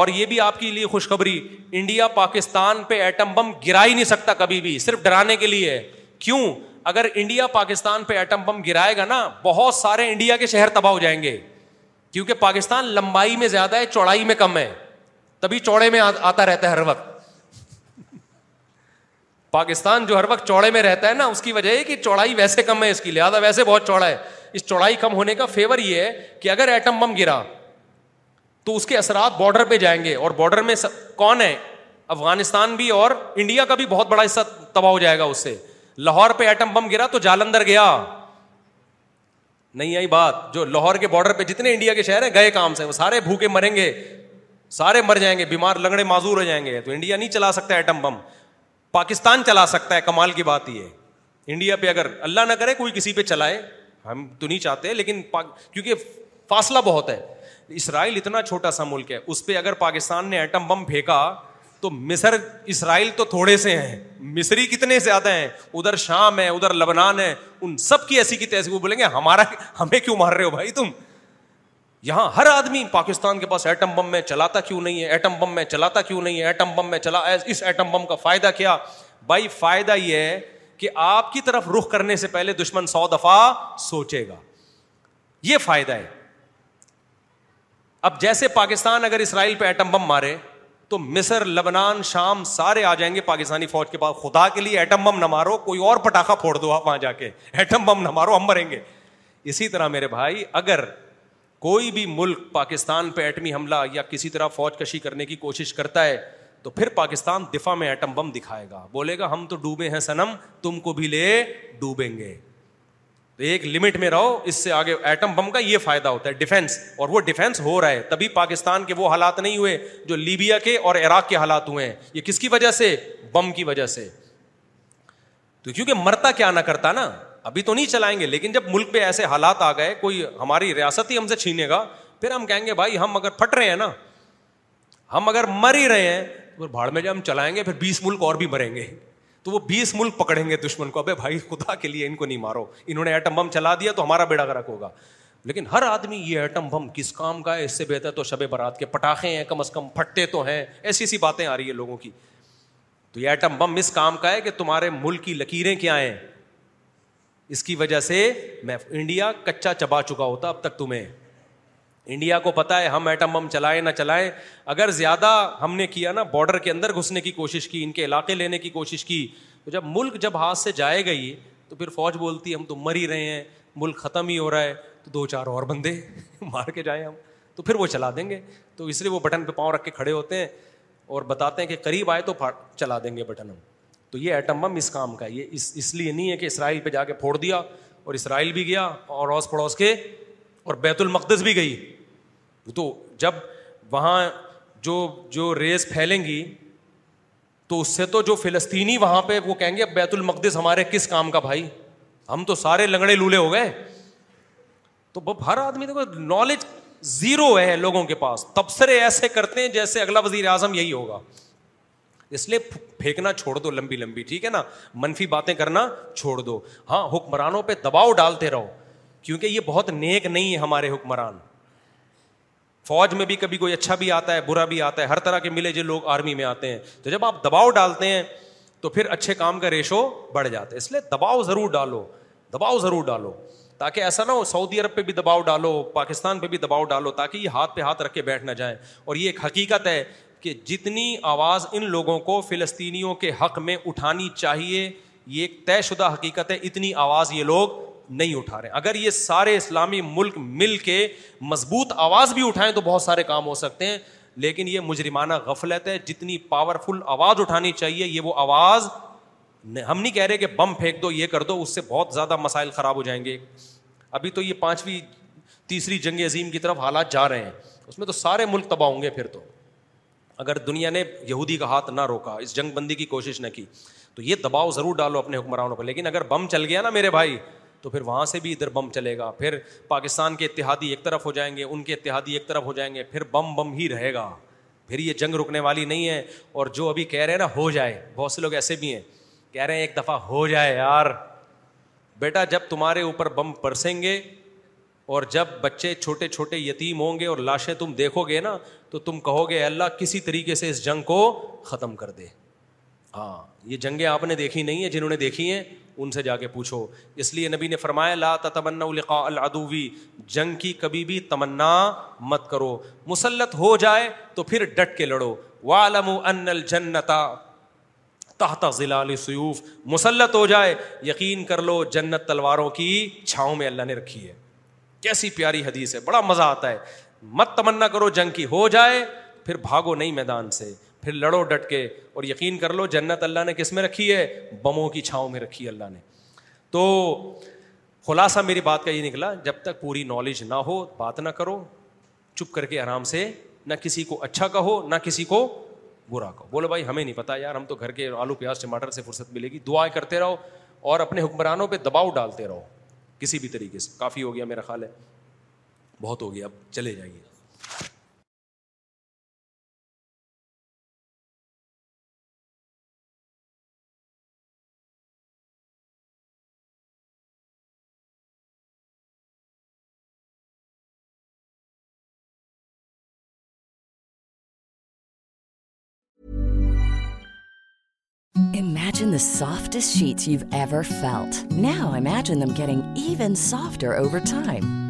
اور یہ بھی آپ کے لیے خوشخبری انڈیا پاکستان پہ ایٹم بم گرا ہی نہیں سکتا کبھی بھی صرف ڈرانے کے لیے کیوں اگر انڈیا پاکستان پہ ایٹم بم گرائے گا نا بہت سارے انڈیا کے شہر تباہ ہو جائیں گے کیونکہ پاکستان لمبائی میں زیادہ ہے چوڑائی میں کم ہے تبھی چوڑے میں آتا رہتا ہے ہر وقت پاکستان جو ہر وقت چوڑے میں رہتا ہے نا اس کی وجہ ہے کہ چوڑائی ویسے کم ہے اس کی لہٰذا ویسے بہت چوڑا ہے اس چوڑائی کم ہونے کا فیور یہ ہے کہ اگر ایٹم بم گرا تو اس کے اثرات بارڈر پہ جائیں گے اور بارڈر میں کون ہے افغانستان بھی اور انڈیا کا بھی بہت بڑا حصہ تباہ ہو جائے گا اس سے لاہور پہ ایٹم بم گرا تو جالندر گیا نہیں آئی بات جو لاہور کے بارڈر پہ جتنے انڈیا کے شہر ہیں گئے کام سے وہ سارے بھوکے مریں گے سارے مر جائیں گے بیمار لگڑے معذور ہو جائیں گے تو انڈیا نہیں چلا سکتا ایٹم بم پاکستان چلا سکتا ہے کمال کی بات یہ انڈیا پہ اگر اللہ نہ کرے کوئی کسی پہ چلائے ہم تو نہیں چاہتے لیکن کیونکہ فاصلہ بہت ہے اسرائیل اتنا چھوٹا سا ملک ہے اس پہ اگر پاکستان نے ایٹم بم پھینکا تو مصر اسرائیل تو تھوڑے سے ہیں مصری کتنے زیادہ ہیں ادھر شام ہے ادھر لبنان ہے ان سب کی ایسی کی وہ بولیں گے ہمارا ہمیں کیوں مار رہے ہو بھائی تم یہاں ہر آدمی پاکستان کے پاس ایٹم بم میں چلاتا کیوں نہیں ہے ایٹم بم میں چلاتا کیوں نہیں ہے ایٹم بم میں چلا اس ایٹم بم کا فائدہ کیا بھائی فائدہ یہ ہے کہ آپ کی طرف رخ کرنے سے پہلے دشمن سو دفعہ سوچے گا یہ فائدہ ہے اب جیسے پاکستان اگر اسرائیل پہ ایٹم بم مارے تو مصر لبنان شام سارے آ جائیں گے پاکستانی فوج کے پاس خدا کے لیے ایٹم بم نہ مارو کوئی اور پٹاخہ پھوڑ دو آپ وہاں جا کے ایٹم بم نہ مارو ہم مریں گے اسی طرح میرے بھائی اگر کوئی بھی ملک پاکستان پہ ایٹمی حملہ یا کسی طرح فوج کشی کرنے کی کوشش کرتا ہے تو پھر پاکستان دفاع میں ایٹم بم دکھائے گا بولے گا ہم تو ڈوبے ہیں سنم تم کو بھی لے ڈوبیں گے تو ایک لمٹ میں رہو اس سے آگے ایٹم بم کا یہ فائدہ ہوتا ہے ہے ڈیفینس ڈیفینس اور وہ ہو رہا تبھی پاکستان کے وہ حالات نہیں ہوئے جو لیبیا کے اور عراق کے حالات ہوئے ہیں یہ کس کی وجہ سے بم کی وجہ سے تو کیونکہ مرتا کیا نہ کرتا نا ابھی تو نہیں چلائیں گے لیکن جب ملک پہ ایسے حالات آ گئے کوئی ہماری ریاست ہی ہم سے چھینے گا پھر ہم کہیں گے بھائی ہم اگر پھٹ رہے ہیں نا ہم اگر مر ہی رہے ہیں بھاڑ میں جب ہم چلائیں گے پھر بیس ملک اور بھی مریں گے تو وہ بیس ملک پکڑیں گے دشمن کو ابھی بھائی خدا کے لیے ان کو نہیں مارو انہوں نے ایٹم بم چلا دیا تو ہمارا بیڑا گرک ہوگا لیکن ہر آدمی یہ ایٹم بم کس کام کا ہے اس سے بہتر تو شب برات کے پٹاخے ہیں کم از کم پھٹے تو ہیں ایسی ایسی باتیں آ رہی ہیں لوگوں کی تو یہ ایٹم بم اس کام کا ہے کہ تمہارے ملک کی لکیریں کیا ہیں اس کی وجہ سے میں انڈیا کچا چبا چکا ہوتا اب تک تمہیں انڈیا کو پتا ہے ہم ایٹم بم چلائیں نہ چلائیں اگر زیادہ ہم نے کیا نا بارڈر کے اندر گھسنے کی کوشش کی ان کے علاقے لینے کی کوشش کی تو جب ملک جب ہاتھ سے جائے گئی تو پھر فوج بولتی ہے ہم تو مر ہی رہے ہیں ملک ختم ہی ہو رہا ہے تو دو چار اور بندے مار کے جائیں ہم تو پھر وہ چلا دیں گے تو اس لیے وہ بٹن پہ پاؤں رکھ کے کھڑے ہوتے ہیں اور بتاتے ہیں کہ قریب آئے تو چلا دیں گے بٹن ہم تو یہ ایٹم بم اس کام کا یہ اس لیے نہیں ہے کہ اسرائیل پہ جا کے پھوڑ دیا اور اسرائیل بھی گیا اور اوس پڑوس کے اور بیت المقدس بھی گئی تو جب وہاں جو جو ریس پھیلیں گی تو اس سے تو جو فلسطینی وہاں پہ وہ کہیں گے اب بیت المقدس ہمارے کس کام کا بھائی ہم تو سارے لنگڑے لولے ہو گئے تو ہر آدمی دیکھو نالج زیرو ہے لوگوں کے پاس تبصرے ایسے کرتے ہیں جیسے اگلا وزیر اعظم یہی ہوگا اس لیے پھینکنا چھوڑ دو لمبی لمبی ٹھیک ہے نا منفی باتیں کرنا چھوڑ دو ہاں حکمرانوں پہ دباؤ ڈالتے رہو کیونکہ یہ بہت نیک نہیں ہے ہمارے حکمران فوج میں بھی کبھی کوئی اچھا بھی آتا ہے برا بھی آتا ہے ہر طرح کے ملے جو لوگ آرمی میں آتے ہیں تو جب آپ دباؤ ڈالتے ہیں تو پھر اچھے کام کا ریشو بڑھ جاتا ہے اس لیے دباؤ ضرور ڈالو دباؤ ضرور ڈالو تاکہ ایسا نہ ہو سعودی عرب پہ بھی دباؤ ڈالو پاکستان پہ بھی دباؤ ڈالو تاکہ یہ ہاتھ پہ ہاتھ رکھ کے بیٹھ نہ جائیں اور یہ ایک حقیقت ہے کہ جتنی آواز ان لوگوں کو فلسطینیوں کے حق میں اٹھانی چاہیے یہ ایک طے شدہ حقیقت ہے اتنی آواز یہ لوگ نہیں اٹھا رہے اگر یہ سارے اسلامی ملک مل کے مضبوط آواز بھی اٹھائیں تو بہت سارے کام ہو سکتے ہیں لیکن یہ مجرمانہ غفلت ہے جتنی پاورفل آواز اٹھانی چاہیے یہ وہ آواز ہم نہیں کہہ رہے کہ بم پھینک دو یہ کر دو اس سے بہت زیادہ مسائل خراب ہو جائیں گے ابھی تو یہ پانچویں تیسری جنگ عظیم کی طرف حالات جا رہے ہیں اس میں تو سارے ملک تباہ ہوں گے پھر تو اگر دنیا نے یہودی کا ہاتھ نہ روکا اس جنگ بندی کی کوشش نہ کی تو یہ دباؤ ضرور ڈالو اپنے حکمرانوں پر لیکن اگر بم چل گیا نا میرے بھائی تو پھر وہاں سے بھی ادھر بم چلے گا پھر پاکستان کے اتحادی ایک طرف ہو جائیں گے ان کے اتحادی ایک طرف ہو جائیں گے پھر بم بم ہی رہے گا پھر یہ جنگ رکنے والی نہیں ہے اور جو ابھی کہہ رہے ہیں نا ہو جائے بہت سے لوگ ایسے بھی ہیں کہہ رہے ہیں ایک دفعہ ہو جائے یار بیٹا جب تمہارے اوپر بم پرسیں گے اور جب بچے چھوٹے چھوٹے یتیم ہوں گے اور لاشیں تم دیکھو گے نا تو تم کہو گے اللہ کسی طریقے سے اس جنگ کو ختم کر دے ہاں یہ جنگیں آپ نے دیکھی نہیں ہیں جنہوں نے دیکھی ہیں ان سے جا کے پوچھو اس لیے نبی نے فرمایا لا تمنا القا العدوی جنگ کی کبھی بھی تمنا مت کرو مسلط ہو جائے تو پھر ڈٹ کے لڑو والم ان الجنتا تحت ظلال سیوف مسلط ہو جائے یقین کر لو جنت تلواروں کی چھاؤں میں اللہ نے رکھی ہے کیسی پیاری حدیث ہے بڑا مزہ آتا ہے مت تمنا کرو جنگ کی ہو جائے پھر بھاگو نہیں میدان سے پھر لڑو ڈٹ کے اور یقین کر لو جنت اللہ نے کس میں رکھی ہے بموں کی چھاؤں میں رکھی ہے اللہ نے تو خلاصہ میری بات کا یہ نکلا جب تک پوری نالج نہ ہو بات نہ کرو چپ کر کے آرام سے نہ کسی کو اچھا کہو نہ کسی کو برا کہو بولو بھائی ہمیں نہیں پتا یار ہم تو گھر کے آلو پیاز ٹماٹر سے فرصت ملے گی دعائیں کرتے رہو اور اپنے حکمرانوں پہ دباؤ ڈالتے رہو کسی بھی طریقے سے کافی ہو گیا میرا خیال ہے بہت ہو گیا اب چلے جائیے softest sheet now imagining even softer over time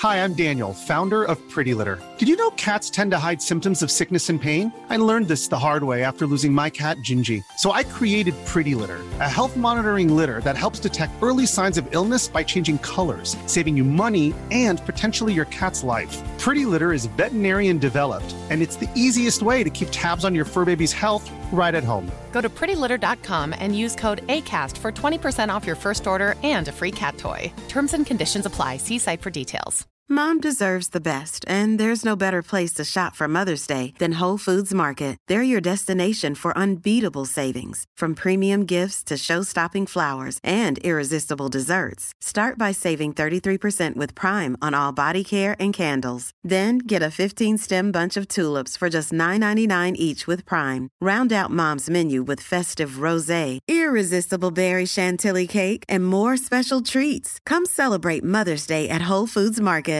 Hi, I'm Daniel, founder of Pretty Litter. Did you know cats tend to hide symptoms of sickness and pain? I learned this the hard way after losing my cat, Gingy. So I created Pretty Litter, a health monitoring litter that helps detect early signs of illness by changing colors, saving you money and potentially your cat's life. Pretty Litter is veterinarian developed, and it's the easiest way to keep tabs on your fur baby's health right at home. Go to prettylitter.com and use code ACAST for 20% off your first order and a free cat toy. Terms and conditions apply. See site for details. Mom deserves best and there is no better place to shop for mother's day at then foods market